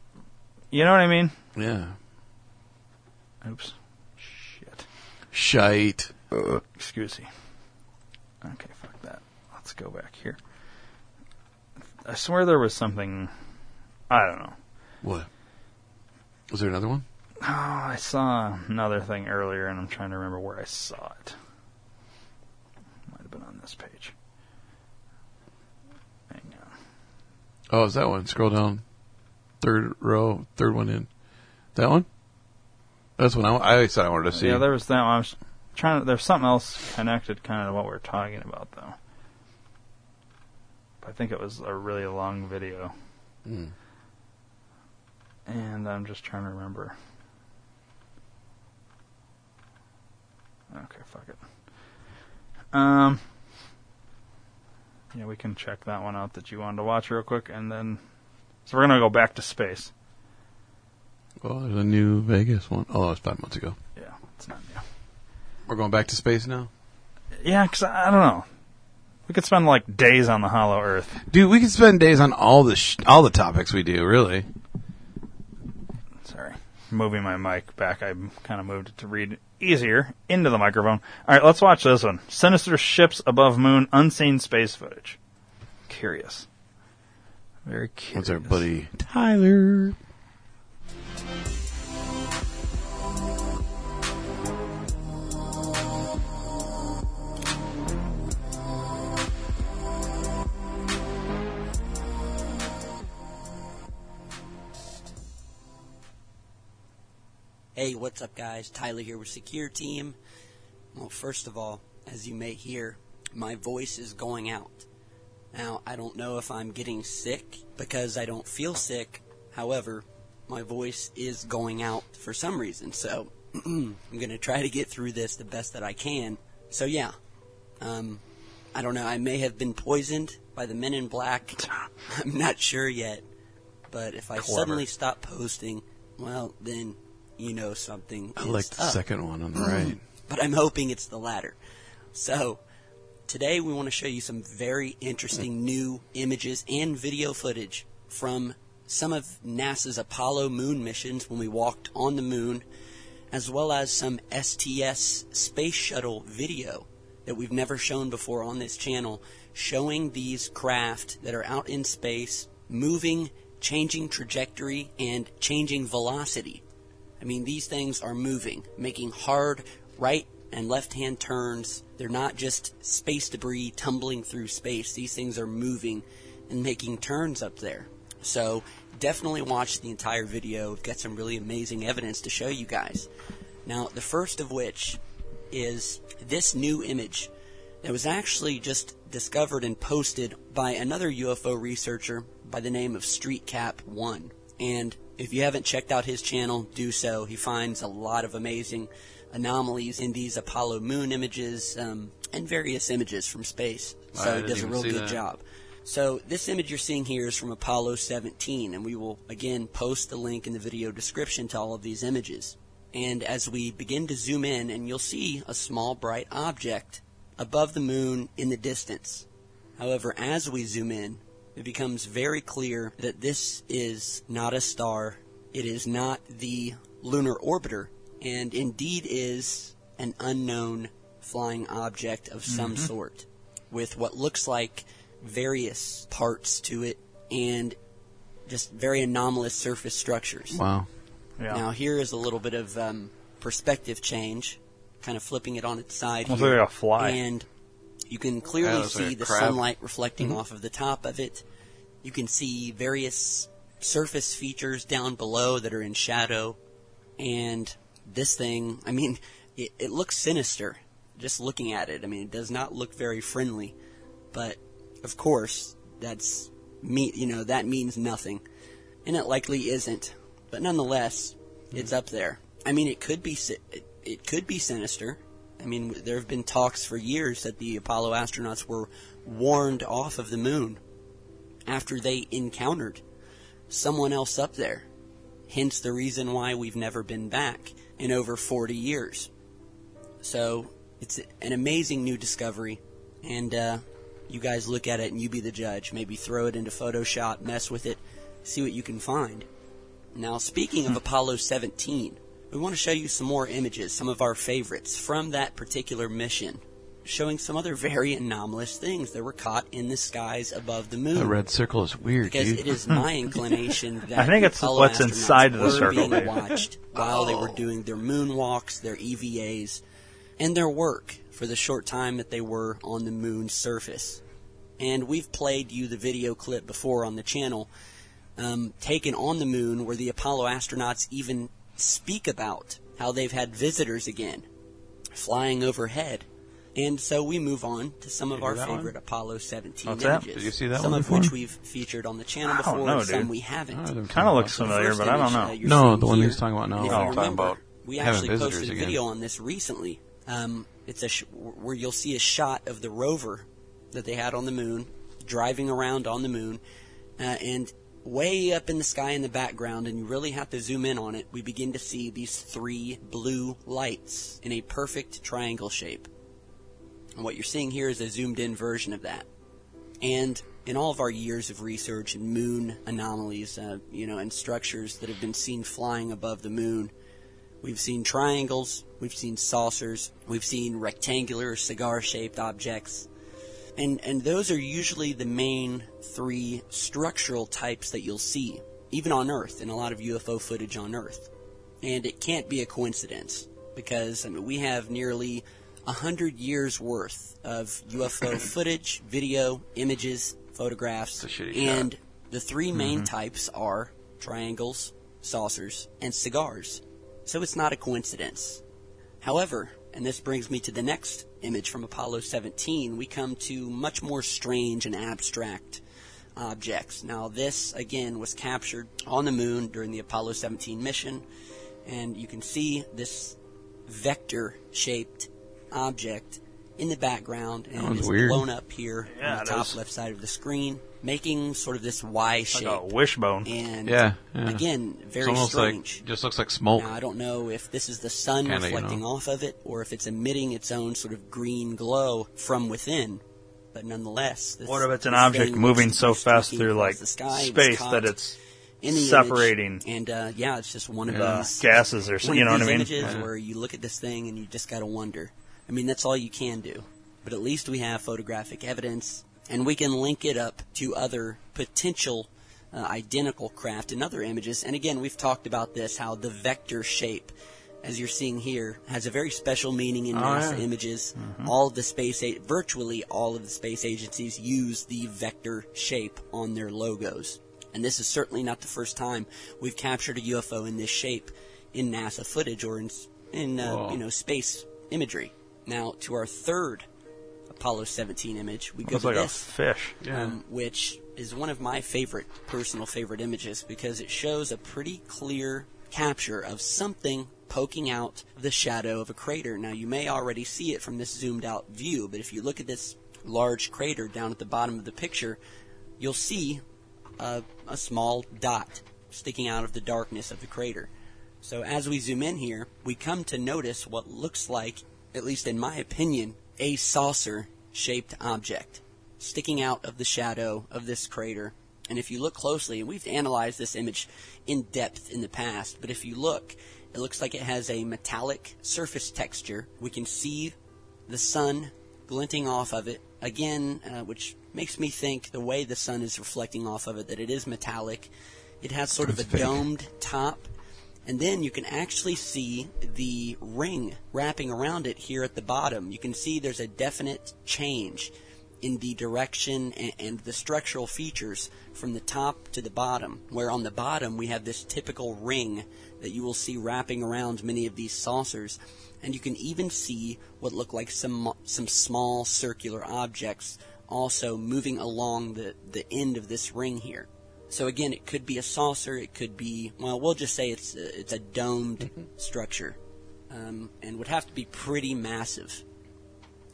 You know what I mean? Yeah. Oops. Shit. Shite. Excuse me. Okay, fuck that. Let's go back here. I swear there was something. I don't know. What? Was there another one? Oh, I saw another thing earlier, and I'm trying to remember where I saw it. Might have been on this page. Hang on. Oh, is that one? Scroll down. Third row, third one in. That one? That's what I, I said I wanted to see. Yeah, there was that one. I was trying to. There's something else connected, kind of to what we're talking about, though. I think it was a really long video, Hmm. and I'm just trying to remember. Okay, fuck it. Um. Yeah, we can check that one out that you wanted to watch real quick, and then. So we're gonna go back to space. Well, there's a new Vegas one. Oh, that was five months ago. Yeah, it's not new. We're going back to space now? Yeah, 'cause I, I don't know. We could spend like days on the Hollow Earth. Dude, we could spend days on all the sh- all the topics we do, really. Sorry, moving my mic back. I kind of moved it to read easier into the microphone. All right, let's watch this one. Sinister ships above moon, unseen space footage. Curious. Very curious. What's our buddy Tyler? Hey, what's up, guys? Tyler here with Secure Team. Well, first of all, as you may hear, my voice is going out. Now, I don't know if I'm getting sick because I don't feel sick. However, my voice is going out for some reason. So, [clears throat] I'm going to try to get through this the best that I can. So, yeah. Um, I don't know. I may have been poisoned by the men in black. [laughs] I'm not sure yet. But if I Clever. suddenly stop posting, well, then you know something. I like the up. second one on the right. Mm. but I'm hoping it's the latter. So, today we want to show you some very interesting mm. new images and video footage from some of NASA's Apollo moon missions when we walked on the moon, as well as some STS space shuttle video that we've never shown before on this channel, showing these craft that are out in space moving, changing trajectory, and changing velocity. I mean, these things are moving, making hard right and left hand turns. They're not just space debris tumbling through space. These things are moving and making turns up there. So, definitely watch the entire video. We've got some really amazing evidence to show you guys. Now, the first of which is this new image that was actually just discovered and posted by another UFO researcher by the name of StreetCap1. And if you haven't checked out his channel, do so. He finds a lot of amazing anomalies in these Apollo moon images um, and various images from space. So he does a real good that. job. So this image you're seeing here is from Apollo 17, and we will again post the link in the video description to all of these images. And as we begin to zoom in, and you'll see a small bright object above the moon in the distance. However, as we zoom in, it becomes very clear that this is not a star. It is not the lunar orbiter, and indeed is an unknown flying object of some Mhm. sort, with what looks like various parts to it and just very anomalous surface structures. Wow. Yeah. Now here is a little bit of um, perspective change, kind of flipping it on its side Looks here, like a fly. and you can clearly looks see the crab. sunlight reflecting Mhm. off of the top of it. You can see various surface features down below that are in shadow, and this thing, I mean, it, it looks sinister just looking at it. I mean, it does not look very friendly, but of course, that's me. You know, that means nothing, and it likely isn't. But nonetheless, it's up there. I mean, it could be it, it could be sinister, I mean, there have been talks for years that the Apollo astronauts were warned off of the moon after they encountered someone else up there. Hence the reason why we've never been back in over 40 years. So it's an amazing new discovery, and uh, you guys look at it and you be the judge. Maybe throw it into Photoshop, mess with it, see what you can find. Now, speaking of Apollo 17, we want to show you some more images, some of our favorites from that particular mission, showing some other very anomalous things that were caught in the skies above the moon. The red circle is weird, Because dude. it is my [laughs] inclination that I think it's Apollo what's inside of the circle, being watched while they were doing their moonwalks, their EVAs, and their work for the short time that they were on the moon's surface. And we've played you the video clip before on the channel, um, taken on the moon, where the Apollo astronauts even speak about how they've had visitors again, flying overhead. And so we move on to some of our hear that one? favorite Apollo 17 What's that? images. Did you see that some one of before? which we've featured on the channel before, know, and some dude. we haven't. I Kind of looks familiar, but I don't know. uh, No, the one here, he's talking about now. Oh, you I'm talking about we actually posted a again. video on this recently. Um, it's a sh- where you'll see a shot of the rover that they had on the moon, driving around on the moon, uh, and way up in the sky in the background, and you really have to zoom in on it. We begin to see these three blue lights in a perfect triangle shape. And what you're seeing here is a zoomed in version of that. And in all of our years of research in moon anomalies, uh, you know, and structures that have been seen flying above the moon, we've seen triangles, we've seen saucers, we've seen rectangular cigar-shaped objects, and and those are usually the main three structural types that you'll see, even on Earth, in a lot of UFO footage on Earth. And it can't be a coincidence because I mean we have nearly a hundred years worth of UFO [coughs] footage, video, images, photographs, It's a shitty and the three main mm-hmm. types are triangles, saucers, and cigars. So it's not a coincidence. However, and this brings me to the next image from Apollo 17, we come to much more strange and abstract objects. Now, this again was captured on the moon during the Apollo 17 mission, and you can see this vector shaped object in the background, and it's weird. blown up here Yeah, on the top is. left side of the screen, making sort of this Y Like shape. a wishbone. And Yeah, yeah. again, It's very almost strange. like just looks like smoke. Now, I don't know if this is the sun Kinda, you reflecting know. off of it or if it's emitting its own sort of green glow from within. But nonetheless, this, What if it's an object moving so fast through like the sky, space caught that it's in the separating image. And uh, yeah, it's just one of uh, these gases or something? You know what I mean? images Yeah. where you look at this thing and you just got to wonder. I mean, that's all you can do. But at least we have photographic evidence, and we can link it up to other potential uh, identical craft and other images. And again, we've talked about this how the vector shape, as you're seeing here, has a very special meaning in Oh, NASA yeah. images. All of the space, a- virtually all of the space agencies use the vector shape on their logos. And this is certainly not the first time we've captured a UFO in this shape in NASA footage or in, in uh, you know space imagery. Now to our third Apollo 17 image, we go Looks to like a this fish. um, which is one of my favorite, personal favorite images because it shows a pretty clear capture of something poking out the shadow of a crater. Now, you may already see it from this zoomed out view, but if you look at this large crater down at the bottom of the picture, you'll see a, a small dot sticking out of the darkness of the crater. So as we zoom in here, we come to notice what looks like, at least in my opinion, a saucer shaped object sticking out of the shadow of this crater. And if you look closely, and we've analyzed this image in depth in the past, but if you look, it looks like it has a metallic surface texture. We can see the sun glinting off of it again, uh, which makes me think the way the sun is reflecting off of it that it is metallic. It has sort of a fake. domed top, and then you can actually see the ring wrapping around it here at the bottom. You can see there's a definite change in the direction and, and the structural features from the top to the bottom. Where on the bottom we have this typical ring that you will see wrapping around many of these saucers, and you can even see what look like some some small circular objects also moving along the, the end of this ring here. So again, it could be a saucer. It could be well, we'll just say it's a, it's a domed structure. um, and would have to be pretty massive.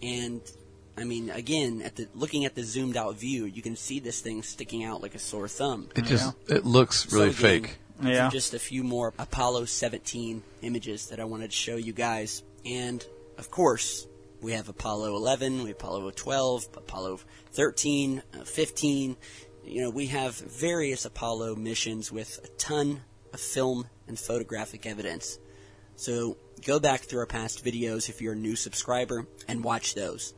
And I mean, again, at the looking at the zoomed out view, you can see this thing sticking out like a sore thumb. It just it looks really So again, fake. Yeah. just a few more Apollo 17 images that I wanted to show you guys. And of course, we have Apollo 11, we have Apollo 12, Apollo 13, uh, 15. You know, we have various Apollo missions with a ton of film and photographic evidence. So go back through our past videos if you're a new subscriber and watch those.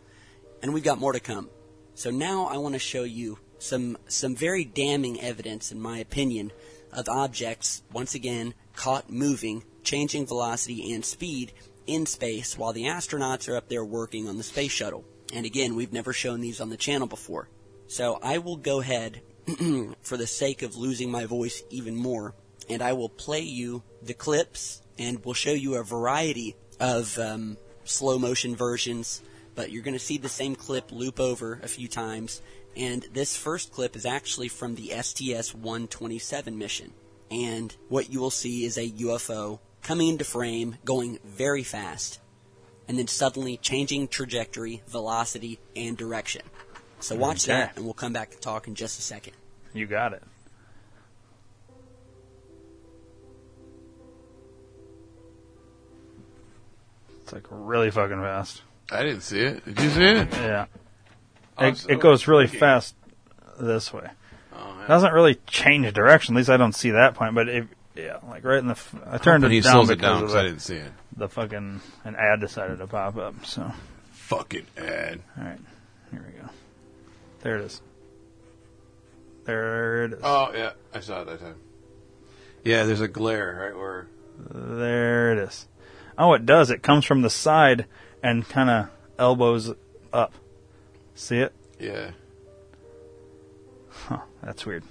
And we've got more to come. So now I want to show you some some very damning evidence, in my opinion, of objects once again caught moving, changing velocity and speed in space while the astronauts are up there working on the space shuttle. And again, we've never shown these on the channel before. So I will go ahead, [clears throat] for the sake of losing my voice even more, and I will play you the clips, and we'll show you a variety of um, slow motion versions. But you're going to see the same clip loop over a few times. And this first clip is actually from the STS 127 mission. And what you will see is a UFO coming into frame, going very fast, and then suddenly changing trajectory, velocity, and direction. So watch Okay. that, and we'll come back and talk in just a second. You got it. It's like really fucking fast. I didn't see it. Did you see it? Yeah. Oh, It, so- it goes really okay. fast this way. Oh, yeah. Doesn't really change direction. At least I don't see that point. But it, yeah, like right in the. F- I turned it he down slows it because down of 'cause the, I didn't see it. The fucking an ad decided to pop up. So Fucking ad. all right, here we go. There it is. There it is. Oh yeah, I saw it that time. Yeah, there's a glare right where. There it is. Oh, it does. It comes from the side and kind of elbows up. See it? Yeah. Huh, that's weird.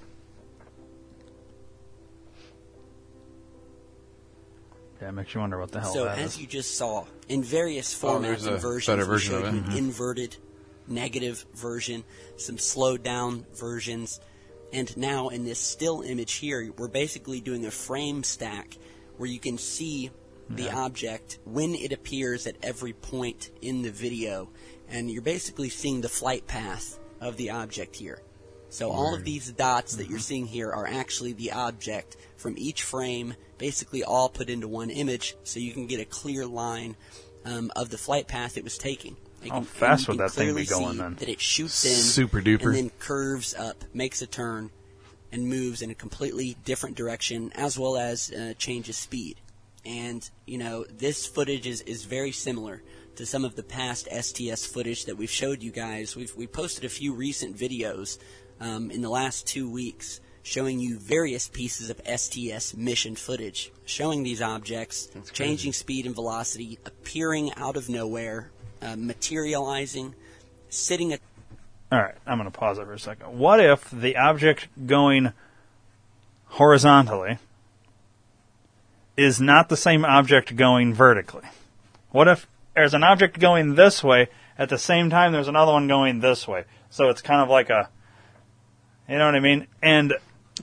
Yeah, it makes you wonder what the hell So that as is. you just saw, in various Oh, formats there's and versions, better we version showed of you it. an Mhm. inverted, negative version, some slowed down versions, and now in this still image here, we're basically doing a frame stack where you can see the Yeah. object when it appears at every point in the video, and you're basically seeing the flight path of the object here. So all of these dots that Mm-hmm. you're seeing here are actually the object from each frame, basically all put into one image, so you can get a clear line um, of the flight path it was taking. How fast would that thing be going then? That it shoots in, Super duper. and then curves up, makes a turn, and moves in a completely different direction, as well as uh, changes speed. And you know, this footage is, is very similar to some of the past STS footage that we've showed you guys. We've we posted a few recent videos um, in the last two weeks showing you various pieces of STS mission footage, showing these objects changing speed and velocity, appearing out of nowhere, uh, materializing, sitting at All right, I'm going to pause it for a second. What if the object going horizontally is not the same object going vertically? What if there's an object going this way at the same time there's another one going this way? So it's kind of like a, you know what I mean? And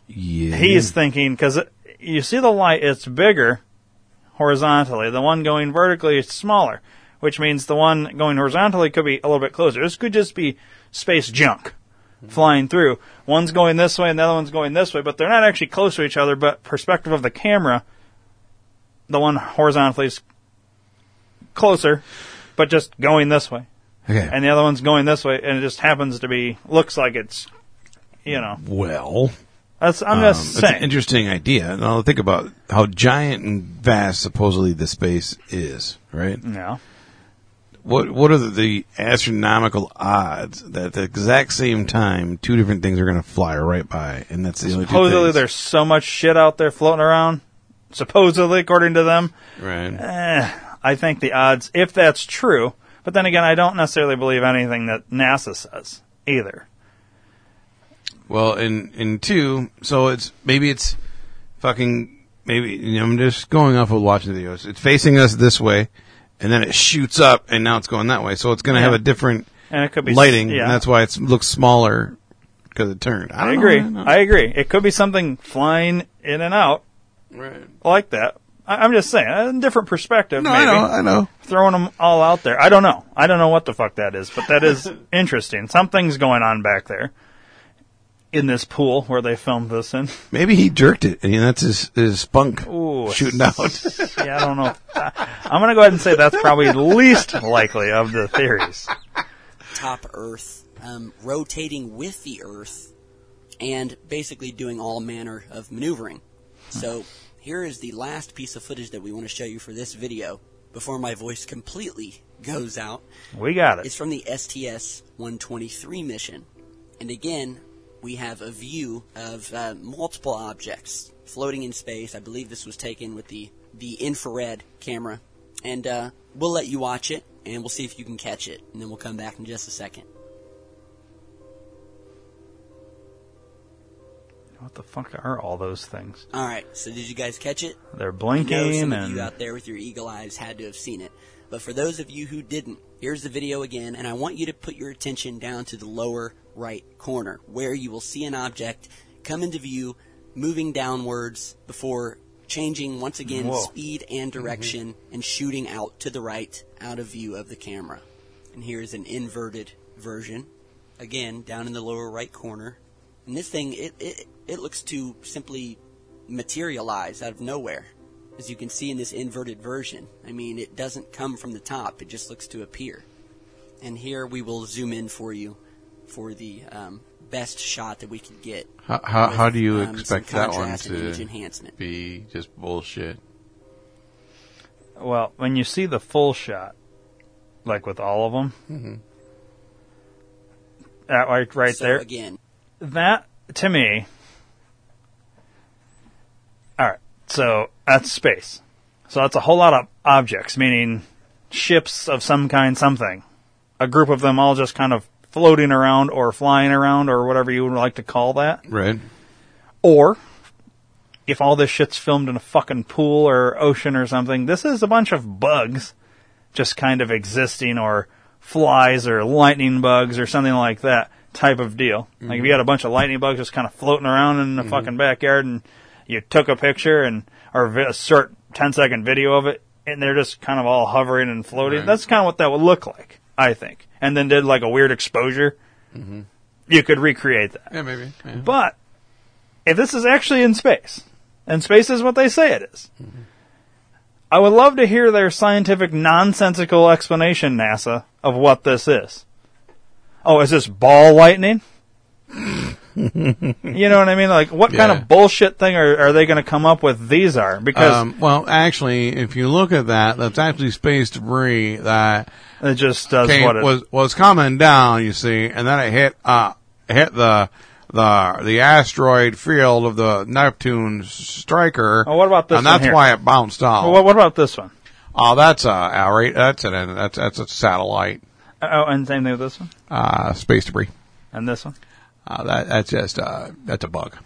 Yeah. he's thinking because you see the light, it's bigger horizontally. The one going vertically is smaller, which means the one going horizontally could be a little bit closer. This could just be space junk flying through. One's going this way and the other one's going this way, but they're not actually close to each other. But perspective of the camera, the one horizontally is closer, but just going this way, Okay. and the other one's going this way, and it just happens to be looks like it's, you know. Well, That's, I'm um, just it's saying. an interesting idea. Now think about how giant and vast supposedly the space is, right? Yeah. What what are the, astronomical odds that at the exact same time two different things are going to fly right by, and that's the only two Supposedly, things. there's so much shit out there floating around. Supposedly, according to them, right? eh, I think the odds, if that's true, but then again, I don't necessarily believe anything that NASA says either. Well, in in two, so it's maybe it's fucking maybe you know, I'm just going off of watching the videos. It's facing us this way, and then it shoots up, and now it's going that way. So it's going to have a different And it could be lighting, yeah. and that's why it looks smaller because it turned. I, I, agree. Know, I agree. It could be something flying in and out Right. like that, I, I'm just saying, a different perspective. No, maybe. I know, I know. Throwing them all out there. I don't know. I don't know what the fuck that is, but that is [laughs] interesting. Something's going on back there in this pool where they filmed this in. [laughs] Maybe he jerked it, and that's his his spunk Ooh, shooting out. [laughs] yeah, I don't know. I'm going to go ahead and say that's probably the least likely of the theories. top Earth, um, rotating with the Earth, and basically doing all manner of maneuvering. So here is the last piece of footage that we want to show you for this video before my voice completely goes out. We got it. It's from the STS-123 mission, and again, we have a view of uh, multiple objects floating in space. I believe this was taken with the the infrared camera, and uh, we'll let you watch it, and we'll see if you can catch it, and then we'll come back in just a second. What the fuck are all those things? All right, so did you guys catch it? They're I know blinking some of you out there with your eagle eyes had to have seen it. But for those of you who didn't, here's the video again, and I want you to put your attention down to the lower right corner, where you will see an object come into view, moving downwards before changing once again Whoa. speed and mm-hmm. direction and shooting out to the right, out of view of the camera. And here's an inverted version, again down in the lower right corner. And this thing, it it, it looks to simply materialize out of nowhere. As you can see in this inverted version, I mean, it doesn't come from the top, it just looks to appear. And here we will zoom in for you for the um, best shot that we can get. How, how, how do you um, expect that one contrast and image to enhancement. be just bullshit? Well, when you see the full shot, like with all of them, Mhm. that right, right So there, again, that to me. All right, so that's space. So that's a whole lot of objects, meaning ships of some kind, something. A group of them all just kind of floating around or flying around or whatever you would like to call that. Right. Or if all this shit's filmed in a fucking pool or ocean or something, this is a bunch of bugs just kind of existing or flies or lightning bugs or something like that type of deal. Like if you mm-hmm. had a bunch of lightning bugs just kind of floating around in the mm-hmm. fucking backyard and you took a picture and or a short 10 second video of it and they're just kind of all hovering and floating. Right. That's kind of what that would look like, I think. And then did like a weird exposure. Mm-hmm. You could recreate that. Yeah, maybe. Yeah. But if this is actually in space, and space is what they say it is, mm-hmm. I would love to hear their scientific nonsensical explanation, NASA, of what this is. Oh, is this ball lightning? [laughs] [laughs] you know what I mean? Like, what kind of bullshit thing are, are they going to come up with? These are because Um, well, actually, if you look at that, that's actually space debris that it just does came, what it was was coming down. You see, and then it hit uh hit the the the asteroid field of the Neptune striker. Oh, what about this And that's here? why it bounced off. Well, what, what about this one? Oh, that's a uh, right. That's an that's that's a satellite. Oh, and same thing with this one, Uh, space debris. and this one. Uh, that that's just uh, that's a bug.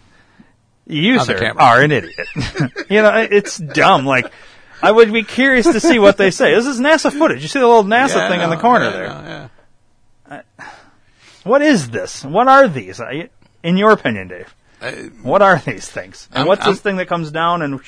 You, On sir, are an idiot. [laughs] you know, it's dumb. Like, I would be curious to see what they say. This is NASA footage. You see the little NASA Yeah, I thing in the corner yeah, there. know, yeah. What is this? What are these? I- In your opinion, Dave, Uh, what are these things? And I'm- what's I'm- this thing that comes down and?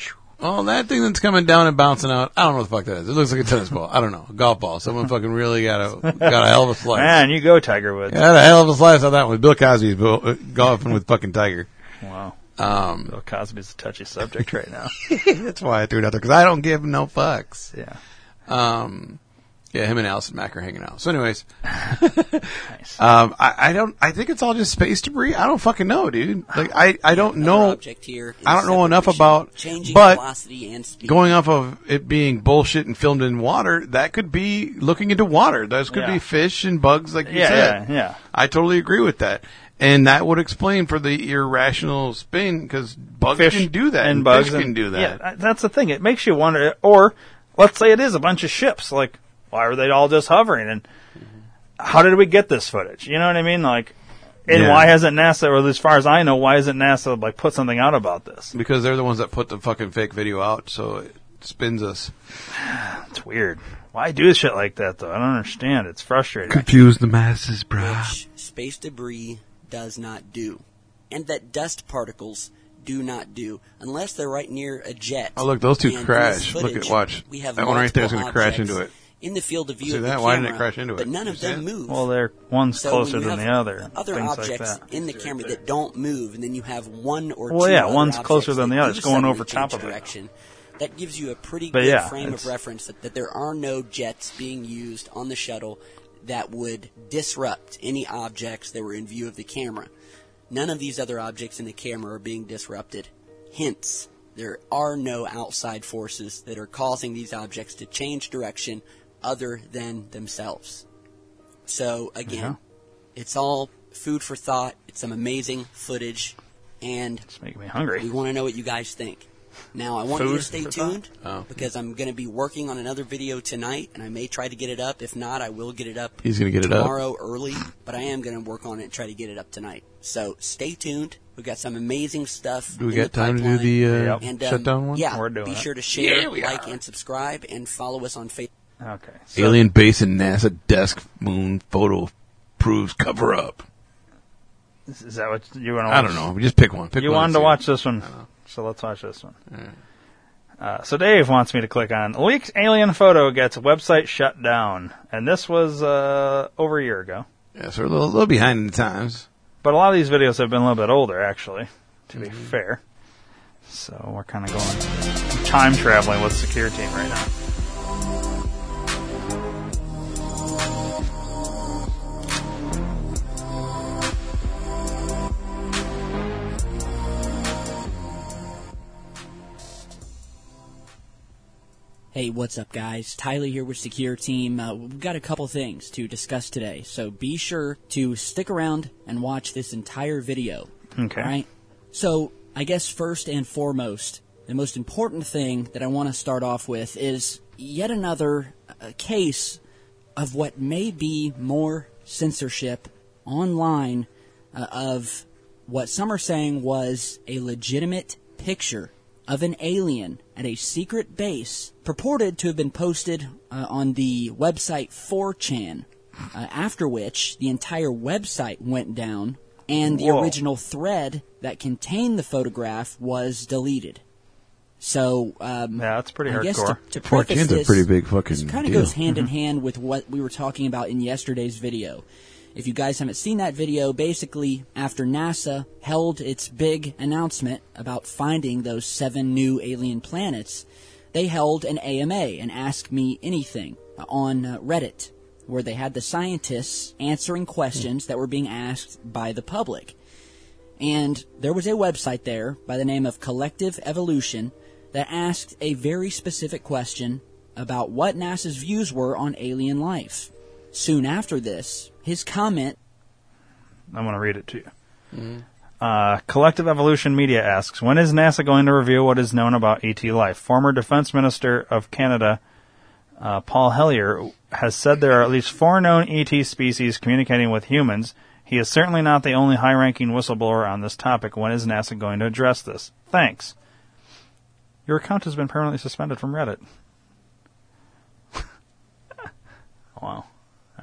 Well, that thing that's coming down and bouncing out, I don't know what the fuck that is. It looks like a tennis ball. I don't know. A golf ball. Someone fucking really got a, got a hell of a slice. Man, you go, Tiger Woods. Had a hell of a slice on that one. Bill Cosby's bo- golfing with fucking Tiger. Wow. Um, Bill Cosby's a touchy subject right now. [laughs] that's why I threw it out there, because I don't give no fucks. Yeah. Um, yeah, him and Allison Mack are hanging out. So anyways, [laughs] Nice. um, I, I don't, I think it's all just space debris. I don't fucking know, dude. Like, I, I don't another know. object here I don't know enough about, changing but velocity and speed. going off of it being bullshit and filmed in water, that could be looking into water. Those could Yeah. be fish and bugs, like you Yeah, said. yeah, yeah. I totally agree with that. And that would explain for the irrational spin, because bugs Fish can do that, and bugs fish can do that. Yeah, that's the thing. It makes you wonder. Or let's say it is a bunch of ships. Like, why are they all just hovering? And how did we get this footage? You know what I mean? Like, and Yeah. why hasn't NASA, or as far as I know, why hasn't NASA like put something out about this? Because they're the ones that put the fucking fake video out, so it spins us. [sighs] It's weird. Why do shit like that though? I don't understand. It's frustrating. Confuse the masses, bro. which space debris does not do, and that dust particles do not do unless they're right near a jet. Oh, look, those two And crash. this Look at- footage, watch. We have That one right there is multiple gonna crash into it. In the field of view See of the that? Why didn't it crash into it? But none of You see them it? move. Well, they're one's So closer when you than the other. Other things like objects that. in the camera that don't move, and then you have one or Well, two. yeah, other one's objects closer than that the other. do It's going suddenly over top change of it. direction. That gives you a pretty But good yeah, frame of it's- reference that, that there are no jets being used on the shuttle that would disrupt any objects that were in view of the camera. None of these other objects in the camera are being disrupted. Hence, there are no outside forces that are causing these objects to change direction other than themselves. So, again, Yeah. it's all food for thought. It's some amazing footage, and it's making me hungry. We want to know what you guys think. Now, I want you to stay tuned Oh. because I'm going to be working on another video tonight, and I may try to get it up. If not, I will get it up. He's gonna get it up. tomorrow early, but I am going to work on it and try to get it up tonight. So stay tuned. We've got some amazing stuff. Do we in got the time to do the, uh, and, um, shutdown one? Yeah, We're doing be it. sure to share, Yeah, like, are. and subscribe, and follow us on Facebook. Okay. Alien base and NASA desk moon photo proves cover up. Is is that what you want to I don't know. Just pick one. Pick you one wanted to watch this one, so let's watch this one. Uh, so Dave wants me to click on leaked alien photo gets website shut down, and this was uh, over a year ago. Yeah, so we're a little, little behind in the times. But a lot of these videos have been a little bit older, actually, to be Mm-hmm. fair. So we're kind of going time traveling with Secure Team right now. Hey, what's up, guys? Tyler here with Secure Team. Uh, we've got a couple things to discuss today, so be sure to stick around and watch this entire video. Okay. All right. So, I guess first and foremost, the most important thing that I want to start off with is yet another uh, case of what may be more censorship online uh, of what some are saying was a legitimate picture of an alien at a secret base purported to have been posted uh, on the website 4chan, uh, after which the entire website went down and the Whoa. original thread that contained the photograph was deleted. So, um, Yeah, that's pretty I guess to, hardcore. to 4chan's preface a this, pretty big fucking this kind of goes hand in Mhm. hand with what we were talking about in yesterday's video. If you guys haven't seen that video, basically, after NASA held its big announcement about finding those seven new alien planets, they held an AMA, an Ask Me Anything, on Reddit, where they had the scientists answering questions that were being asked by the public. And there was a website there by the name of Collective Evolution that asked a very specific question about what NASA's views were on alien life. Soon after this, his comment I'm going to read it to you. Uh, Collective Evolution Media asks, when is NASA going to reveal what is known about ET life? Former Defense Minister of Canada, uh, Paul Hellyer, has said there are at least four known ET species communicating with humans. He is certainly not the only high-ranking whistleblower on this topic. When is NASA going to address this? Thanks. Your account has been permanently suspended from Reddit. [laughs] wow.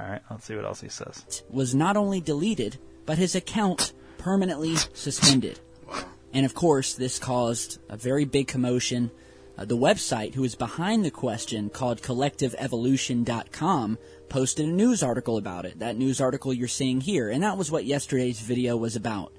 All right, let's see what else he says. was not only deleted, but his account permanently suspended. And of course, this caused a very big commotion. Uh, the website, who is behind the question, called CollectiveEvolution.com, posted a news article about it. That news article you're seeing here, and that was what yesterday's video was about.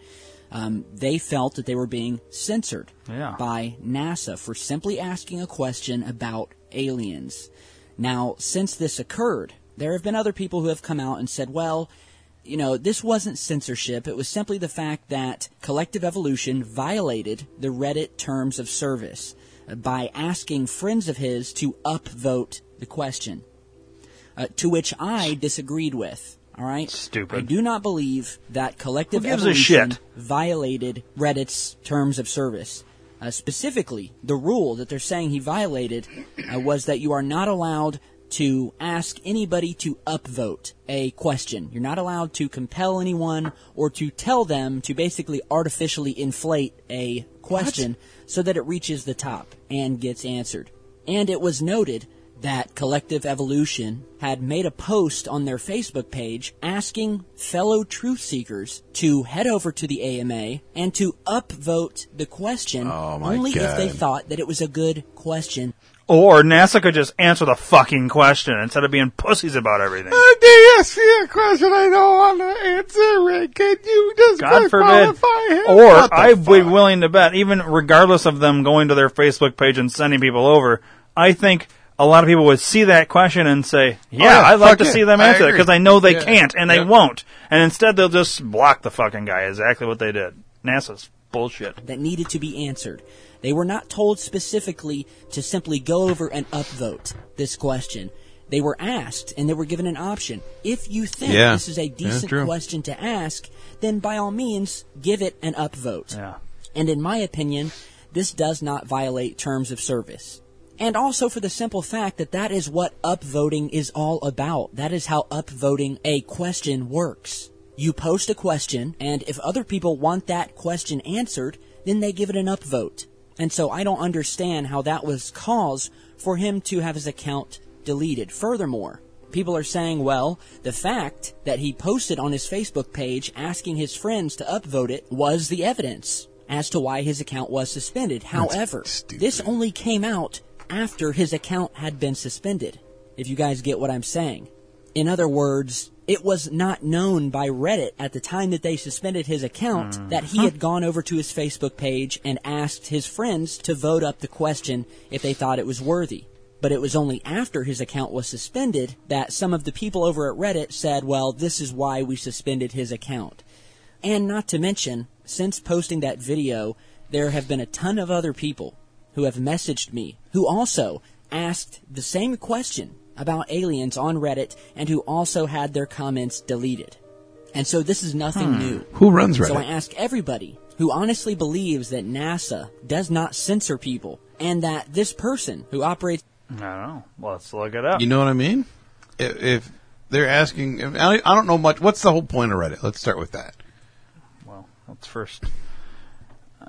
Um, they felt that they were being censored Yeah. by NASA for simply asking a question about aliens. Now, since this occurred, there have been other people who have come out and said, well, you know, this wasn't censorship. It was simply the fact that Collective Evolution violated the Reddit terms of service uh, by asking friends of his to upvote the question. Uh, to which I disagreed with. All right, Stupid. I do not believe that Collective Who gives a Evolution violated Reddit's terms of service. Uh, specifically, the rule that they're saying he violated uh, was that you are not allowed to ask anybody to upvote a question. You're not allowed to compel anyone or to tell them to basically artificially inflate a question so that it reaches the top and gets answered. And it was noted that Collective Evolution had made a post on their Facebook page asking fellow truth seekers to head over to the AMA and to upvote the question Oh, only if they thought that it was a good question. Or NASA could just answer the fucking question instead of being pussies about everything. they ask me a question I don't want to answer? Can you just God forbid. qualify him? Or I'd be willing to bet, even regardless of them going to their Facebook page and sending people over, I think a lot of people would see that question and say, "Yeah, oh, yeah, I'd like to yeah. see them answer it because I know they Yeah. can't and they Yeah. won't." And instead, they'll just block the fucking guy. Exactly what they did. NASA's bullshit. that needed to be answered. They were not told specifically to simply go over and upvote this question. They were asked and they were given an option. If you think Yeah. this is a decent true. question to ask, then by all means give it an upvote. Yeah. And in my opinion, this does not violate terms of service. And also for the simple fact that that is what upvoting is all about. That is how upvoting a question works. You post a question, and if other people want that question answered, then they give it an upvote. And so I don't understand how that was cause for him to have his account deleted. Furthermore, people are saying, well, the fact that he posted on his Facebook page asking his friends to upvote it was the evidence as to why his account was suspended. However, this only came out after his account had been suspended. If you guys get what I'm saying. In other words, it was not known by Reddit at the time that they suspended his account hmm. that he had gone over to his Facebook page and asked his friends to vote up the question if they thought it was worthy. But it was only after his account was suspended that some of the people over at Reddit said, well, this is why we suspended his account. And not to mention, since posting that video, there have been a ton of other people who have messaged me who also asked the same question about aliens on Reddit and who also had their comments deleted. And so this is nothing Hmm. new. Who runs Reddit? So I ask everybody who honestly believes that NASA does not censor people and that this person who operates I don't know. Let's look it up. You know what I mean? If, if they're asking, if, I I don't know much. What's the whole point of Reddit? Let's start with that. Well, let's first. Uh,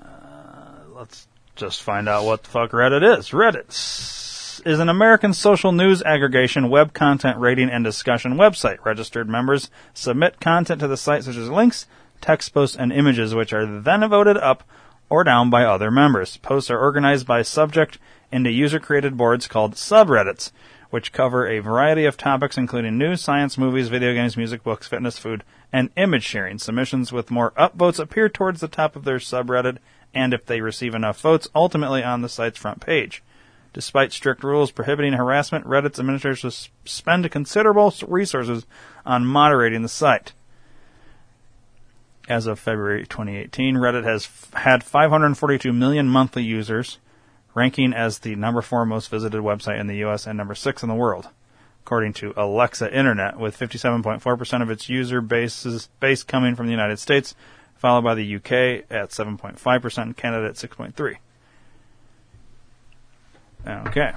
let's just find out what the fuck Reddit is. Reddit s- is an American social news aggregation, web content rating, and discussion website. Registered members submit content to the site such as links, text posts, and images, which are then voted up or down by other members. Posts are organized by subject into user created boards called subreddits, which cover a variety of topics including news, science, movies, video games, music, books, fitness, food, and image sharing. Submissions with more upvotes appear towards the top of their subreddit, and if they receive enough votes, ultimately on the site's front page. Despite strict rules prohibiting harassment, Reddit's administrators spend considerable resources on moderating the site. As of February 2018, Reddit has f- had 542 million monthly users, ranking as the number four most visited website in the U.S. and number six in the world, according to Alexa Internet, with 57.4% of its user bases base coming from the United States, followed by the UK at 7.5% and Canada at 6.3. Okay.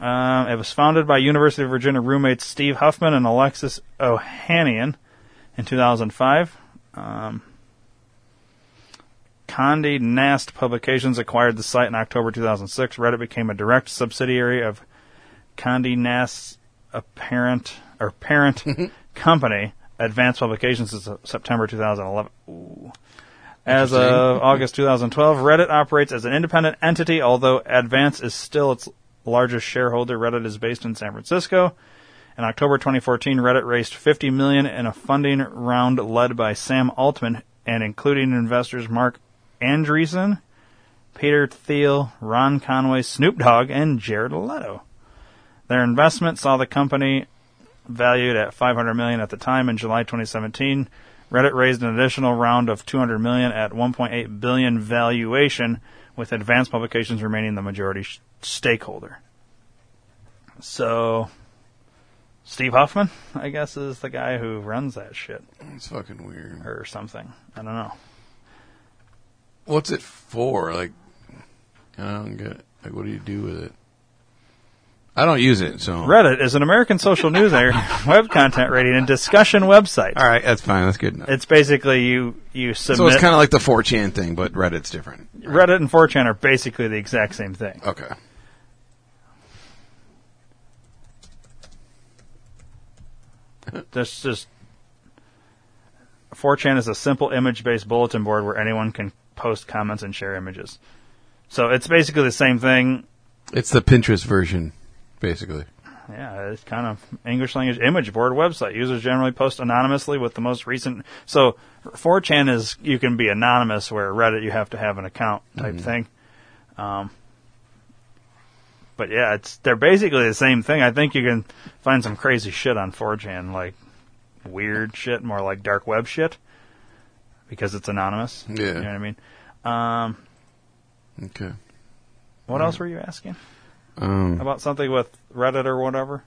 Um, it was founded by University of Virginia roommates Steve Huffman and Alexis Ohanian in 2005. Um, Condé Nast Publications acquired the site in October 2006. Reddit became a direct subsidiary of Condé Nast's apparent or parent [laughs] company, Advanced Publications, in September 2011. Ooh. As of [laughs] August 2012, Reddit operates as an independent entity, although Advance is still its largest shareholder. Reddit is based in San Francisco. In October 2014, Reddit raised 50 million in a funding round led by Sam Altman and including investors Marc Andreessen, Peter Thiel, Ron Conway, Snoop Dogg, and Jared Leto. Their investment saw the company valued at 500 million at the time. In July 2017, Reddit raised an additional round of 200 million at 1.8 billion valuation, with Advanced Publications remaining the majority sh- stakeholder. So, Steve Huffman, I guess, is the guy who runs that shit. It's fucking weird. Or something. I don't know. What's it for? Like, I don't get it. Like, what do you do with it? I don't use it, so. Reddit is an American social news area, [laughs] web content rating and discussion website. All right, that's fine. That's good enough. It's basically you you submit. So it's kind of like the 4chan thing, but Reddit's different. Reddit and 4chan are basically the exact same thing. Okay. [laughs] This just 4chan is a simple image-based bulletin board where anyone can post comments and share images. So it's basically the same thing. It's the Pinterest version, basically. Yeah, it's kind of English language image board website. Users generally post anonymously with the most recent. So 4chan is you can be anonymous, where Reddit you have to have an account type Mhm. thing. Um, but yeah, it's they're basically the same thing. I think you can find some crazy shit on 4chan, like weird shit, more like dark web shit, because it's anonymous. Yeah. you know what I mean. Um, Okay. what else were you asking? Um, about something with Reddit or whatever.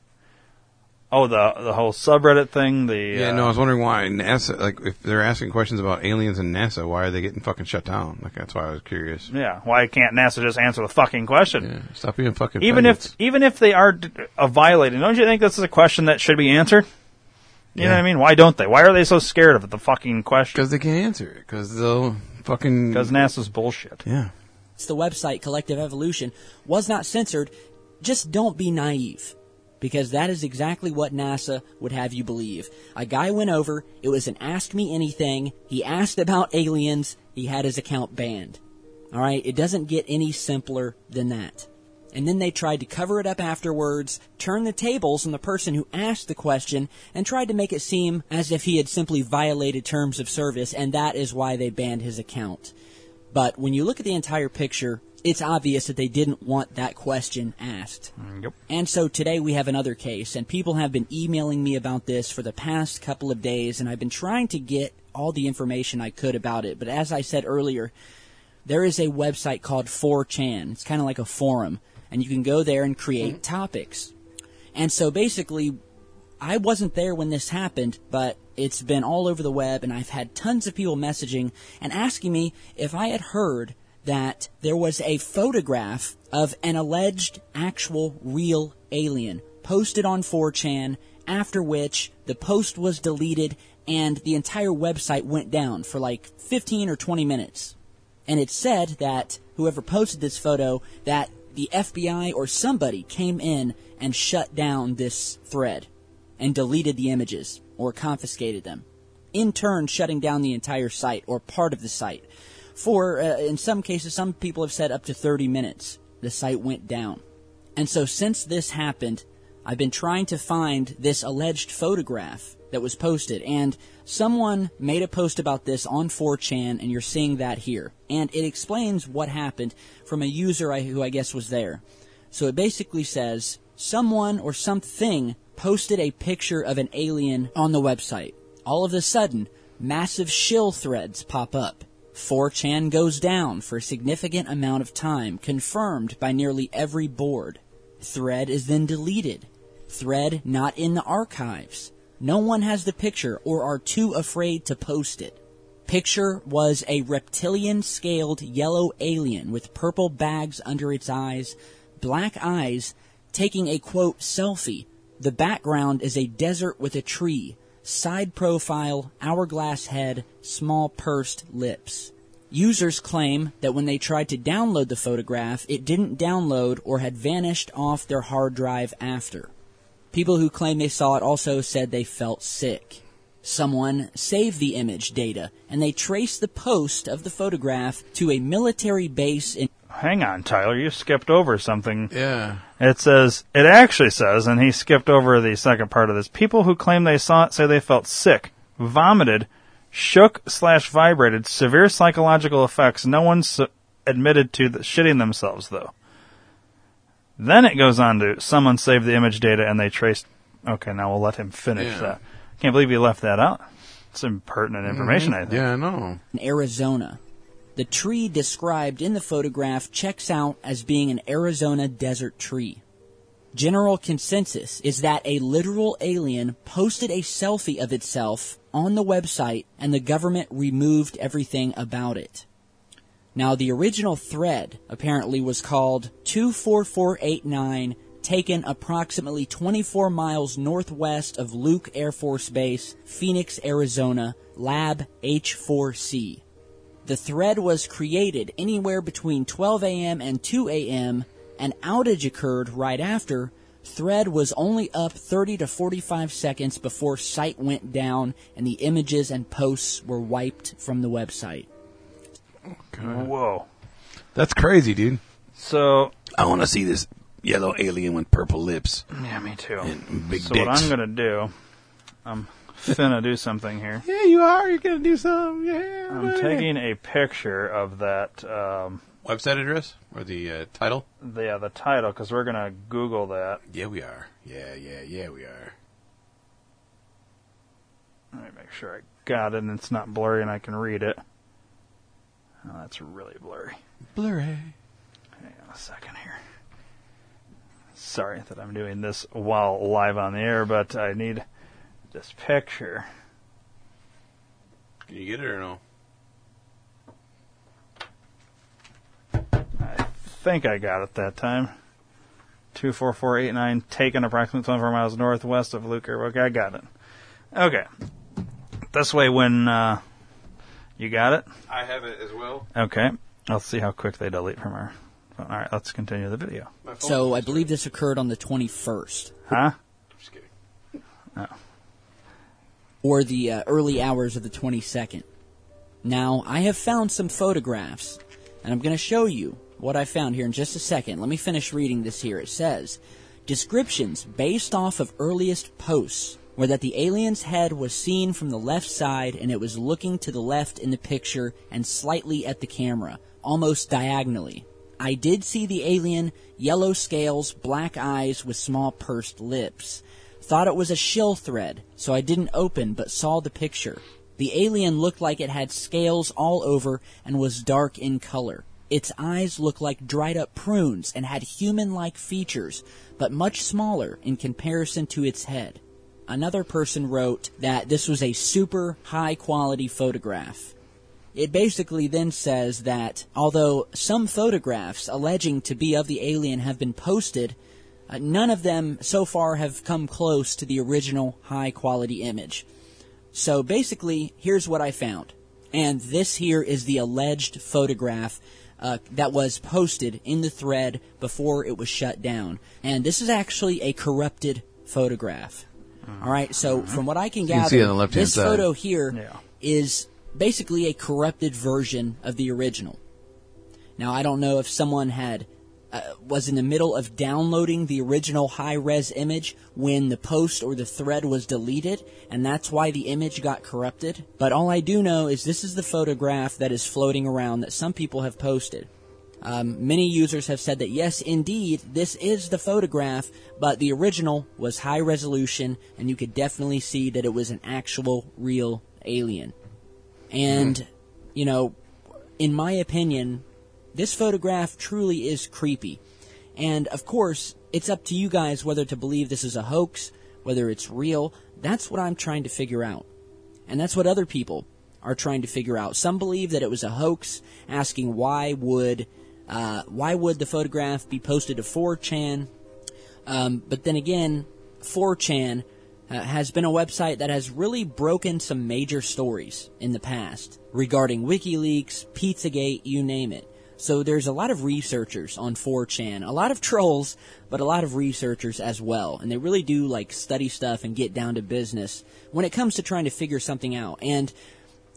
Oh, the the whole subreddit thing. The Yeah, uh, no, I was wondering why NASA, like, if they're asking questions about aliens and NASA, why are they getting fucking shut down? Like, that's why I was curious. yeah. Why can't NASA just answer the fucking question? Stop being fucking. even faggots. if even if they are d- uh, violating, don't you think this is a question that should be answered? You know what I mean? Why don't they? Why are they so scared of the fucking question? Because they can't answer it. Because they'll fucking. Because NASA's bullshit. Yeah. The website Collective Evolution was not censored. Just don't be naive. Because that is exactly what NASA would have you believe. A guy went over, it was an ask me anything, he asked about aliens, he had his account banned. Alright, it doesn't get any simpler than that. And then they tried to cover it up afterwards, turn the tables on the person who asked the question, and tried to make it seem as if he had simply violated terms of service, and that is why they banned his account. But when you look at the entire picture, it's obvious that they didn't want that question asked. Yep. And so today we have another case, and people have been emailing me about this for the past couple of days, and I've been trying to get all the information I could about it. But as I said earlier, there is a website called 4chan. It's kind of like a forum, and you can go there and create mm-hmm. topics. And so basically, I wasn't there when this happened, but it's been all over the web, and I've had tons of people messaging and asking me if I had heard that there was a photograph of an alleged actual real alien posted on 4chan, after which the post was deleted and the entire website went down for like 15 or 20 minutes. And it said that whoever posted this photo, that the FBI or somebody came in and shut down this thread and deleted the images or confiscated them. In turn, shutting down the entire site or part of the site. For, uh, in some cases, some people have said up to 30 minutes, the site went down. And so since this happened, I've been trying to find this alleged photograph that was posted, and someone made a post about this on 4chan, and you're seeing that here. And it explains what happened from a user who I guess was there. So it basically says, someone or something posted a picture of an alien on the website. All of a sudden, massive shill threads pop up. 4chan goes down for a significant amount of time, confirmed by nearly every board. Thread is then deleted. Thread not in the archives. No one has the picture or are too afraid to post it. Picture was a reptilian scaled yellow alien with purple bags under its eyes, black eyes, taking a quote selfie. The background is a desert with a tree, side profile, hourglass head, small pursed lips. Users claim that when they tried to download the photograph, it didn't download or had vanished off their hard drive after. People who claim they saw it also said they felt sick. Someone saved the image data and they traced the post of the photograph to a military base in Hang on, Tyler. You skipped over something. Yeah. It says, it actually says, and he skipped over the second part of this. People who claim they saw it say they felt sick, vomited, shook slash vibrated, severe psychological effects. No one's admitted to the shitting themselves, though. Then it goes on to someone saved the image data and they traced. Okay, now we'll let him finish Yeah. that. Can't believe he left that out. It's impertinent mm-hmm. information, I think. Yeah, I know. In Arizona. The tree described in the photograph checks out as being an Arizona desert tree. General consensus is that a literal alien posted a selfie of itself on the website and the government removed everything about it. Now, the original thread apparently was called 24489, taken approximately 24 miles northwest of Luke Air Force Base, Phoenix, Arizona, Lab H4C. The thread was created anywhere between 12 a.m. and 2 a.m. An outage occurred right after, Thread was only up 30 to 45 seconds before site went down and the images and posts were wiped from the website. Whoa. That's crazy, dude. So I want to see this yellow alien with purple lips. Yeah, me too. And big so dicks. what I'm gonna do, I'm finna do something here. Yeah, you are. You're gonna do something. Yeah. I'm buddy. taking a picture of that um, Website address or the uh, title? the, yeah, the title because we're gonna Google that. Yeah, we are. Yeah, yeah, yeah, we are. Let me make sure I got it and it's not blurry and I can read it. Oh, that's really blurry. Blurry. Hang on a second here. Sorry that I'm doing this while live on the air, but I need this picture. Can you get it or no? I think I got it that time. 24489, taken approximately 24 miles northwest of Luke Airbook. I got it. Okay. This way, when uh, you got it, I have it as well. okay. Let's see how quick they delete from our phone. All right, let's continue the video. So I believe this occurred on the 21st. Huh? Just kidding. Or the uh, early hours of the 22nd. Now, I have found some photographs, and I'm going to show you what I found here in just a second. Let me finish reading this here. It says Descriptions based off of earliest posts were that the alien's head was seen from the left side and it was looking to the left in the picture and slightly at the camera, almost diagonally. I did see the alien, yellow scales, black eyes with small pursed lips. Thought it was a shill thread, so I didn't open but saw the picture. The alien looked like it had scales all over and was dark in color. Its eyes looked like dried up prunes and had human like features, but much smaller in comparison to its head. Another person wrote that this was a super high quality photograph. It basically then says that although some photographs alleging to be of the alien have been posted, uh, none of them so far have come close to the original high quality image. So basically, here's what I found. And this here is the alleged photograph uh, that was posted in the thread before it was shut down. And this is actually a corrupted photograph. All right, so from what I can can gather, see it on the left-hand this side. photo here is Yeah. basically a corrupted version of the original. Now, I don't know if someone had uh, was in the middle of downloading the original high res image when the post or the thread was deleted, and that's why the image got corrupted. But all I do know is this is the photograph that is floating around that some people have posted. Um, many users have said that yes, indeed, this is the photograph, but the original was high resolution, and you could definitely see that it was an actual, real alien. And, you know, in my opinion, this photograph truly is creepy. And of course, it's up to you guys whether to believe this is a hoax, whether it's real. That's what I'm trying to figure out. And that's what other people are trying to figure out. Some believe that it was a hoax, asking why would uh, why would the photograph be posted to 4chan? Um, but then again, 4chan uh, has been a website that has really broken some major stories in the past regarding WikiLeaks, Pizzagate, you name it. So there's a lot of researchers on 4chan, a lot of trolls, but a lot of researchers as well. And they really do like study stuff and get down to business when it comes to trying to figure something out. And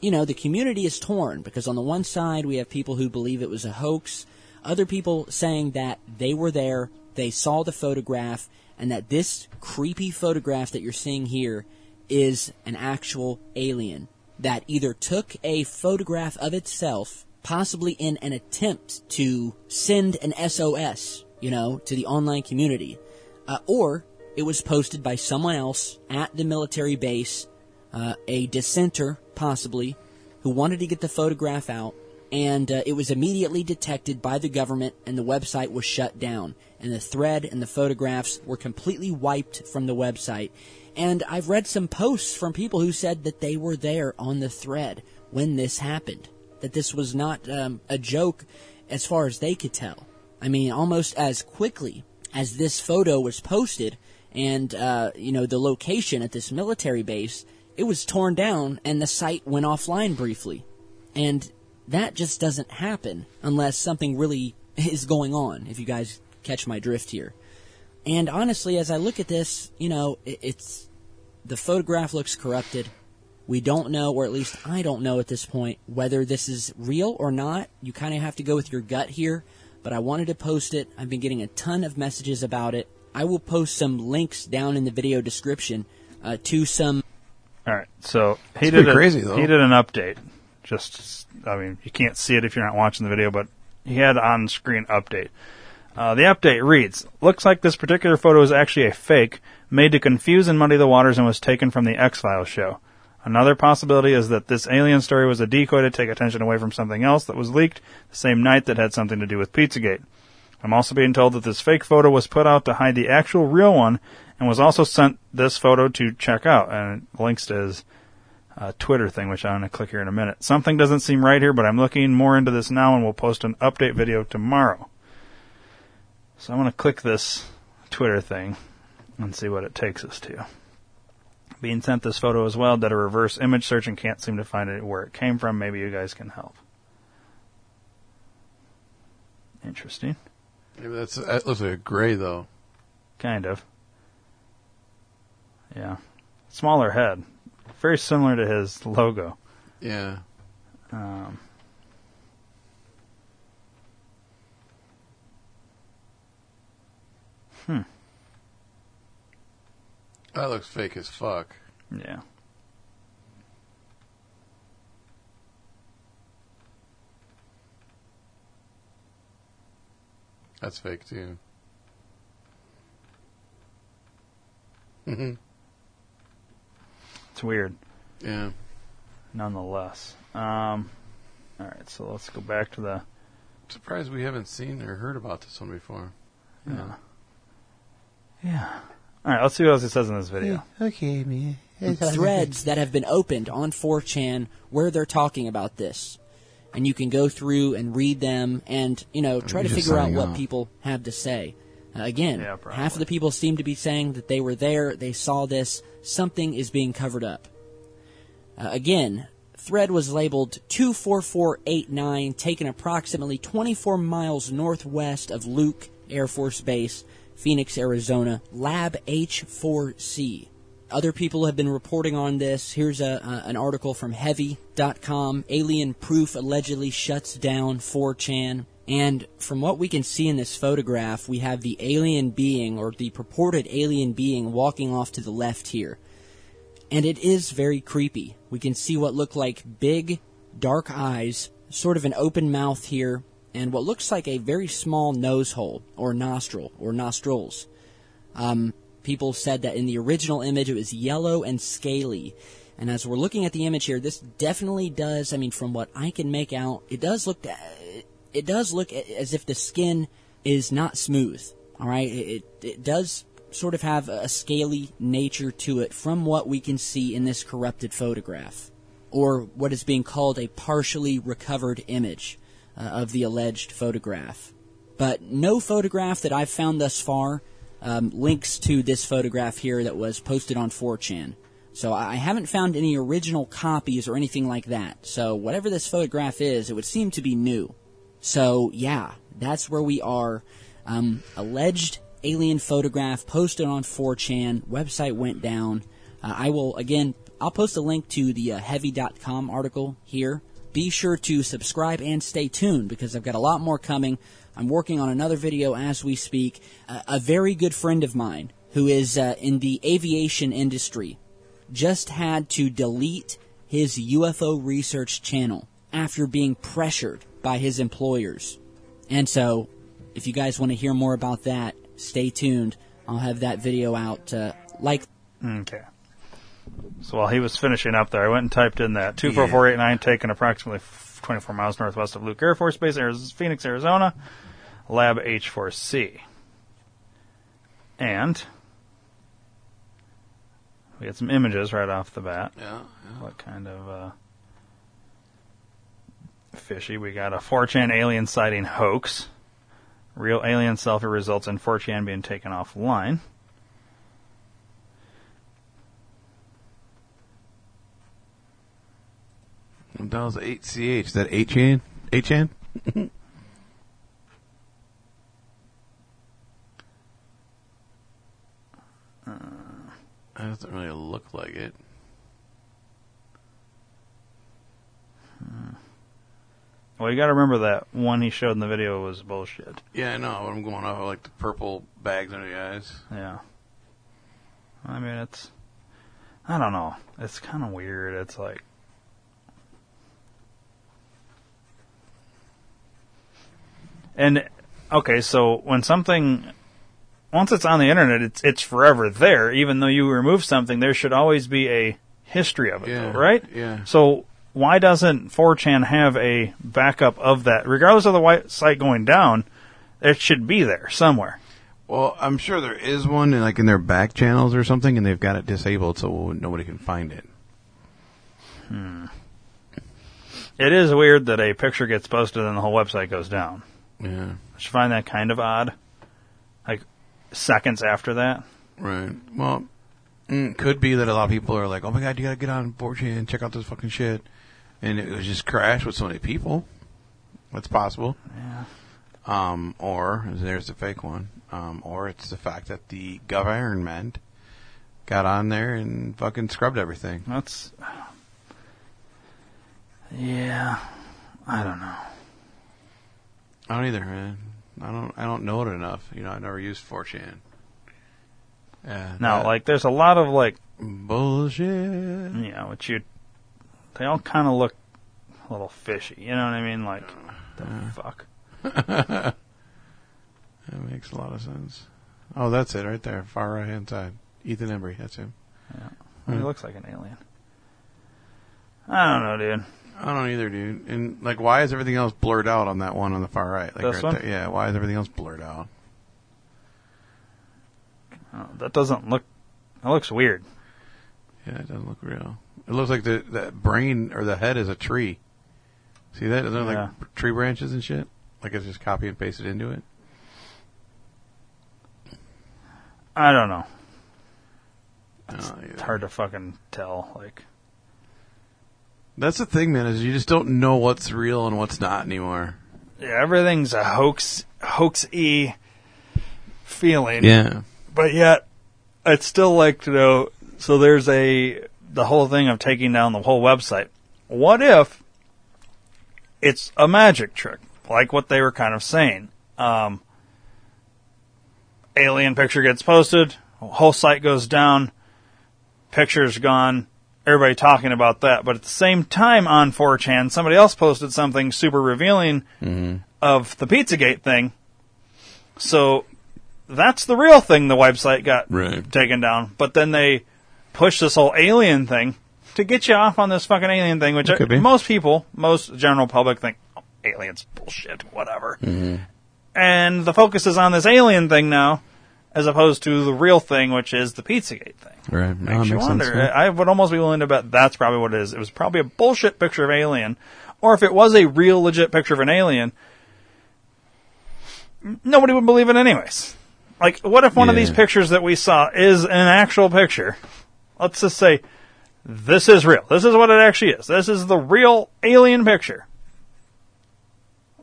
you know, the community is torn because on the one side we have people who believe it was a hoax, other people saying that they were there, they saw the photograph, and that this creepy photograph that you're seeing here is an actual alien that either took a photograph of itself, possibly in an attempt to send an SOS, you know, to the online community, uh, or it was posted by someone else at the military base, uh, a dissenter possibly, who wanted to get the photograph out, and uh, it was immediately detected by the government, and the website was shut down, and the thread and the photographs were completely wiped from the website. And I've read some posts from people who said that they were there on the thread when this happened, that this was not um, a joke as far as they could tell. I mean, almost as quickly as this photo was posted, and uh, you know the location at this military base, it was torn down, and the site went offline briefly, and that just doesn't happen unless something really [laughs] is going on. If you guys catch my drift here. And honestly, as I look at this, you know, it, it's the photograph looks corrupted. We don't know, or at least I don't know at this point, whether this is real or not. You kind of have to go with your gut here. But I wanted to post it. I've been getting a ton of messages about it. I will post some links down in the video description uh, to some. All right, so he It's did a, crazy, though. He did an update. Just, I mean, you can't see it if you're not watching the video, but he had on-screen update. Uh, the update reads: Looks like this particular photo is actually a fake, made to confuse and muddy the waters, and was taken from the X Files show. Another possibility is that this alien story was a decoy to take attention away from something else that was leaked the same night that had something to do with Pizzagate. I'm also being told that this fake photo was put out to hide the actual real one and was also sent this photo to check out. And it links to his uh, Twitter thing, which I'm going to click here in a minute. Something doesn't seem right here, but I'm looking more into this now and we'll post an update video tomorrow. So I'm going to click this Twitter thing and see what it takes us to. Being sent this photo as well, did a reverse image search and can't seem to find it where it came from. Maybe you guys can help. Interesting. Maybe that's that looks like a gray though. Kind of. Yeah. Smaller head. Very similar to his logo. Yeah. Um, hmm. That looks fake as fuck. Yeah. That's fake too. hmm It's weird. Yeah. Nonetheless. Um, all right, so let's go back to the. Surprised we haven't seen or heard about this one before. Yeah. Yeah. All right, let's see what else it says in this video. Okay, man. threads that have been opened on 4chan where they're talking about this. And you can go through and read them and, you know, try to figure out what off. people have to say. Uh, again, Yeah, half of the people seem to be saying that they were there, they saw this, something is being covered up. Uh, again, thread was labeled 24489, taken approximately 24 miles northwest of Luke Air Force Base, Phoenix, Arizona, Lab H4C. Other people have been reporting on this. Here's a, uh, an article from Heavy.com. Alien proof allegedly shuts down 4chan. And from what we can see in this photograph, we have the alien being, or the purported alien being, walking off to the left here. And it is very creepy. We can see what look like big, dark eyes, sort of an open mouth here, and what looks like a very small nose hole, or nostril, or nostrils. Um, people said that in the original image it was yellow and scaly. And as we're looking at the image here, this definitely does, I mean, from what I can make out, it does look, uh, it does look as if the skin is not smooth. Alright? It, it, it does sort of have a scaly nature to it from what we can see in this corrupted photograph. Or what is being called a partially recovered image uh, of the alleged photograph. But no photograph that I've found thus far um, links to this photograph here that was posted on 4chan. So I haven't found any original copies or anything like that. So whatever this photograph is, it would seem to be new. So yeah, that's where we are. Um, alleged alien photograph posted on 4chan. Website went down. Uh, I will again. I'll post a link to the uh, Heavy.com article here. Be sure to subscribe and stay tuned because I've got a lot more coming. I'm working on another video as we speak. Uh, a very good friend of mine who is uh, in the aviation industry just had to delete his UFO research channel after being pressured by his employers. And so, if you guys want to hear more about that, stay tuned. I'll have that video out uh, like Okay. So while he was finishing up there, I went and typed in that 24489 taken approximately 24 miles northwest of Luke Air Force Base, Ariz- Phoenix, Arizona, Lab H4C. And we get some images right off the bat. Yeah. What kind of uh, fishy? We got a 4chan alien sighting hoax. Real alien selfie results in 4chan being taken offline. That was 8CH. Is that 8chan? [laughs] Uh, 8chan? Doesn't really look like it. Well, you got to remember that one he showed in the video was bullshit. Yeah, I know. But I'm going off of, like the purple bags under the eyes. Yeah. I mean, it's. I don't know. It's kind of weird. It's like. And okay, so when something once it's on the internet, it's it's forever there. Even though you remove something, there should always be a history of it, Yeah, though, right? yeah. So why doesn't 4chan have a backup of that, regardless of the white site going down? It should be there somewhere. Well, I'm sure there is one, in, like in their back channels or something, and they've got it disabled so nobody can find it. Hmm. It is weird that a picture gets posted and the whole website goes down. Yeah. I just find that kind of odd. Like seconds after that. Right. Well, mm, could be that a lot of people are like, "Oh my god, you gotta get on 4chan, check out this fucking shit," and it was just crashed with so many people. That's possible. Yeah. Um, or there's the fake one. Um, or it's the fact that the government got on there and fucking scrubbed everything. That's. Yeah. I don't know. I don't either, man. I don't. I don't know it enough. You know, I never used 4chan. Yeah. Now, that- like, there's a lot of like bullshit. You know, which you, they all kind of look a little fishy. You know what I mean? Like, the fuck. [laughs] that makes a lot of sense. Oh, that's it right there, far right hand side. Ethan Embry, that's him. Yeah, he looks like an alien. I don't know, dude. I don't either, dude. And like, why is everything else blurred out on that one on the far right? Like This right one? there. Yeah. Why is everything else blurred out? Oh, that doesn't look. That looks weird. Yeah, it doesn't look real. It looks like the that brain or the head is a tree. See that? Isn't it Yeah. like tree branches and shit? Like it's just copy and pasted into it. I don't know. It's, don't know it's hard to fucking tell. Like, That's the thing, man. Is you just don't know what's real and what's not anymore. yeah, everything's a hoax, hoax-y feeling. Yeah. but yet I'd still like to know so there's a the whole thing of taking down the whole website what if it's a magic trick like what they were kind of saying um, alien picture gets posted whole site goes down picture's gone everybody talking about that but at the same time on 4chan somebody else posted something super revealing mm-hmm. of the pizzagate thing so that's the real thing the website got Right. taken down. But then they push this whole alien thing to get you off on this fucking alien thing, which It most people, most general public think, oh, aliens bullshit, whatever. Mm-hmm. And the focus is on this alien thing now, as opposed to the real thing, which is the Pizzagate thing. Right. Makes No, it you wonder. sense, right? I would almost be willing to bet that's probably what it is. It was probably a bullshit picture of alien, or if it was a real legit picture of an alien, nobody would believe it anyways. Like, what if one of these pictures that we saw is an actual picture? Let's just say this is real. This is what it actually is. This is the real alien picture.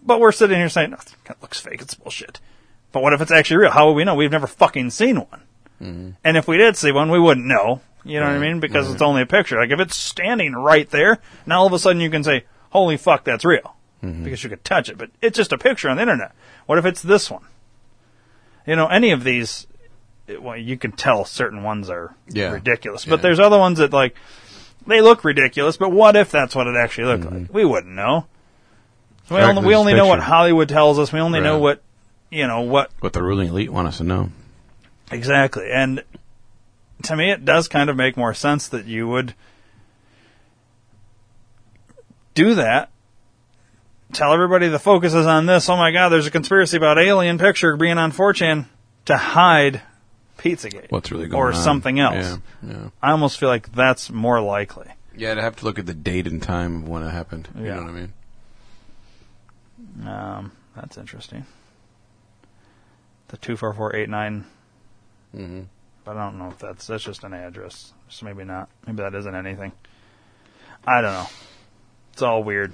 But we're sitting here saying, "No, that looks fake. It's bullshit. But what if it's actually real? How would we know? We've never fucking seen one. And if we did see one, we wouldn't know. You know what I mean? Because right. it's only a picture. Like if it's standing right there, now all of a sudden you can say, "Holy fuck, that's real," because you could touch it. But it's just a picture on the internet. What if it's this one? You know, any of these, it- well, you can tell certain ones are Yeah. ridiculous. But there's other ones that like they look ridiculous. But what if that's what it actually looked like? We wouldn't know. We only, we only know what. Hollywood tells us. We only know what you know what What the ruling elite want us to know. Exactly. And to me, it does kind of make more sense that you would do that. Tell everybody the focus is on this. Oh my God, there's a conspiracy about alien picture being on 4chan to hide Pizzagate. What's really going Or on. something else. Yeah, yeah. I almost feel like that's more likely. Yeah, I'd have to look at the date and time of when it happened. You Yeah. know what I mean? Um, that's interesting. The 24489. Mm-hmm. But I don't know if that's that's just an address. So maybe not. Maybe that isn't anything. I don't know. It's all weird.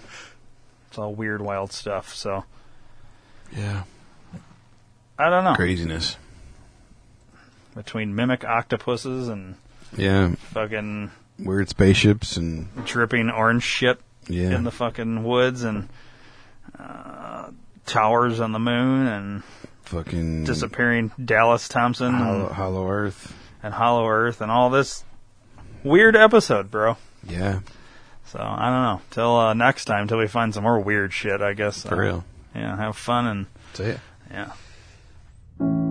It's all weird, wild stuff. So Yeah. I don't know. Craziness. Between mimic octopuses and Yeah. fucking Weird spaceships and dripping orange shit Yeah. in the fucking woods and uh, towers on the moon and fucking disappearing Dallas Thompson Hollow, and, Hollow Earth. and Hollow Earth and all this weird episode, bro. Yeah. So I don't know. Till uh, next time, till we find some more weird shit. I guess. For Uh, real. Yeah. Have fun and See ya. yeah.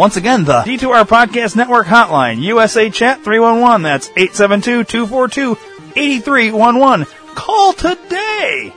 Once again, the D2R Podcast Network hotline, USA Chat 311. That's 872-242-8311. Call today!